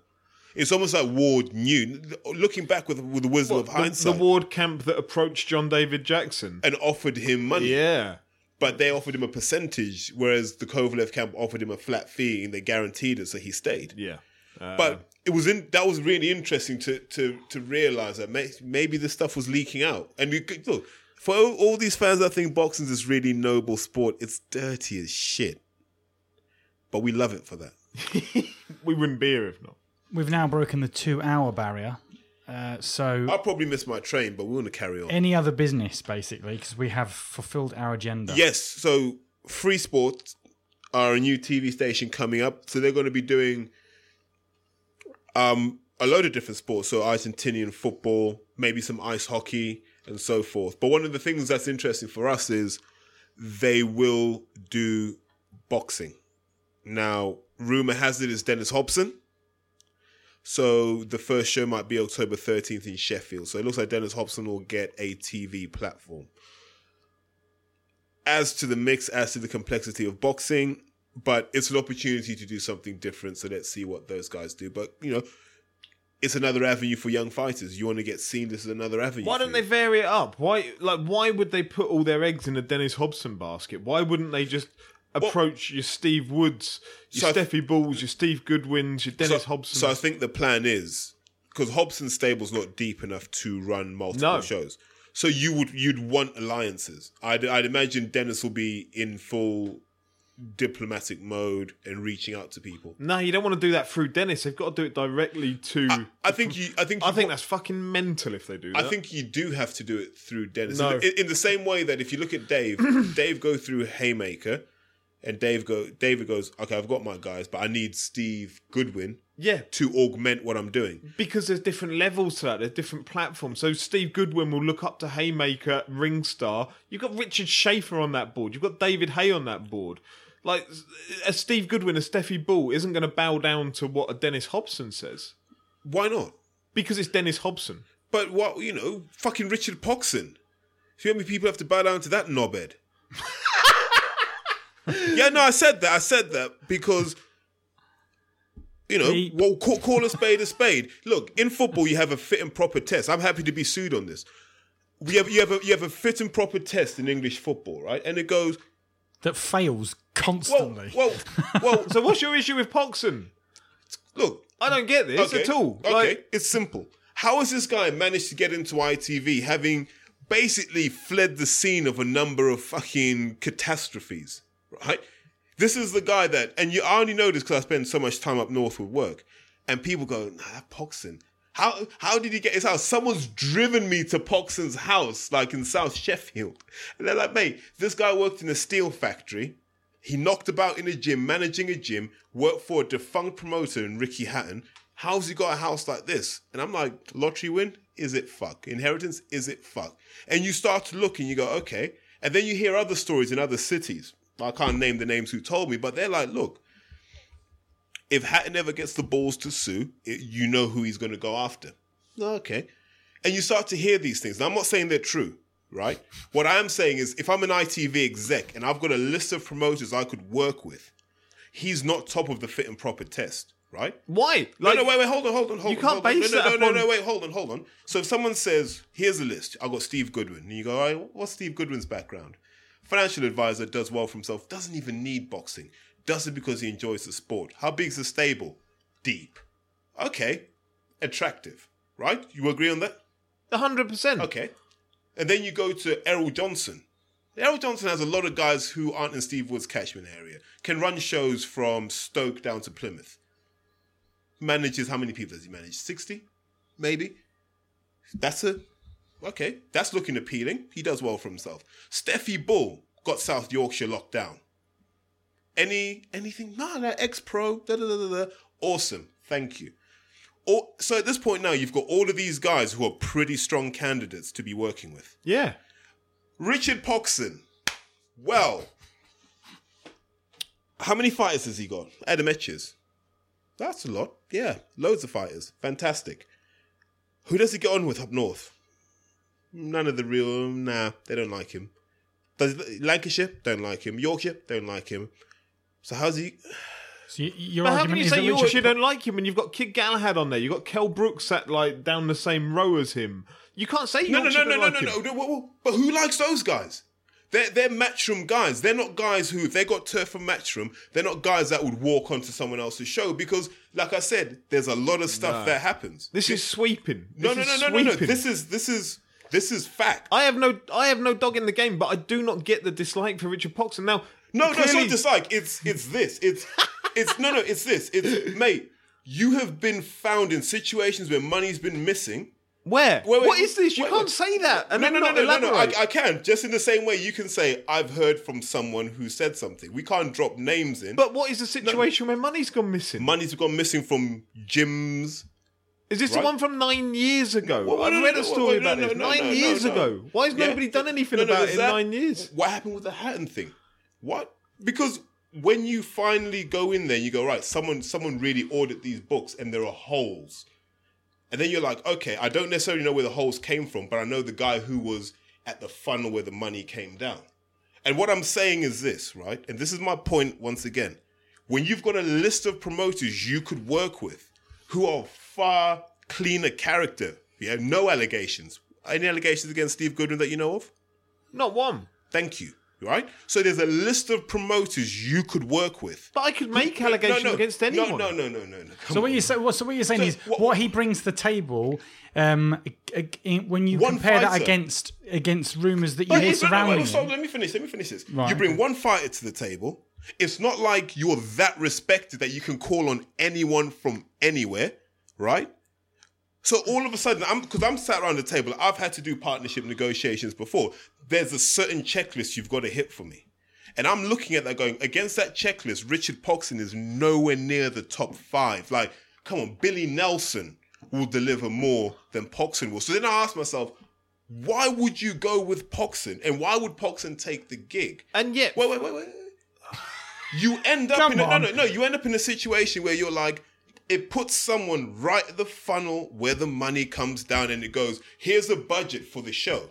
It's almost like Ward knew. Looking back with with the wisdom of the, hindsight, the Ward camp that approached John David Jackson. and offered him money. Yeah. But they offered him a percentage, whereas the Kovalev camp offered him a flat fee and they guaranteed it, so he stayed. Yeah. Uh, But it was in that was really interesting to to to realize that may, maybe this stuff was leaking out. And you could, look, For all, all these fans that think boxing is this really noble sport, it's dirty as shit. But we love it for that. [laughs] We wouldn't be here if not. We've now broken the two-hour barrier. Uh, so I'll probably miss my train, but we want to carry on. any other business, basically, because we have fulfilled our agenda. Yes, so Free Sport are a new TV station coming up. So they're going to be doing um, a load of different sports. So Argentinian football, maybe some ice hockey, and so forth. But one of the things that's interesting for us is they will do boxing. Now, rumor has it is Dennis Hobson. So the first show might be October 13th in Sheffield. So it looks like Dennis Hobson will get a TV platform as to the mix, as to the complexity of boxing, but it's an opportunity to do something different. So let's see what those guys do. But you know, it's another avenue for young fighters. You want to get seen. This is another avenue. Why don't they vary it up? Why like why would they put all their eggs in a Dennis Hobson basket? Why wouldn't they just approach your Steve Woods, your So Stefy Bulls, your Steve Goodwins, your Dennis so, Hobson? So I think the plan is because Hobson's stable's not deep enough to run multiple No. shows. So you would you'd want alliances. I'd, I'd imagine Dennis will be in full diplomatic mode and reaching out to people. no, you don't want to do that through Dennis. They've got to do it directly to. I think you. I think. I think that's fucking mental if they do that. I think you do have to do it through Dennis. No. In, in the same way that if you look at Dave, [coughs] Dave go through Haymaker, and Dave go. David goes, okay, I've got my guys, but I need Steve Goodwin yeah, to augment what I'm doing. because there's different levels to that. There's different platforms. So Steve Goodwin will look up to Haymaker, Ringstar. You've got Richard Schaefer on that board. You've got David Haye on that board. Like a Steve Goodwin, a Stefy Bull isn't going to bow down to what a Dennis Hobson says Why not? because it's Dennis Hobson. But what you know, fucking Richard Poxon. See how many people have to bow down to that knobhead? [laughs] yeah, no, I said that. I said that because you know, well, call, call a spade a spade. Look, in football, you have a fit and proper test. I'm happy to be sued on this. We have you have a you have a fit and proper test in English football, right? And it goes That fails constantly. well, well. [laughs] So what's your issue with Poxon? look, I don't get this okay, at all. Okay, Like, it's simple. How has this guy managed to get into ITV having basically fled the scene of a number of fucking catastrophes? Right? This is the guy that, and you I only know this because I spend so much time up north with work, and people go, "Nah, that Poxon." How how did he get his house? Someone's driven me to Poxon's house, like in South Sheffield, and they're like, "Mate, this guy worked in a steel factory." He knocked about in a gym, managing a gym, worked for a defunct promoter in Ricky Hatton. How's he got a house like this? And I'm like, lottery win? Is it fuck? Inheritance? Is it fuck? And you start to look and you go, okay. And then you hear other stories in other cities. I can't name the names who told me, but they're like, look, if Hatton ever gets the balls to sue, it, you know who he's going to go after. Okay. And you start to hear these things. Now, I'm not saying they're true, right? What I am saying is if I'm an ITV exec and I've got a list of promoters I could work with, he's not top of the fit and proper test, right? why? No, Like, no, wait, wait, hold on, hold on, hold You on. can't hold on. no, no, that no, no, no, wait, hold on, hold on. So if someone says, here's a list, I've got Steve Goodwin, and you go, all right, what's Steve Goodwin's background? Financial advisor, does well for himself, doesn't even need boxing, does it because he enjoys the sport. How big's the stable? Deep. Okay, attractive, right? You agree on that? hundred percent. Okay. And then you go to Errol Johnson. Errol Johnson has a lot of guys who aren't in Steve Wood's catchment area, can run shows from Stoke down to Plymouth. Manages, how many people does he manage? 60? Maybe? That's a, okay, that's looking appealing. He does well for himself. Stefy Bull got South Yorkshire locked down. Any, anything? Da da da da. Awesome. Thank you. Or, so at this point now, you've got all of these guys who are pretty strong candidates to be working with. Yeah. Richard Poxon. Well, how many fighters has he got? Adam Etches. That's a lot. Yeah, loads of fighters. Fantastic. Who does he get on with up north? None of the real. Nah, they don't like him. Does Lancashire don't like him. Yorkshire don't like him. So how's he? So y- your But how can you say that you Richard- Yorkshire don't like him when you've got Kid Galahad on there? You've got Kell Brooks sat like down the same row as him. You can't say No, no, no, no, don't no, like no, him. no, no. But- But who likes those guys? They're, they're matchroom guys. They're not guys who, if they got turf from matchroom, they're not guys that would walk onto someone else's show because, like I said, there's a lot of stuff that happens. This is sweeping. no, This no, is no, no, no, no. This is this is This is fact. I have no, I have no dog in the game, but I do not get the dislike for Richard Poxon. Now, No, no, it's not dislike. It's it's this. It's [laughs] it's no, no. It's this. It's mate. You have been found in situations where money's been missing. Where? What is this? You can't say that. And No, no, no, no, no, no. I, I can. Just in the same way you can say, I've heard from someone who said something. We can't drop names in. but what is the situation where money's gone missing? money's gone missing from gyms. Is this Right. the one from nine years ago? Well, I've no, no, read no, a no, story no, no, about this. no, nine no, years no. ago. Why has Yeah. nobody done anything No, no, about it in that- nine years? What happened with the Hatton thing? What? Because when you finally go in there, you go right. Someone, someone really ordered these books, and there are holes. And then you're like, okay, I don't necessarily know where the holes came from, but I know the guy who was at the funnel where the money came down. And what I'm saying is this, right? And this is my point once again. When you've got a list of promoters you could work with who are far cleaner character, yeah, no allegations. Any allegations against Steve Goodwin that you know of? Not one. Thank you. Right? So there's a list of promoters you could work with. But I could make allegations no, against anyone. No, no, no, no, no. no. So what you say? What, so what you're saying So is what- what, he brings to the table. Um, ag- ag- when you One compare that against against rumors that you But hear it's- no, no, surrounding wait, stop, let me finish. Let me finish this. Right, you bring okay. one fighter to the table. It's not like you're that respected that you can call on anyone from anywhere, right? So all of a sudden, I'm because I'm sat around the table. I've had to do partnership negotiations before. There's a certain checklist you've got to hit for me, and I'm looking at that going against that checklist. Richard Poxon is nowhere near the top five. Like, come on, Billy Nelson will deliver more than Poxon will. So then I ask myself, why would you go with Poxon, and why would Poxon take the gig? And yet, Wait, wait, wait, wait. You end up Come in a, no, no, no. You end up in a situation where you're like, it puts someone right at the funnel where the money comes down, and it goes, "Here's a budget for the show."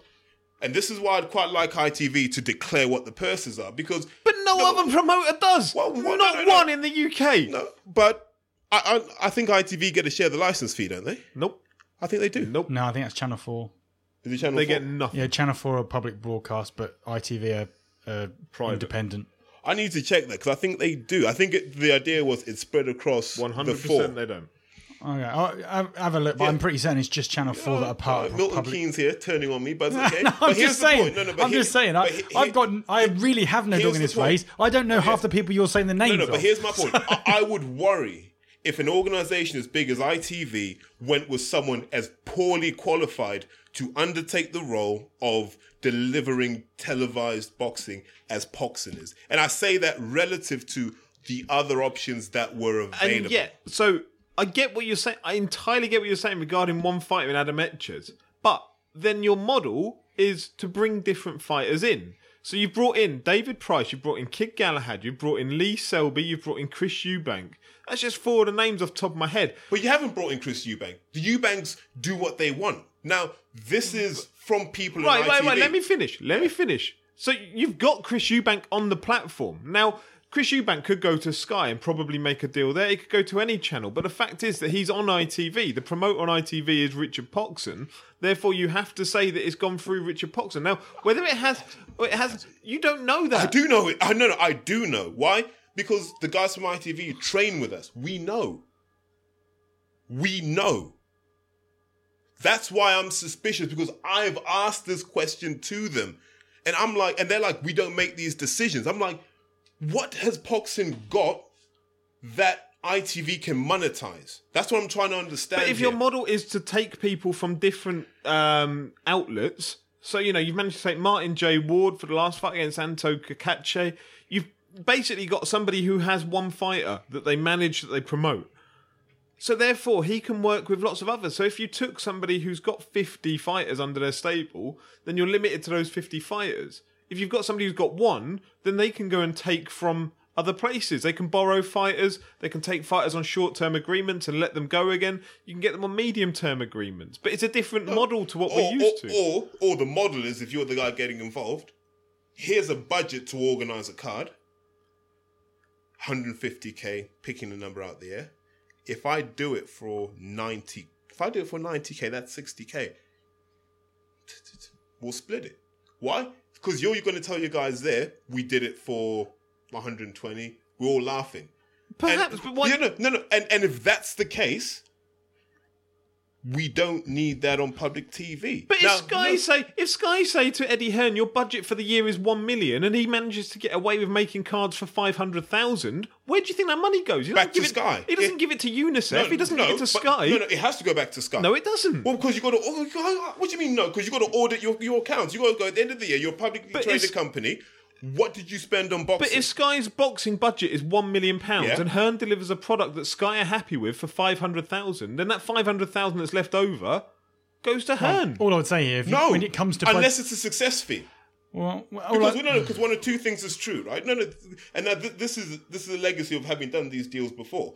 And this is why I'd quite like ITV to declare what the purses are because, but no, other promoter does. Well, what- Not no, no, no. one in the UK. no, but I, I, I think ITV get to share the license fee, don't they? Nope. I think they do. Nope. No, I think that's Channel Four. Is it Channel They 4? get nothing. Yeah, Channel Four are public broadcast, but ITV are uh, Private. independent. I need to check that because I think they do. I think it, the idea was it's spread across One the hundred four. percent, they don't. Okay, I'll, I'll have a look, but I'm pretty certain it's just Channel Four that are part Uh, of Milton public. Keynes here turning on me, but it's [laughs] okay. No, I'm here's just the saying. point. No, no, but I'm here- just saying. but I, he- I've got. I really have no dog in this race. I don't know half the people you're saying the names No, no, of. but here's my point. [laughs] I, I would worry if an organization as big as ITV went with someone as poorly qualified to undertake the role of delivering televised boxing as Poxon is. And I say that relative to the other options that were available. And yet, so I get what you're saying. I entirely get what you're saying regarding one fighter in Adam Etches. But then your model is to bring different fighters in. So you brought in David Price, you brought in Kid Galahad, you brought in Lee Selby, you brought in Chris Eubank. That's just four of the names off the top of my head. But you haven't brought in Chris Eubank. The Eubanks do what they want. Now, this is from people Right, right, right. Let me finish. Let me finish. So you've got Chris Eubank on the platform. Now, Chris Eubank could go to Sky and probably make a deal there. He could go to any channel. But the fact is that he's on ITV. The promoter on ITV is Richard Poxon. Therefore, you have to say that it's gone through Richard Poxon. Now, whether it has, it has, you don't know that. I do know it. I know. I do know. Why? Because the guys from ITV train with us. We know. We know. That's why I'm suspicious because I've asked this question to them. And I'm like, and they're like, we don't make these decisions. I'm like, what has Poxon got that ITV can monetize? That's what I'm trying to understand. But if here. your model is to take people from different um, outlets, so you know you've managed to take Martin J Ward for the last fight against Anto Cacace, you've basically got somebody who has one fighter that they manage that they promote. So therefore, he can work with lots of others. So if you took somebody who's got 50 fighters under their stable, then you're limited to those 50 fighters. If you've got somebody who's got one, then they can go and take from other places. They can borrow fighters. They can take fighters on short-term agreements and let them go again. You can get them on medium-term agreements. But it's a different model to what or, we're used or, to. Or, or the model is if you're the guy getting involved, here's a budget to organize a card. 150k, picking a number out the air. If I do it for 90, if I do it for 90k, that's 60k. We'll split it. Why? Because you're, you're going to tell your guys there, we did it for 120. We're all laughing. Perhaps, And- but why? Yeah, no, no, no. And, and if that's the case, we don't need that on public TV. But Now, if Sky no- say if Sky say to Eddie Hearn, your budget for the year is one million, and he manages to get away with making cards for five hundred thousand, where do you think that money goes? He Back to give it- Sky. He doesn't It- give it to UNICEF. No, he doesn't no, give it to Sky. No, no, it has to go back to Sky. No, it doesn't. Well, because you got to. Oh, what do you mean no? Because you got to audit your, your accounts. You got to go at the end of the year. You're a publicly But traded company. What did you spend on boxing? But if Sky's boxing budget is one million pounds Yeah. and Hearn delivers a product that Sky are happy with for five hundred thousand, then that five hundred thousand that's left over goes to Hearn. All I would say here, if you, no, when it comes to bud- unless it's a success fee. well, well, all Because I- we know because one of two things is true, right? No, no, and now th- this is this is a legacy of having done these deals before.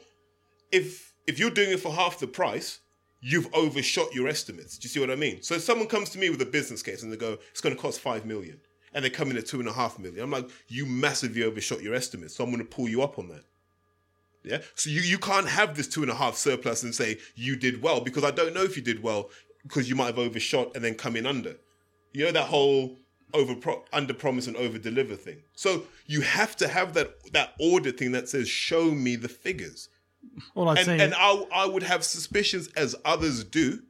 If if you're doing it for half the price, you've overshot your estimates. Do you see what I mean? So if someone comes to me with a business case and they go, "It's going to cost five million, and they come in at two and a half million, I'm like, "You massively overshot your estimates, so I'm going to pull you up on that." Yeah. So you, you can't have this two and a half surplus and say you did well because I don't know if you did well because you might have overshot and then come in under. You know that whole over pro- under promise and over deliver thing. So you have to have that that audit thing that says show me the figures. all I'd And say, and I I would have suspicions as others do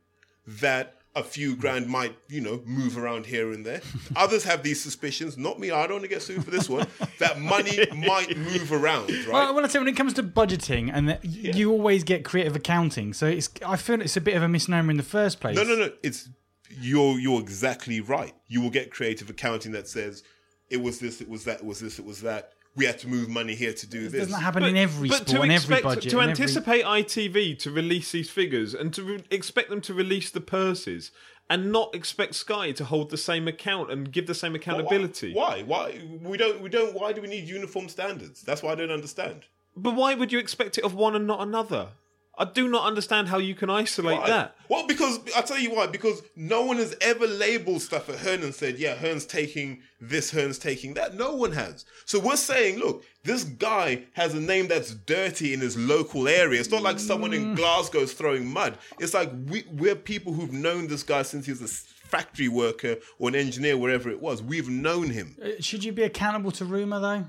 that a few grand might, you know, move around here and there. [laughs] Others have these suspicions, not me, I don't want to get sued for this one, that money [laughs] might move around, right? Well, well, I say when it comes to budgeting, and that y you always get creative accounting, so it's I feel it's a bit of a misnomer in the first place. No, no, no. It's you're you're exactly right. You will get creative accounting that says it was this, it was that, it was this, it was that. We had to move money here to do this. Doesn't that happen in every but sport to and every budget? to and every- anticipate ITV to release these figures and to re- expect them to release the purses and not expect Sky to hold the same account and give the same accountability. Why? Why? We don't. We don't. Why do we need uniform standards? That's why I don't understand. But why would you expect it of one and not another? I do not understand how you can isolate Why? that. Well, because I'll tell you why. Because no one has ever labeled stuff at Hearn and said, "Yeah, Hearn's taking this, Hearn's taking that." No one has. So we're saying, look, this guy has a name that's dirty in his local area. It's not like someone in Glasgow's throwing mud. It's like we, we're people who've known this guy since he was a factory worker or an engineer, wherever it was. We've known him. Uh, Should you be accountable to rumor though?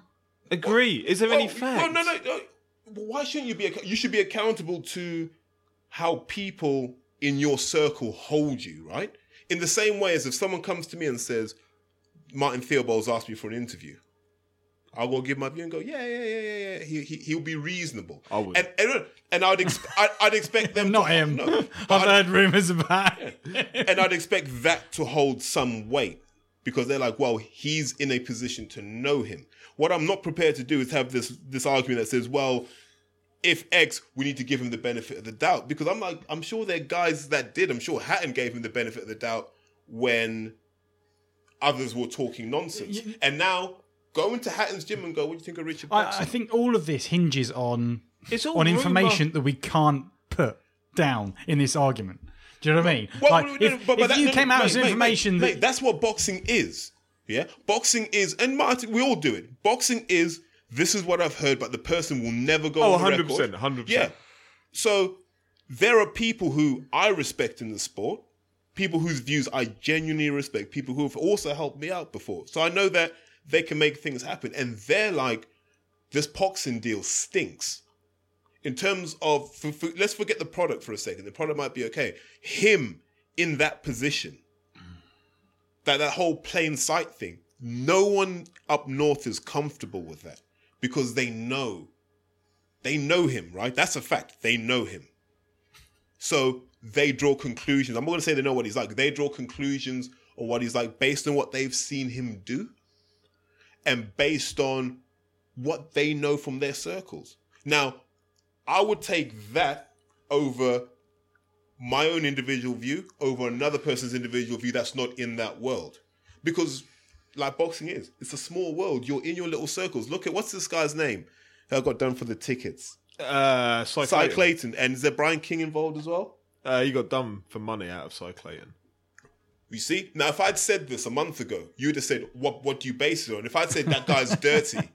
Agree. Is there any fact? Well, no, no, no. Why shouldn't you be? You should be accountable to how people in your circle hold you, right? In the same way as if someone comes to me and says, "Martin Theobald's asked me for an interview," I'll go give my view and go, "Yeah, yeah, yeah, yeah, yeah." He, he he'll be reasonable. I would. And and, and I'd ex- [laughs] I, I'd expect them Not to, him. No, [laughs] I've heard rumors about. [laughs] and I'd expect that to hold some weight because they're like, well, he's in a position to know him. What I'm not prepared to do is have this this argument that says, well, if X, we need to give him the benefit of the doubt because I'm like, I'm sure there are guys that did. I'm sure Hatton gave him the benefit of the doubt when others were talking nonsense, and now go into Hatton's gym and go, what do you think of Richard? I, I think all of this hinges on It's all on rumour. information that we can't put down in this argument. Do you know what I mean? Well, like, no, no, if, but- but if that- you no, came no, out mate, with some mate, information mate, that mate, that's what boxing is. Yeah, boxing is, and Martin, we all do it. Boxing is. This is what I've heard, but the person will never go. Oh, on the 100%, record. 100%. Yeah. So there are people who I respect in the sport, people whose views I genuinely respect, people who have also helped me out before. So I know that they can make things happen, and they're like, this boxing deal stinks in terms of for, for- let's forget the product for a second. The product might be okay. Him in that position, that that whole plain sight thing. No one up north is comfortable with that because they know, they know him, right? That's a fact. They know him. So they draw conclusions. I'm not going to say they know what he's like. They draw conclusions on what he's like based on what they've seen him do, and based on what they know from their circles. Now, I would take that over my own individual view over another person's individual view that's not in that world. Because, like boxing is, it's a small world. You're in your little circles. Look at what's this guy's name? Who got done for the tickets? Uh, Cy Cy Clayton. Clayton. And is there Brian King involved as well? Uh, he got done for money out of Cy Clayton. You see? Now, if I'd said this a month ago, you'd have said, what, what do you base it on? If I'd said that guy's [laughs] dirty,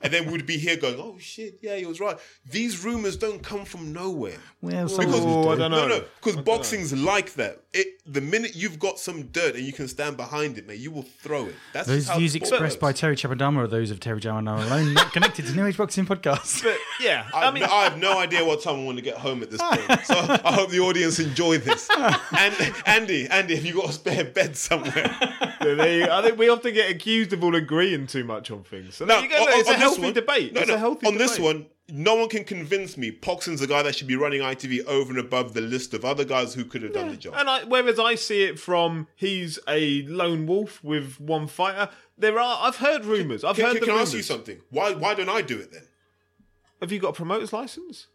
and then we'd be here going, "Oh shit, yeah, he was right." These rumors don't come from nowhere. Well, some Because, Oh, I do. don't no, know. no, because boxing's like that. It the minute you've got some dirt and you can stand behind it, mate, you will throw it. That's Those views sport expressed by. Terry Chapadama are those of Terry Chapadama alone, not connected to New Age Boxing Podcast. But yeah, I, I mean, I have no idea what time I want to get home at this point. So [laughs] I hope the audience enjoy this. And Andy, Andy, have you got a spare bed somewhere? [laughs] they, I think we often get accused of all agreeing too much on things. So No, there you go, on- it's on this healthy one- debate. No, it's no, a healthy on this one, no one can convince me Poxon's the guy that should be running ITV over and above the list of other guys who could have done the job. And I, whereas I see it from he's a lone wolf with one fighter, there are I've heard rumours. I've Can, heard can, the can I rumours. ask you something? Why why don't I do it then? Have you got a promoter's license?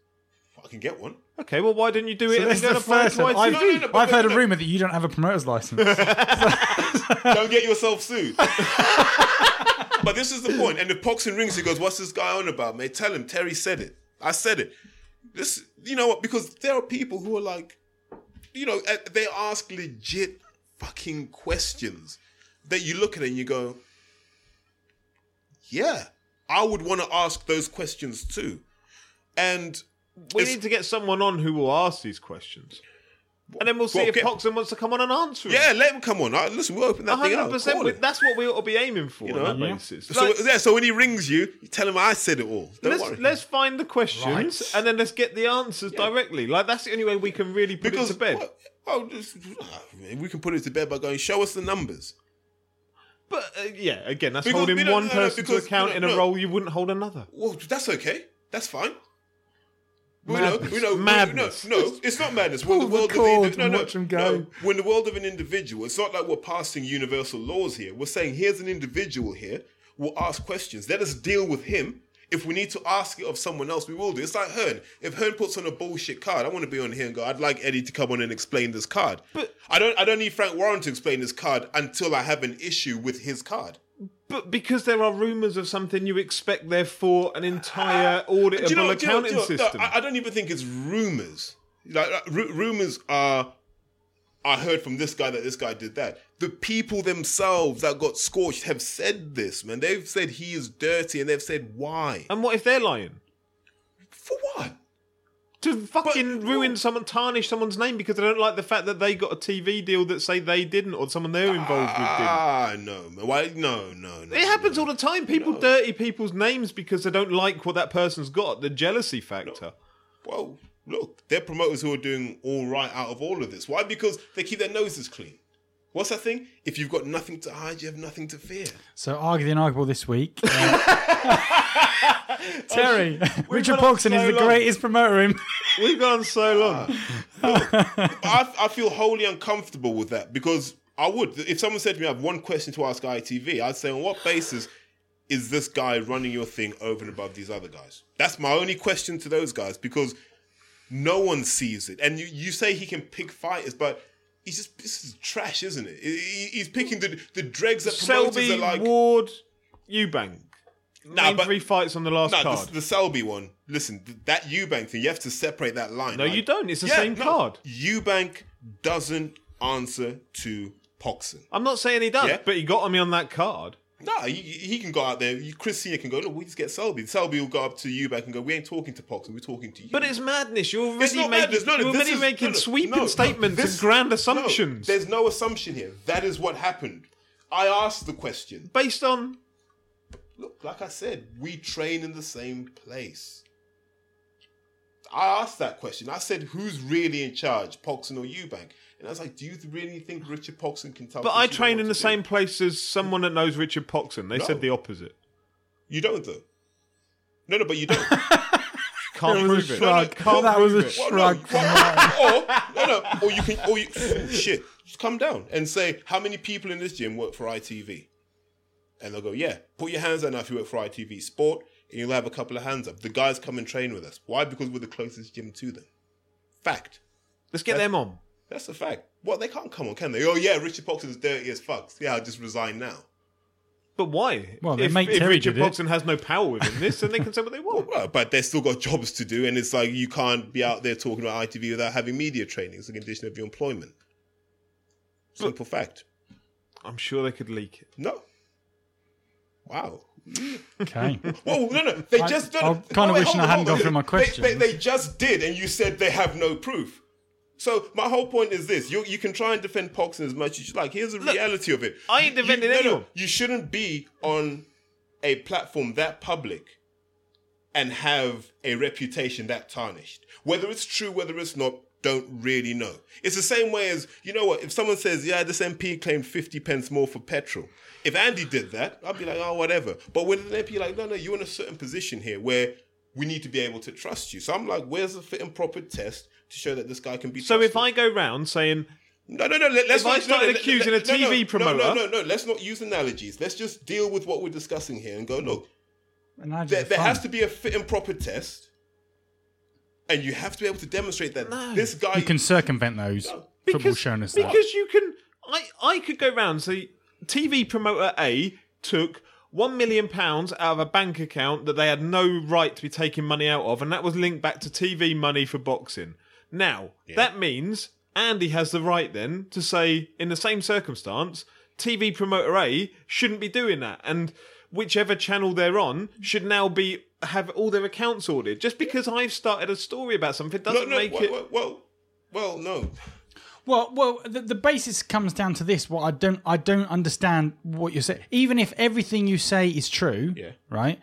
I can get one. Okay, well why didn't you do it? So that's the first one. I've, No, no, no, I've heard a rumor that you don't have a promoter's license. [laughs] Don't get yourself sued. [laughs] but this is the point. And if Poxon rings, he goes, "What's this guy on about, mate? Tell him Terry said it. I said it. This, you know what? Because there are people who are like, you know, eh, they ask legit fucking questions that you look at it and you go, yeah, I would want to ask those questions too. And We need to get someone on who will ask these questions. And then we'll see Well, if get- Poxon wants to come on and answer them. yeah, let him come on. I, listen, we'll open that thing out. 100%. Call we- That's what we ought to be aiming for know? on that Yeah. basis. So Like, yeah, so when he rings you, you tell him I said it all. Don't let's, worry. let's find the questions Right. and then let's get the answers directly. Like that's the only way we can really put because it to bed. well, oh, just, [sighs] we can put it to bed by going, show us the numbers. But uh, yeah, again, that's Because holding one person to account in a role you wouldn't hold another. Well, that's okay. That's fine. We know, we know, we- Madness. No, no, it's not madness. When Pull the the world of cord no, and no, go. no. When the world of an individual, it's not like we're passing universal laws here. We're saying here's an individual here. We'll ask questions. Let us deal with him. If we need to ask it of someone else, we will do. It's like Hearn. If Hearn puts on a bullshit card, I want to be on here and go. I'd like Eddie to come on and explain this card. But- I don't. I don't need Frank Warren to explain this card until I have an issue with his card. But because there are rumours of something, you expect therefore an entire uh, uh, auditable you know- do you know- accounting you know- system. I, don't even think it's rumors. Like, like ru- rumors are. I heard from this guy that this guy did that. The people themselves that got scorched have said this, man. They've said he is dirty, and they've said why. and what if they're lying? For what? To fucking But- ruin someone, tarnish someone's name because they don't like the fact that they got a TV deal that say they didn't or someone they're involved with didn't. Ah, no, man. Why? No, no, no. It happens no. all the time. People dirty people's names because they don't like what that person's got. The jealousy factor. Well, look, they're promoters who are doing all right out of all of this. Why? Because they keep their noses clean. What's that thing? If you've got nothing to hide, you have nothing to fear. So, argue the unarguable this week. [laughs] Uh, Terry, Richard Poxon so is the long. greatest promoter in. We've gone so long. I, I feel wholly uncomfortable with that because I would. If someone said to me, I have one question to ask ITV, I'd say, on what basis is this guy running your thing over and above these other guys? That's my only question to those guys because no one sees it. And you, you say he can pick fighters, but he's just, this is trash, isn't it? He- he- he's picking the, the dregs that promoters Selby, are like. Ward, Eubank. Nah, but- three fights on the last No, card. the, the Selby one. Listen, th- that Eubank thing, you have to separate that line. No, Like- you don't. It's the Yeah, same no. card. Eubank doesn't answer to Poxon. I'm not saying he does, Yeah. but he got on me on that card. No, he, he can go out there. Chris Senior can go. Look, we just get Selby. Selby will go up to Eubank and go. We ain't talking to Poxon. We're talking to you. But it's madness. You're already not making, madness. No, no, you're already is- making no, sweeping statements this- and grand assumptions there's no assumption here. That is what happened. I asked the question. based on. Look, like I said, we train in the same place. I asked that question. I said, "Who's really in charge, Poxon or Eubank?" And I was like, "Do you really think Richard Poxon can tell?" But I Chris train in the do?" same place as someone that knows Richard Poxon. They No. said the opposite. You don't though. No, no, but you don't. [laughs] Can't prove a it. shrug. Can't that was a prove it. Well, shrug. no, [laughs] or no, no, or you can, or you oh, shit, just come down and say how many people in this gym work for ITV, and they'll go, yeah, put your hands up now if you work for ITV Sport, and you'll have a couple of hands up. The guys come and train with us. Why? Because we're the closest gym to them. Fact. Let's get them on. That's a fact. Well, they can't come on, can they? Oh yeah, Richard Poxon is dirty as fuck. Yeah, I'll just resign now. But why? Well, they if, make if Terry Richard did it. Poxon has no power within [laughs] this, then they can say what they want. Well, but they've still got jobs to do, and it's like you can't be out there talking about ITV without having media training. It's a condition of your employment. Simple fact. I'm sure they could leak it. No. Wow. Okay. [laughs] Whoa, no, no. They I- just. No, I'm kinda oh, wait, wishing I hadn't gone through my They- They, they just did, and you said they have no proof. So my whole point is this: you you can try and defend Poxon as much as you like. Here's the reality of it. I ain't defending you, no, no, anyone. you shouldn't be on a platform that public and have a reputation that tarnished. Whether it's true, whether it's not, don't really know. It's the same way as you know what? If someone says, "Yeah, this MP claimed fifty pence more for petrol," if Andy did that, I'd be like, "Oh, whatever." But when an MP like, "No, no, you're in a certain position here where we need to be able to trust you," so I'm like, "Where's the fit and proper test to show that this guy can be?" So if? I go round saying No, no, no. Let, let's If I not, started no, no, accusing let- a no, no, TV no, promoter- No, no, no, Let's not use analogies. Let's just deal with what we're discussing here and go. Look, And there, there has to be a fit and proper test, and you have to be able to demonstrate that this guy. You can circumvent those. Football showing us that. because you can I I could go round say TV promoter A took one million pounds out of a bank account that they had no right to be taking money out of, and that was linked back to TV money for boxing. Now that means Andy has the right then to say, in the same circumstance, TV promoter A shouldn't be doing that, and whichever channel they're on should now be have all their accounts audited. Just because I've started a story about something doesn't no, make well, it. well, well, well, no. Well, well, the, the basis comes down to this. What I don't, I don't understand what you're saying. Even if everything you say is true, Yeah. right?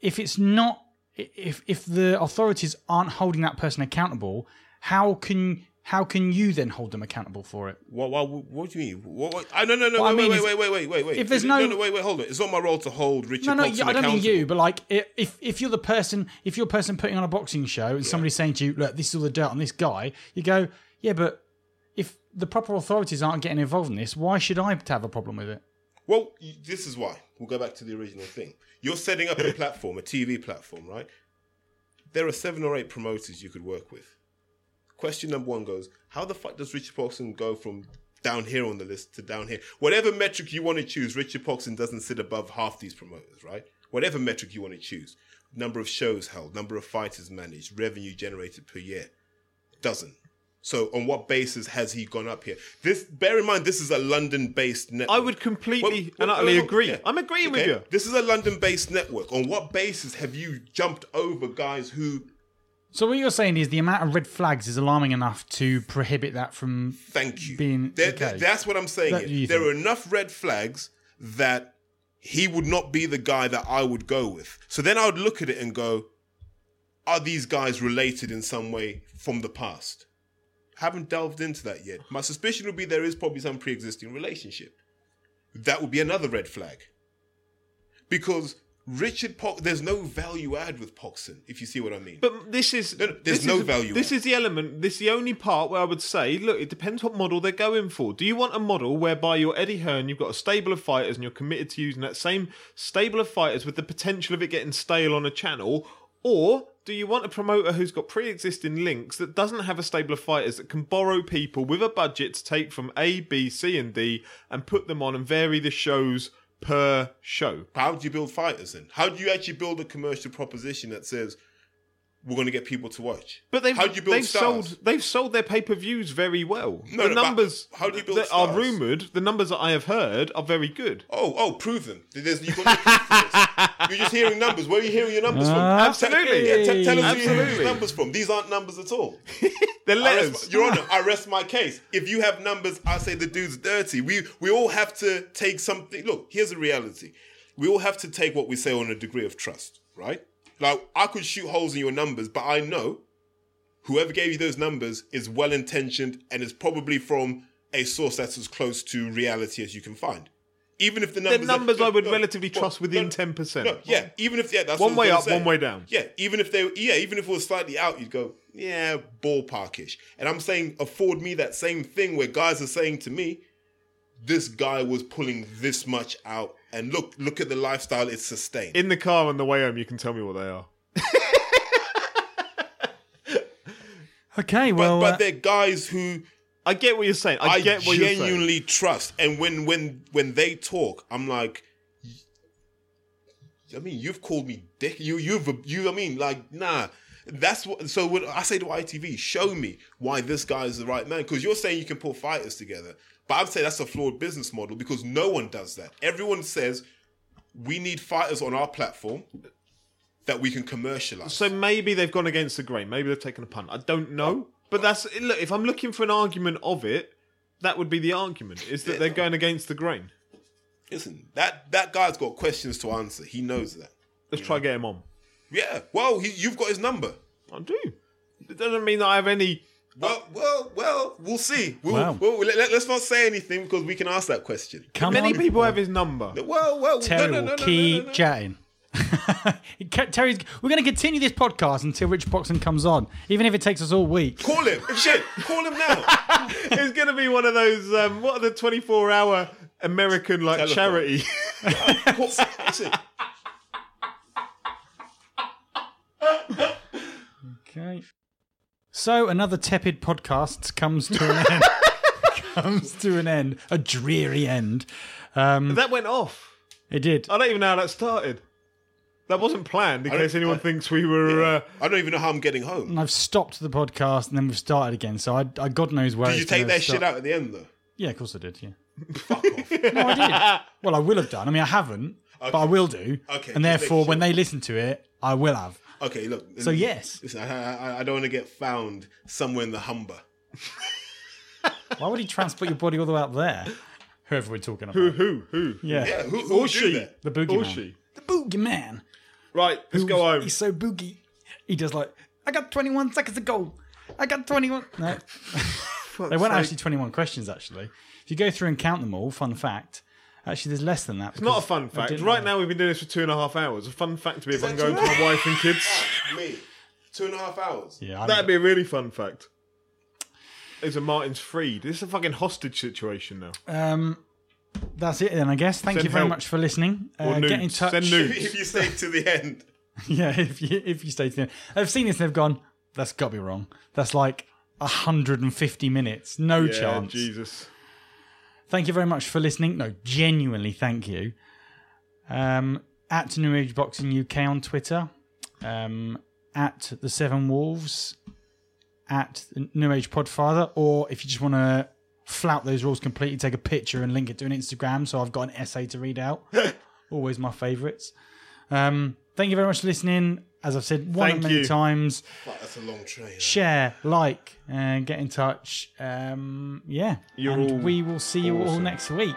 If it's not, if if the authorities aren't holding that person accountable, how can how can you then hold them accountable for it? What, what, what do you mean? What, what, I, no, no, no. What I wait, mean wait, wait, wait, wait, wait, wait. if there's it- no- no, wait, wait, hold on. It's not my role to hold Richard No, no, Poxon I don't mean you, but like if if you're the person, if you're a person putting on a boxing show and somebody's saying to you, "Look, this is all the dirt on this guy," you go, "Yeah, but if the proper authorities aren't getting involved in this, why should I have a problem with it?" Well, this is why. We'll go back to the original thing. You're setting up a [laughs] platform, a TV platform, right? There are seven or eight promoters you could work with. Question number one goes: How the fuck does Richard Poxon go from down here on the list to down here? Whatever metric you want to choose, Richard Poxon doesn't sit above half these promoters, right? Whatever metric you want to choose, number of shows held, number of fighters managed, revenue generated per year, doesn't. So, on what basis has he gone up here? This, bear in mind, this is a London-based network. I would completely Well, and utterly well, agree. yeah. I'm agreeing with you. This is a London-based network. On what basis have you jumped over guys who? So what you're saying is the amount of red flags is alarming enough to prohibit that from Thank you. Being- There-. That's what I'm saying. That There are enough red flags that he would not be the guy that I would go with. So then I would look at it and go, are these guys related in some way from the past? Haven't delved into that yet. My suspicion would be there is probably some pre-existing relationship. That would be another red flag. Because Richard Pox, there's no value add with Poxon, if you see what I mean. But this is No, no, there's no is, value This it. is the element. This is the only part where I would say, look, it depends what model they're going for. Do you want a model whereby you're Eddie Hearn, you've got a stable of fighters, and you're committed to using that same stable of fighters with the potential of it getting stale on a channel, or do you want a promoter who's got pre-existing links that doesn't have a stable of fighters that can borrow people with a budget to take from A, B, C, and D and put them on and vary the shows per show? How do you build fighters then? How do you actually build a commercial proposition that says we're going to get people to watch? But they've how do you build they've stars? sold they've sold their pay per views very well. No, the no, numbers how do you build that are rumored, the numbers that I have heard are very good. Oh, oh, prove them. There's, you've got no proof for this. You're just hearing numbers. Where are you hearing your numbers from? Uh, Absolutely. Yeah, t- tell us where you're hearing these numbers from. These aren't numbers at all. [laughs] They're I letters. rest, Your Honor, I rest my case. If you have numbers, I say the dude's dirty. We we all have to take something. Look, here's the reality. We all have to take what we say on a degree of trust, right? Like I could shoot holes in your numbers, but I know whoever gave you those numbers is well intentioned and is probably from a source that's as close to reality as you can find. Even if the the numbers, numbers are, I would no, relatively trust within no, ten percent. no, yeah, even if yeah, that's One way up, one way down. Yeah, even if they yeah, even if it was slightly out, you'd go yeah, ballparkish. And I'm saying afford me that same thing where guys are saying to me, this guy was pulling this much out, and look, look at the lifestyle it's sustained. In the car on the way home, you can tell me what they are. [laughs] Okay, but well, but uh, they're guys who I get what you're saying. I, I, get what you're saying. genuinely trust, and when when when they talk, I'm like. I mean, you've called me dick. You, you've, you. I mean, like, nah. That's what. So when I say to ITV, show me why this guy is the right man. Because you're saying you can pull fighters together, but I'd say that's a flawed business model because no one does that. Everyone says we need fighters on our platform that we can commercialize. So maybe they've gone against the grain. Maybe they've taken a punt. I don't know. But that's look. If I'm looking for an argument of it, that would be the argument: is that they're going against the grain. Listen, that that guy's got questions to answer. He knows that. Let's try get him on. Yeah. Well, he, you've got his number. I do. It doesn't mean that I have any. Well, well, well. We'll see. We'll, Wow. well, let, us not say anything because we can ask that question. Come Many on. people have his number. Well, well. Terry no, no, will no, no, keep no, no. chatting. [laughs] He kept- Terry's. We're going to continue this podcast until Richard Poxon comes on, even if it takes us all week. Call him. Shit. Call him now. [laughs] it's going to be one of those. Um, what are the 24 hour American like Telephone. charity? [laughs] Call, listen, Okay. So another tepid podcast comes to an end. [laughs] comes to an end. A dreary end. Um, that went off. it did. I don't even know how that started. That wasn't planned. In don't- case anyone I- thinks we were. Uh, I don't even know how I'm getting home. And I've stopped the podcast and then we've started again. So I, I God knows where. Did you it's take gonna that start. shit out at the end though? Yeah, of course I did. Yeah. [laughs] Fuck off. No, I did. Well, I will have done. I mean, I haven't, but I will do. Okay, And just therefore, when they listen to it, I will have. Okay, look. So yes. Listen, I, I, I don't want to get found somewhere in the Humber. [laughs] Why would he transport your body all the way up there? Whoever we're talking about. who? Who? Who? Yeah. Yeah, who, who Or she? The boogie Or man. she? The boogie man. Right. Let's go home. He's so boogie. He does like, I got 21 seconds to go. I got 21. No. [laughs] they weren't actually 21 questions, actually. If you go through and count them all, fun fact, actually, there's less than that. It's not a fun fact. Right now, we've been doing this for two and a half hours. A fun fact to be if I can go home to my wife and kids. [laughs] Me. Two and a half hours. Yeah, I'm- That'd be a really fun fact. Is a Martin's freed. This is a fucking hostage situation now. Um, that's it then, I guess. Thank Send you very help. much for listening. Or Uh, get in nudes. touch. Send nudes. If you stay to the end. [laughs] yeah, if you if you stay to the end. They've seen this and they've gone, that's got to be wrong. That's like 150 minutes. No Yeah, chance. Jesus. Thank you very much for listening. No, genuinely, thank you. Um, at New Age Boxing UK on Twitter, um, at the Seven Wolves, at New Age Podfather, or if you just want to flout those rules completely, take a picture and link it to an Instagram. So I've got an essay to read out. [laughs] Always my favourites. Um, thank you very much for listening. As I've said one Thank many you. times, Fuck, that's a long train. share, like, and get in touch. Um, yeah, You're and all we will see you all awesome. next week.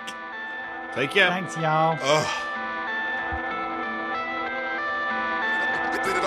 Take care. Thanks, y'all. Ugh. Split it